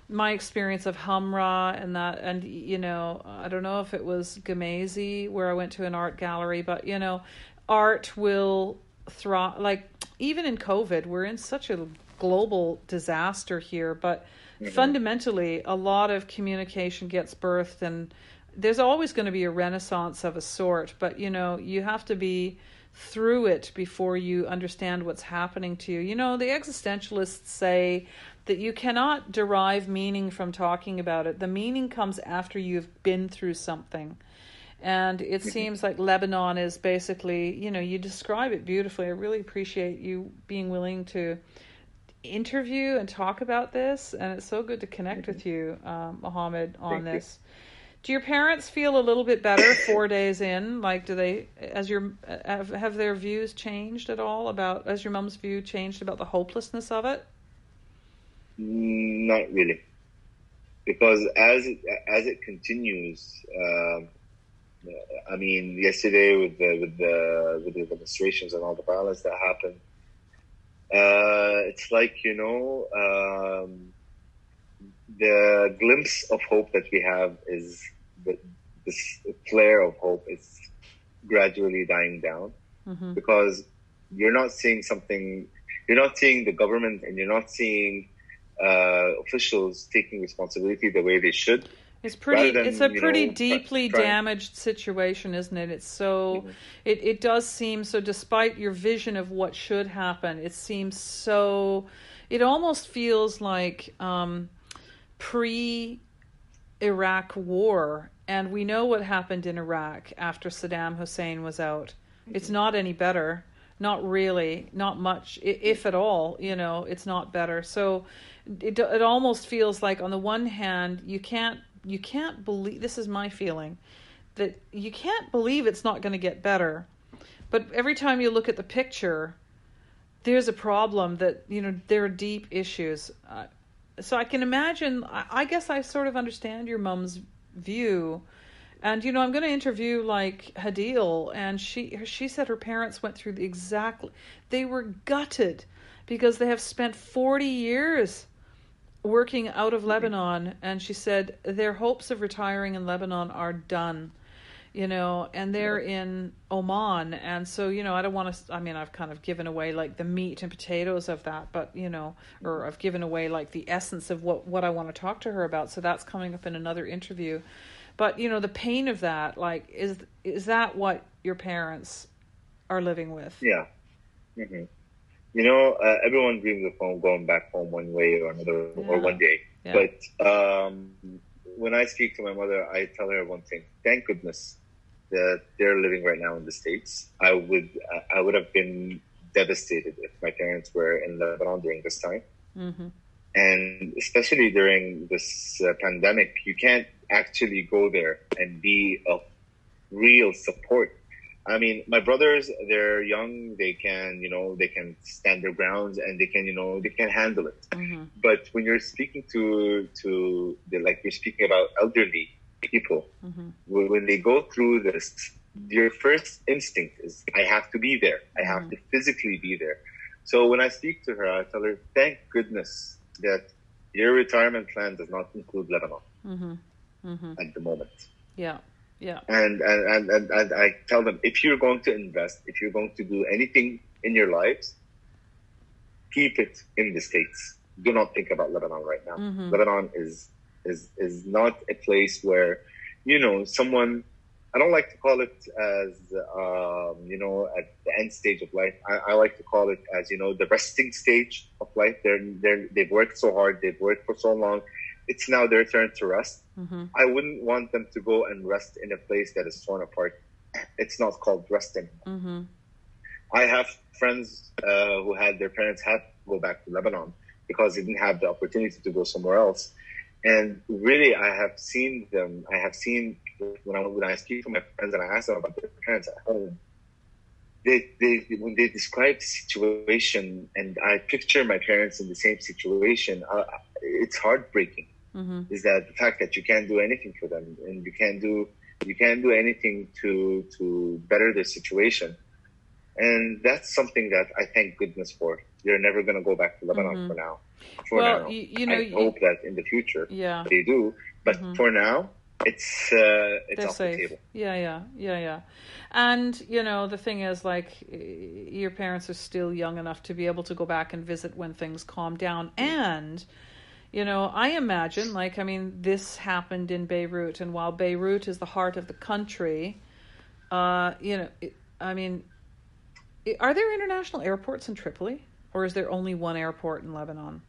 my experience of Hamra and that and you know I don't know if it was Gemmayzeh where I went to an art gallery but you know art will thrive like even in COVID we're in such a global disaster here but Mm-hmm. Fundamentally, a lot of communication gets birthed, and there's always going to be a renaissance of a sort, but you know, you have to be through it before you understand what's happening to you. You know, the existentialists say that you cannot derive meaning from talking about it. The meaning comes after you've been through something. And it mm-hmm. seems like Lebanon is basically, you know, you describe it beautifully. I really appreciate you being willing to interview and talk about this, and it's so good to connect with you, um, Mohammed, on Thank this. You. Do your parents feel a little bit better four days in? Like, do they, as your, have, have their views changed at all about, as your mom's view changed about the hopelessness of it? Not really, because as it, as it continues, um, I mean, yesterday with the with the with the demonstrations and all the violence that happened, uh, it's like you know um, the glimpse of hope that we have is the, this flare of hope is gradually dying down Mm-hmm. because you're not seeing something, you're not seeing the government and you're not seeing uh, officials taking responsibility the way they should. It's pretty. Than, it's a pretty know, deeply damaged situation, isn't it? It's so. Mhm. It it does seem so. Despite your vision of what should happen, it seems so. It almost feels like um, pre Iraq war, and we know what happened in Iraq after Saddam Hussein was out. It's not any better. Not really. Not much, if at all. You know, it's not better. So it it almost feels like on the one hand you can't you can't believe this is my feeling that you can't believe it's not going to get better but every time you look at the picture there's a problem that you know there are deep issues. Uh, so i can imagine I, I guess i sort of understand your mom's view and you know i'm going to interview like hadil and she she said her parents went through the exactly they were gutted because they have spent 40 years working out of Lebanon, and she said their hopes of retiring in Lebanon are done, you know, and they're in Oman, and so you know I don't want to. I mean, I've kind of given away like the meat and potatoes of that, but you know, or I've given away like the essence of what what I want to talk to her about. So that's coming up in another interview. But you know, the pain of that, like, is is that what your parents are living with? Yeah. hmm You know, uh, everyone dreams of home, going back home one way or another, or one day. Yeah. But um, when I speak to my mother, I tell her one thing: Thank goodness that they're living right now in the states. I would, I would have been devastated if my parents were in Lebanon during this time, hmm and especially during this uh, pandemic, you can't actually go there and be a real support. I mean, my brothers, they're young. They can, you know, they can stand their grounds and they can, you know, they can handle it. hmm But when you're speaking to, to the, like you're speaking about elderly people, hmm when they go through this, your first instinct is, I have to be there. I have Mhm. to physically be there. So when I speak to her, I tell her, thank goodness that your retirement plan does not include Lebanon hmm hmm at the moment. Yeah. Yeah. And, and, and, and, I tell them, if you're going to invest, if you're going to do anything in your lives, keep it in the States. Do not think about Lebanon right now. Mhm. Lebanon is, is, is not a place where, you know, someone, I don't like to call it as, um, you know, at the end stage of life. I, I like to call it as, you know, the resting stage of life. They're, they're, they've worked so hard. They've worked for so long. It's now their turn to rest. hmm I wouldn't want them to go and rest in a place that is torn apart. It's not called resting. hmm I have friends uh, who had their parents had to go back to Lebanon because they didn't have the opportunity to go somewhere else. And really, I have seen them. I have seen when I when I speak to my friends and I ask them about their parents at home. They, they when they describe the situation, and I picture my parents in the same situation. Uh, it's heartbreaking hmm is that the fact that you can't do anything for them and you can't do you can't do anything to to better their situation and that's something that i thank goodness for they're never going to go back to lebanon Mhm. for now for Well, now you, you know, i you- hope that in the future yeah. they do but Mhm. for now it's uh it's they're off the table Yeah, yeah, yeah, yeah. And you know, the thing is, like, your parents are still young enough to be able to go back and visit when things calm down. And you know, I imagine, like, I mean, this happened in Beirut, and while Beirut is the heart of the country, uh, you know, it, I mean, i- are there international airports in Tripoli, or is there only one airport in Lebanon?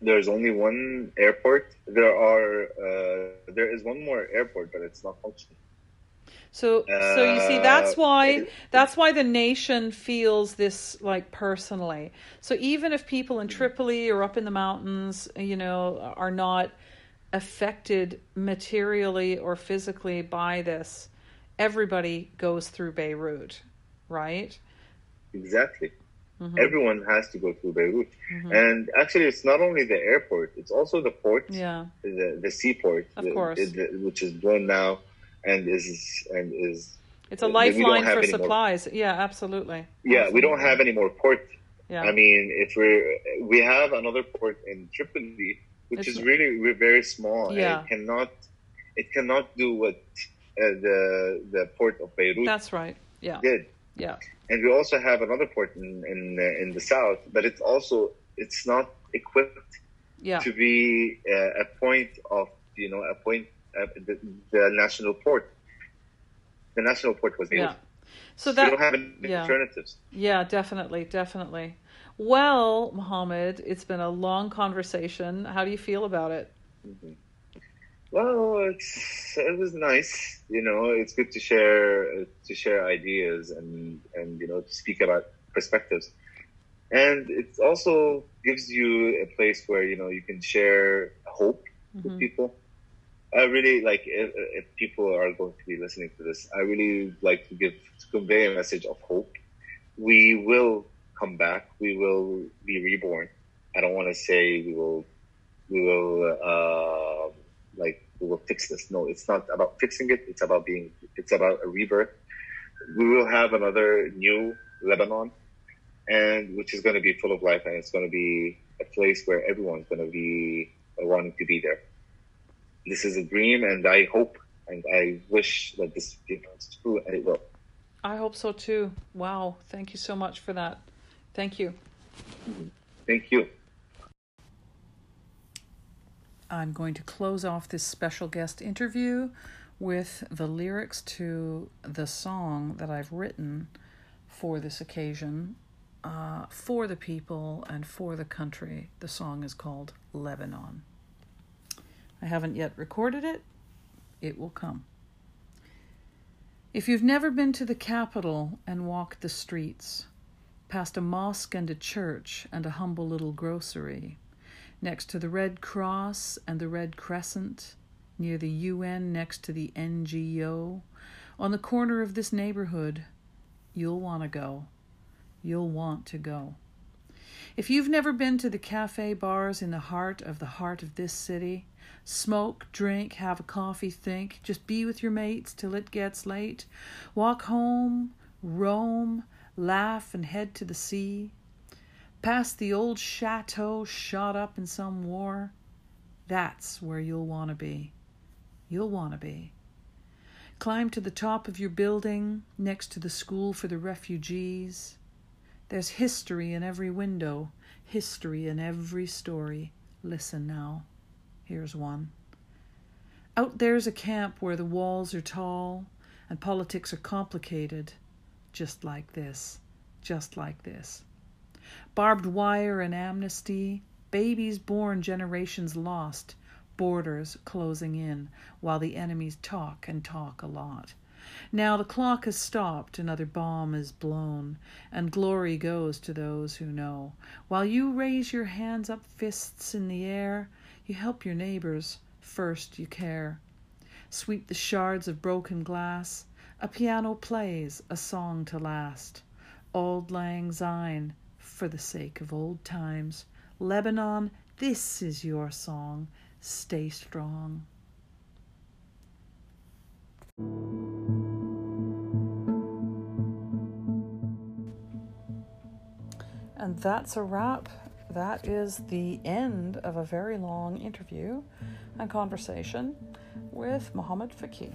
there's only one airport. There are uh there is one more airport but it's not functioning So, so you see, that's Uh, why that's why the nation feels this like personally. So even if people in Tripoli or up in the mountains, you know, are not affected materially or physically by this, everybody goes through Beirut, right? Exactly. Mm-hmm. Everyone has to go through Beirut, mm-hmm. and actually, it's not only the airport; it's also the port, yeah, the the seaport, of the, course, the, which is blown now, and is and is. It's a lifeline for supplies. More. Yeah, absolutely. Yeah, absolutely. we don't have any more port. Yeah. I mean, if we're we have another port in Tripoli, which it's, is really we're very small. Yeah. it cannot it cannot do what uh, the the port of Beirut. That's right. Yeah. Did. Yeah. And we also have another port in in, uh, in the south, but it's also it's not equipped yeah. to be uh, a point of you know a point uh, the, the, national port. The national port was yeah. So that we don't have any yeah. alternatives. Yeah, definitely, definitely. Well, Mohammed, it's been a long conversation. How do you feel about it? Mm-hmm. Well, it's, it was nice. You know, it's good to share to share ideas and and you know to speak about perspectives, and it also gives you a place where you know you can share hope mm-hmm. with people. I really like if, if, people are going to be listening to this. I really like to give to convey a message of hope. We will come back. We will be reborn. I don't want to say we will we will uh, like we will fix this. No, it's not about fixing it. It's about being, it's about a rebirth. We will have another new Lebanon and which is going to be full of life and it's going to be a place where everyone's going to be wanting to be there. This is a dream and I hope and I wish that this becomes true and it will. I hope so too. Wow. Thank you so much for that. Thank you. Thank you. I'm going to close off this special guest interview with the lyrics to the song that I've written for this occasion, uh, for the people and for the country. The song is called Lebanon. I haven't yet recorded it, it will come. If you've never been to the capital and walked the streets, past a mosque and a church and a humble little grocery, next to the Red Cross and the Red Crescent, near the UN next to the NGO, on the corner of this neighborhood, you'll want to go. You'll want to go. If you've never been to the cafe bars in the heart of the heart of this city, smoke, drink, have a coffee, think, just be with your mates till it gets late, walk home, roam, laugh, and head to the sea, past the old chateau shot up in some war, that's where you'll want to be. You'll want to be. Climb to the top of your building next to the school for the refugees. There's history in every window, history in every story. Listen now. Here's one. Out there's a camp where the walls are tall and politics are complicated, just like this, just like this barbed wire and amnesty, babies born, generations lost, borders closing in, while the enemies talk and talk a lot. Now the clock has stopped, another bomb is blown, and glory goes to those who know. While you raise your hands up, fists in the air, you help your neighbors, first you care. Sweep the shards of broken glass, a piano plays, a song to last. Auld Lang Syne, for the sake of old times. Lebanon, this is your song. Stay strong. And that's a wrap. That is the end of a very long interview and conversation with Mohammed Faqih.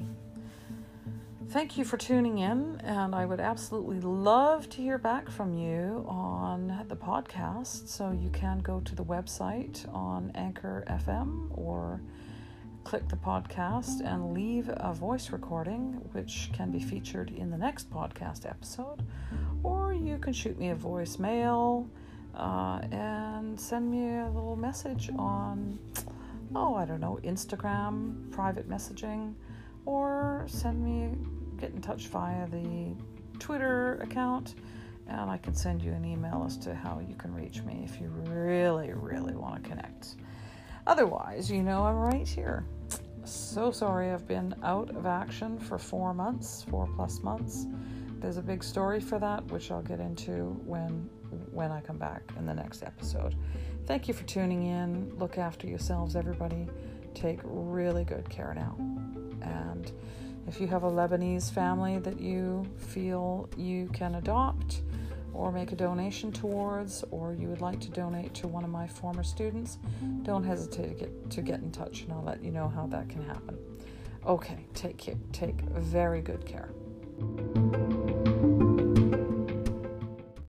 Thank you for tuning in, and I would absolutely love to hear back from you on the podcast. So you can go to the website on Anchor FM or click the podcast and leave a voice recording, which can be featured in the next podcast episode. Or you can shoot me a voicemail uh, and send me a little message on, oh, I don't know, Instagram, private messaging, or send me get in touch via the Twitter account, and I can send you an email as to how you can reach me if you really, really want to connect. Otherwise, you know I'm right here. So sorry I've been out of action for four months, four plus months. There's a big story for that, which I'll get into when when I come back in the next episode. Thank you for tuning in. Look after yourselves, everybody. Take really good care now. And if you have a Lebanese family that you feel you can adopt or make a donation towards, or you would like to donate to one of my former students, don't hesitate to get to get in touch, and I'll let you know how that can happen. Okay, take care. Take very good care.